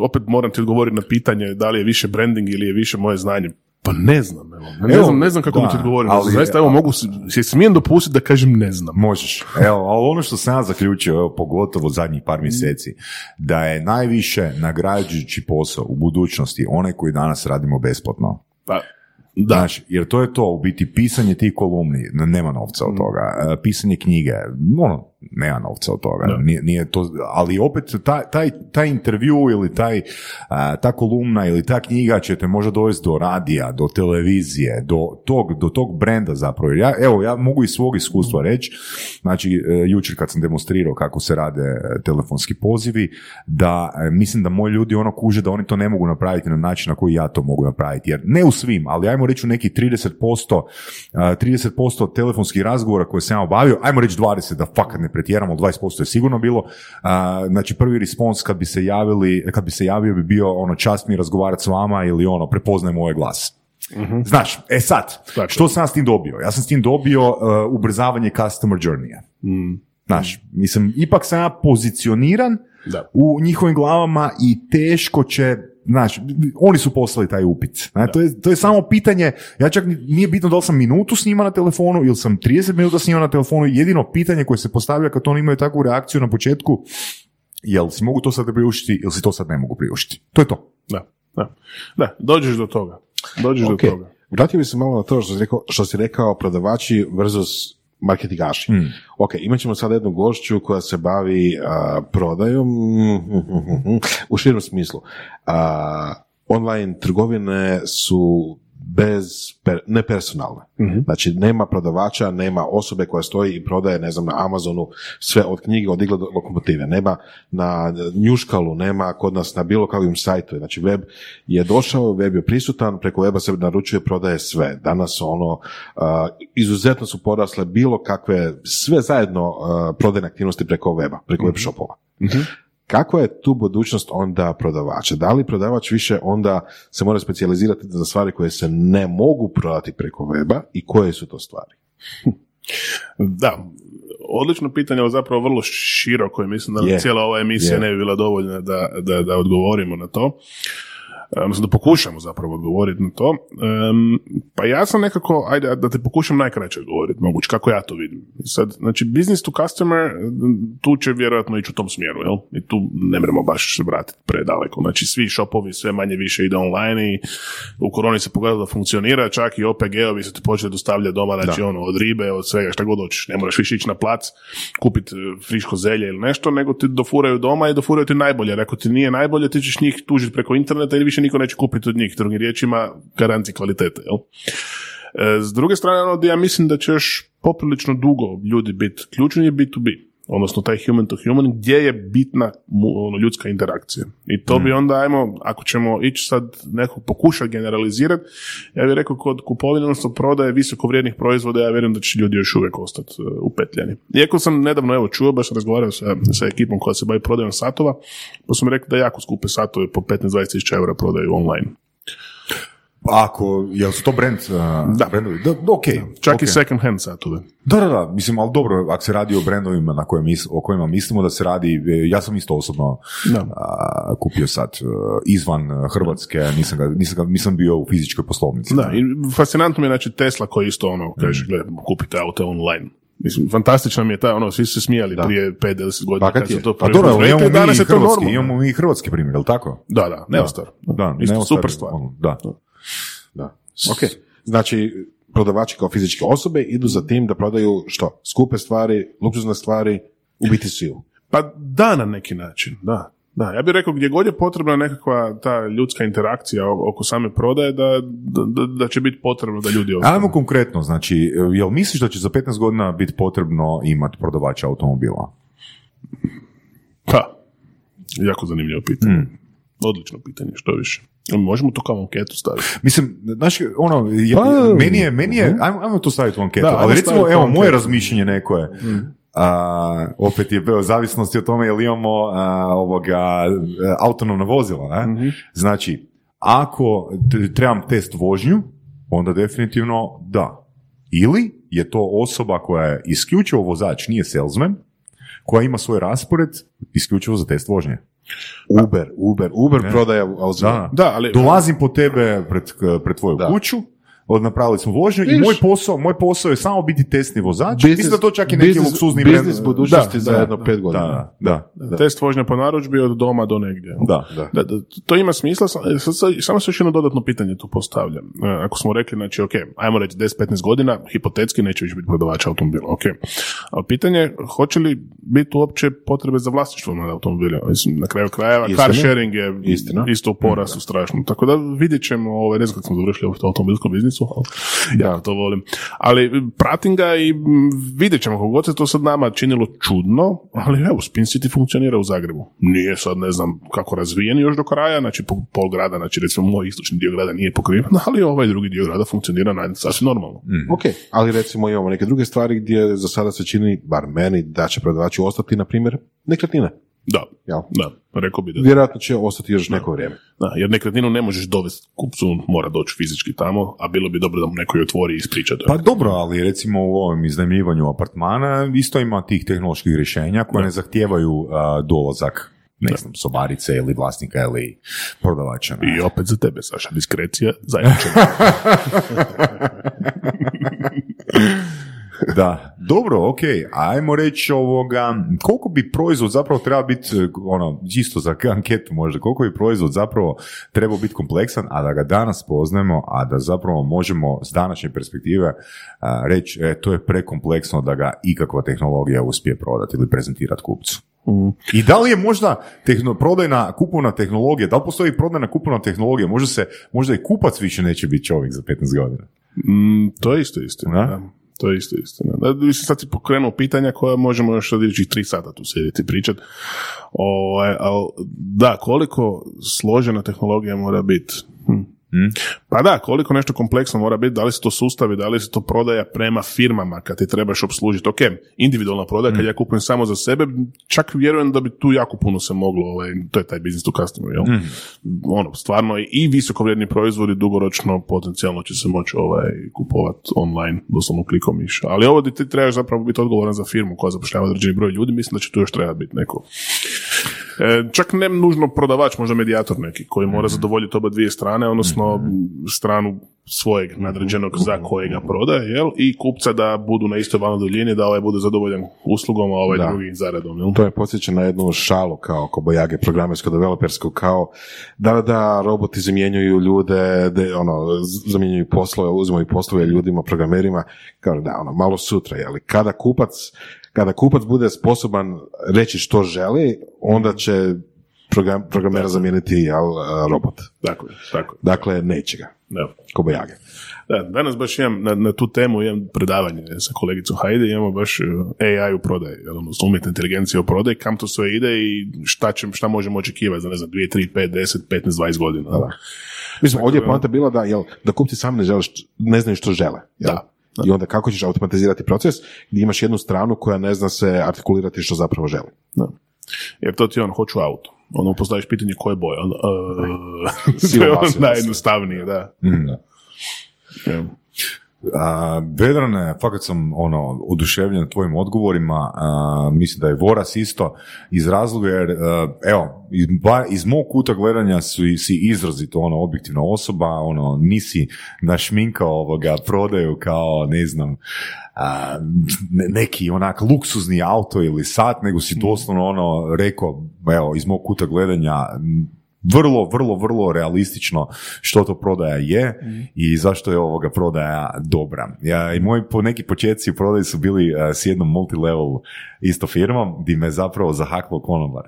S3: opet moram ti odgovoriti na pitanje da li je više branding ili je više moje znanje. Pa ne znam, evo. Ne,
S4: Evo,
S3: znam, ne znam kako
S4: da,
S3: bi ti odgovorio.
S4: ali-
S3: Zaista, evo, mogu, si, si smijem dopustiti da kažem ne znam.
S4: Možeš. Evo, ali ono što sam ja zaključio, evo, pogotovo zadnjih par mjeseci, da je najviše nagrađujući posao u budućnosti onaj koji danas radimo besplatno.
S3: Pa, da.
S4: Znaš, jer to je to, u biti pisanje tih kolumni, nema novca
S3: Mm.
S4: od toga, E, pisanje knjige, ono, nema novca od toga, nije, nije to, ali opet taj, taj, taj intervju ili taj, ta kolumna ili ta knjiga će te možda dovesti do radija, do televizije, do tog, do tog brenda zapravo. Ja, evo, ja mogu iz svog iskustva reći, znači, e, jučer kad sam demonstrirao kako se rade e, telefonski pozivi, da e, mislim da moji ljudi ono kuže da oni to ne mogu napraviti na način na koji ja to mogu napraviti. Jer ne u svim, ali ajmo reći u nekih 30%, a, 30% telefonskih razgovora koje sam ja obavio, ajmo reći 20 da fakat ne pretjeramo, 20% je sigurno bilo. A, znači prvi respons kad bi se javili, kad bi se javio bi bio ono čast mi razgovarati s vama ili ono prepoznajem ovaj glas. Znaš, e sad,
S3: Tako.
S4: što sam ja s tim dobio? Ja sam s tim dobio uh, ubrzavanje customer journey Znaš, mislim, ipak sam ja pozicioniran
S3: Da.
S4: u njihovim glavama i teško će Znaš, oni su poslali taj upit. Znaš, to, je, to je samo pitanje, ja čak ni- nije bitno da li sam minutu s njima na telefonu ili sam 30 minuta s njima na telefonu, jedino pitanje koje se postavlja kad oni imaju takvu reakciju na početku, jel si mogu to sad priuštiti ili si to sad ne mogu priuštiti. To je to.
S3: Da, da. Da, dođeš do toga. Dođeš
S5: Ok,
S3: do toga.
S5: vratio bi se malo na to što si rekao, što si rekao prodavači versus marketingaši.
S3: Hmm.
S5: Ok, imat ćemo sad jednu gošću koja se bavi a, prodajom u širem smislu. A, online trgovine su bez, per, nepersonalne.
S3: Mhm.
S5: Znači, nema prodavača, nema osobe koja stoji i prodaje, ne znam, na Amazonu sve od knjige, od igle do lokomotive. Nema na njuškalu, nema kod nas na bilo kakvim sajtu. Znači, web je došao, web je prisutan, preko weba se naručuje, prodaje sve. Danas ono, a, izuzetno su porasle bilo kakve, sve zajedno a, prodajne aktivnosti preko weba, preko web shopova. Kakva je tu budućnost onda prodavača? Da li prodavač više onda se mora specijalizirati za stvari koje se ne mogu prodati preko weba i koje su to stvari?
S3: Da, odlično pitanje, ali zapravo vrlo široko i mislim da
S5: Je.
S3: cijela ova emisija
S5: Je.
S3: ne bi bila dovoljna da, da, da odgovorimo na to. E, Odnosno da pokušamo zapravo odgovoriti na to. Em, pa ja sam nekako, ajde da te pokušam najkraće odgovoriti, moguće, kako ja to vidim. Sad, znači, business to customer, tu će vjerojatno ići u tom smjeru, jel? I tu ne moramo baš se vratiti predaleko. Znači, svi shopovi sve manje više ide online i u koroni se pogledalo da funkcionira, čak i OPG-ovi se ti počeli dostavljati doma, znači ono, od ribe, od svega, šta god hoćeš. Ne moraš više ići na plac, kupiti friško zelje ili nešto, nego ti dofuraju doma i dofuraju ti najbolje. Jer ako ti nije najbolje, ti ćeš njih tužiti preko interneta ili više niko neće kupiti od njih. Drugim riječima, garanci kvalitete, jel? E, S druge strane, ono ja mislim da će još poprilično dugo ljudi biti ključni je B2B odnosno taj human to human, gdje je bitna ono, ljudska interakcija. I to bi onda, ajmo, ako ćemo ići sad nekog pokušati generalizirati, ja bih rekao kod kupovine, odnosno prodaje visoko vrijednih proizvoda, ja vjerujem da će ljudi još uvijek ostati e, upetljani. Iako sam nedavno, evo, čuo, baš sam razgovarao sa, sa ekipom koja se bavi prodajom satova, pa su mi rekli da jako skupe satove po 15-20 tisuća eura prodaju online.
S4: Ako, jel su to brand, uh,
S3: Da.
S4: brandovi? Da, ok.
S3: Čak
S4: ok.
S3: i second hand satove.
S4: Da, da, da, mislim, ali dobro, ako se radi o brendovima na koje mis, o kojima mislimo da se radi, e, ja sam isto osobno
S3: Da.
S4: a, kupio sad e, izvan Hrvatske, nisam, ga, nisam, ga, nisam bio u fizičkoj poslovnici.
S3: Da, i fascinantno mi je znači Tesla koji isto ono, kaže, gledaj, kupite auto online. Mislim, fantastično mi je ta, ono, svi su se smijali prije 5-10 godina
S5: Fakat
S3: kad
S5: je.
S3: to
S4: Pa dobro, imamo mi,
S3: danas
S4: i
S3: je to
S4: hrvatski, imamo mi i hrvatski primjer, jel tako?
S3: Da, da, Neostar.
S4: Da,
S3: isto
S4: Neostar,
S3: super stvar.
S4: ono, Da.
S5: Da. Ok. Znači, prodavači kao fizičke osobe idu za tim da prodaju što? Skupe stvari, luksuzne stvari u BTC-u.
S3: Pa da, na neki način, da. Da, ja bih rekao gdje god je potrebna nekakva ta ljudska interakcija oko same prodaje, da, da, da će biti potrebno da ljudi ostanu.
S4: Ajmo konkretno, znači, jel misliš da će za 15 godina biti potrebno imati prodavača automobila?
S3: Pa, jako zanimljivo pitanje.
S4: Mm.
S3: Odlično pitanje, što više. Možemo to kao anketu staviti.
S4: Mislim, znaš, ono, je,
S5: Pa-
S4: meni je, meni je, ajmo, ajmo to staviti u anketu,
S3: Da,
S4: ali recimo, evo,
S3: anketu.
S4: moje razmišljanje neko je, a, opet je bio zavisnosti o tome jel imamo a, ovoga, autonomna vozila, ne? Znači, ako trebam test vožnju, onda definitivno da. Ili je to osoba koja je isključivo vozač, nije salesman, koja ima svoj raspored isključivo za test vožnje.
S5: Uber, Uber, Uber prodaja automobila.
S4: Da,
S3: Da, ali...
S4: Dolazim po tebe pred, pred tvoju
S5: Da.
S4: kuću, napravili smo vožnju i
S5: Vidiš?
S4: moj posao, moj posao je samo biti testni vozač.
S5: Biznis-
S4: Mislim da to čak i neki
S5: biznis-
S4: luksuzni
S5: biznis budućnosti
S4: Da,
S5: za
S4: da,
S5: jedno
S4: da,
S5: pet godina.
S4: Da, da,
S3: Test vožnja po narudžbi od doma do negdje.
S4: da.
S5: Da.
S3: Da, da, to ima smisla, e, samo se još jedno dodatno pitanje tu postavljam. E, Ako smo rekli, znači, ok, ajmo reći 10-15 godina, hipotetski neće više biti prodavač automobila, ok. Ali pitanje je, hoće li biti uopće potrebe za vlasništvo nad automobilima? Mislim, na kraju krajeva,
S5: Istina.
S3: car sharing je
S5: Istina.
S3: isto u porastu strašno. Tako da vidjet ćemo, ovaj, ne znam kako smo završili u automobilskom biznisu, ali jako to volim. Ali pratim ga i mm, vidjet ćemo kako god se to sad nama činilo čudno, ali evo, Spin City funkcionira u Zagrebu. Nije sad, ne znam, kako razvijen još do kraja, znači po- pol grada, znači recimo moj istočni dio grada nije pokriven, ali ovaj drugi dio grada funkcionira na sasvim normalno.
S5: Ok, ali recimo imamo neke druge stvari gdje za sada se čini, bar meni, da će prodavači ostati, na primjer, nekretnine.
S3: Da,
S5: Jel?
S3: da, rekao bi da.
S5: Vjerojatno će ostati još neko vrijeme.
S3: Da, jer nekretninu ne možeš dovesti kupcu, mora doći fizički tamo, a bilo bi dobro da mu neko i otvori i ispriča to.
S4: Pa dobro, ali recimo u ovom iznajmljivanju apartmana isto ima tih tehnoloških rješenja koje ne zahtijevaju a, dolazak ne znam, sobarice ili vlasnika ili prodavača.
S3: I opet za tebe, Saša, diskrecija, zajamčena.
S4: Da, dobro, ok, ajmo reći ovoga, koliko bi proizvod zapravo treba biti, eh, ono, čisto za anketu možda, koliko bi proizvod zapravo trebao biti kompleksan, a da ga danas poznajemo, a da zapravo možemo s današnje perspektive a, reći, e, to je prekompleksno da ga ikakva tehnologija uspije prodati ili prezentirati kupcu. I da li je možda tehno, prodajna kupovna tehnologija, da li postoji prodajna kupovna tehnologija, možda se, možda i kupac više neće biti čovjek za 15 godina.
S3: Mm, to je isto istina.
S4: Da?
S3: Da? To je isto istina. Mislim, sad si pokrenuo pitanja koja možemo još od tri sata tu sjediti pričat. Ovaj, ali da, koliko složena tehnologija mora biti? Hm. Pa da, koliko nešto kompleksno mora biti, da li su to sustavi, da li se to prodaja prema firmama kad ti trebaš obslužiti. Ok, individualna prodaja, kad ja kupujem samo za sebe, čak vjerujem da bi tu jako puno se moglo, ovaj, to je taj biznis to customer, jel? Ono, stvarno i visokovrijedni proizvodi dugoročno potencijalno će se moći ovaj, kupovati online, doslovno klikom miša. Ali ovo ti trebaš zapravo biti odgovoran za firmu koja zapošljava određeni broj ljudi, mislim da će tu još trebati biti neko čak ne nužno prodavač, možda medijator neki koji mora zadovoljiti oba dvije strane, odnosno stranu svojeg nadređenog za kojega prodaje, jel? I kupca da budu na istoj valnoj duljini, da ovaj bude zadovoljan uslugom, a ovaj
S5: Da.
S3: drugi zaradom, jel?
S5: To me podsjeća na jednu šalu kao kobojage programersko-developersku, kao da, da, roboti zamjenjuju ljude, de, ono, zamjenjuju poslove, uzimaju poslove ljudima, programerima, kao da, ono, malo sutra, ali kada kupac, kada kupac bude sposoban reći što želi, onda će program, programera zamijeniti jel, robot.
S3: Tako je, tako.
S5: Dakle, neće ga.
S3: Da.
S5: Kobojage.
S3: Da, danas baš imam na, na tu temu imam predavanje sa kolegicom Hajde, imamo baš uh, AI u prodaji, odnosno umjetna inteligencija u prodaji, kam to sve ide i šta, će, šta možemo očekivati za, ne znam, 2, 3, 5, 10, 15, 20 godina. jel?
S5: Mislim, ovdje je poanta bila da, jel, da kupci sami ne, žele, ne znaju što žele. Jel?
S3: Da.
S5: I onda kako ćeš automatizirati proces gdje imaš jednu stranu koja ne zna se artikulirati što zapravo želi.
S3: Da. Jer to ti je on, hoću auto. Ono postaviš pitanje koje boje. On, uh,
S5: Sivo
S3: to je on
S5: masno.
S3: najjednostavnije, da. Evo.
S4: A, Vedrane, fakat sam ono, oduševljen tvojim odgovorima, a, mislim da je Voras isto iz razloga jer, a, evo, iz, ba- iz mog kuta gledanja su, si izrazito ono, objektivna osoba, ono, nisi našminkao ovoga prodaju kao, ne znam, neki onak luksuzni auto ili sat, nego si doslovno ono rekao, evo, iz mog kuta gledanja, vrlo, vrlo, vrlo realistično što to prodaja je i zašto je ovoga prodaja dobra. Ja, I moji po neki početci u prodaji su bili eh, s jednom multilevel isto firmom gdje me zapravo zahaklo konobar.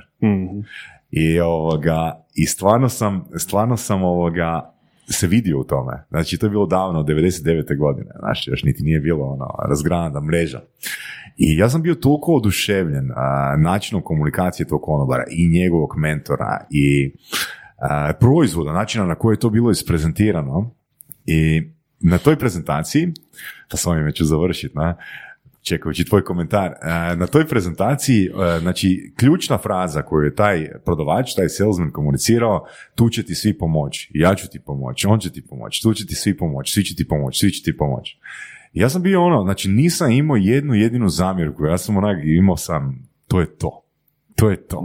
S4: I, ovoga, I stvarno sam, stvarno sam ovoga, se vidio u tome. Znači, to je bilo davno, 99. godine. Znači, još niti nije bilo ono, razgranata mreža. I ja sam bio toliko oduševljen a, načinom komunikacije tog konobara i njegovog mentora i a, proizvoda, načina na koji je to bilo isprezentirano. I na toj prezentaciji, pa s ovime ću završiti, na, čekajući tvoj komentar, a, na toj prezentaciji, a, znači, ključna fraza koju je taj prodavač, taj salesman komunicirao, tu će ti svi pomoći, ja ću ti pomoći, on će ti pomoći, tu će ti svi pomoći, svi će ti pomoći, svi će ti pomoći. I Ja sam bio ono, znači nisam imao jednu jedinu zamjerku, ja sam onak imao sam, to je to, to je to.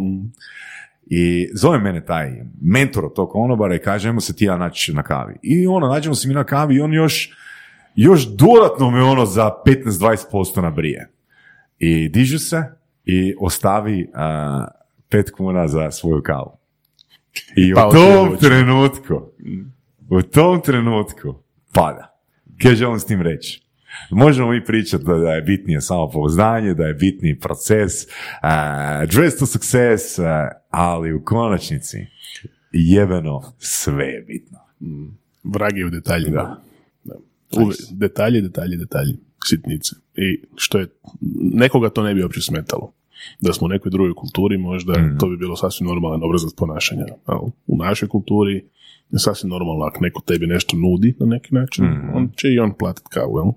S4: I zove mene taj mentor od tog konobara i kaže, ajmo se ti ja naći na kavi. I ono, nađemo se mi na kavi i on još, još dodatno me ono za 15-20% nabrije. I dižu se i ostavi a, pet kuna za svoju kavu. I u
S3: Pa,
S4: tom
S3: otiđe.
S4: trenutku, u tom trenutku pada. Kaj želim s tim reći? Možemo mi pričati da, da je bitnije samopouzdanje, da je bitniji proces, uh, dress to success, uh, ali u konačnici jebeno sve je bitno.
S3: Vrag je u detaljima. Da. Uvijek, detalji, detalji, detalji, sitnice. I što je, nekoga to ne bi uopće smetalo. Da smo u nekoj drugoj kulturi, možda to bi bilo sasvim normalan obrazac ponašanja. A u našoj kulturi je sasvim normalno ako neko tebi nešto nudi na neki način, on će i on platiti kavu, jel?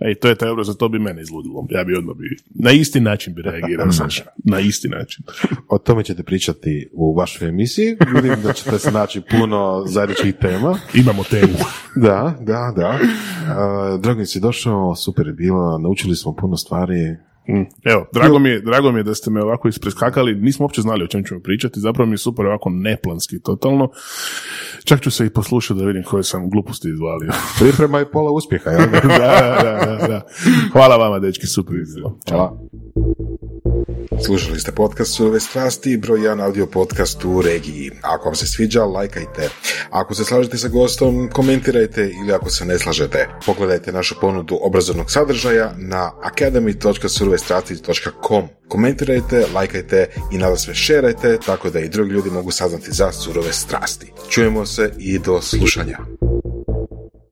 S3: E, i to je taj obrazac, to bi mene izludilo. Ja bi odmah bi, na isti način bi reagirao, Saša. Na isti način.
S5: O tome ćete pričati u vašoj emisiji. Vidim da ćete se naći puno zajedničkih tema.
S3: Imamo temu.
S5: Da, da, da. Uh, drago mi si došao, super je bilo, naučili smo puno stvari.
S3: Mm. Evo, drago mi, je, drago mi je da ste me ovako ispreskakali, nismo uopće znali o čem ćemo pričati, zapravo mi je super ovako neplanski totalno. Čak ću se i poslušati da vidim koje sam gluposti izvalio.
S5: Priprema je pola uspjeha, jel?
S3: da, da, da, da. Hvala vama, dečki, super.
S5: Hvala. Slušali ste podcast Surove strasti, broj 1 audio podcast u regiji. Ako vam se sviđa, lajkajte. Ako se slažete sa gostom, komentirajte ili ako se ne slažete, pogledajte našu ponudu obrazovnog sadržaja na academy.surovestrasti.com. Komentirajte, lajkajte i nada sve šerajte tako da i drugi ljudi mogu saznati za surove strasti. Čujemo se i do slušanja.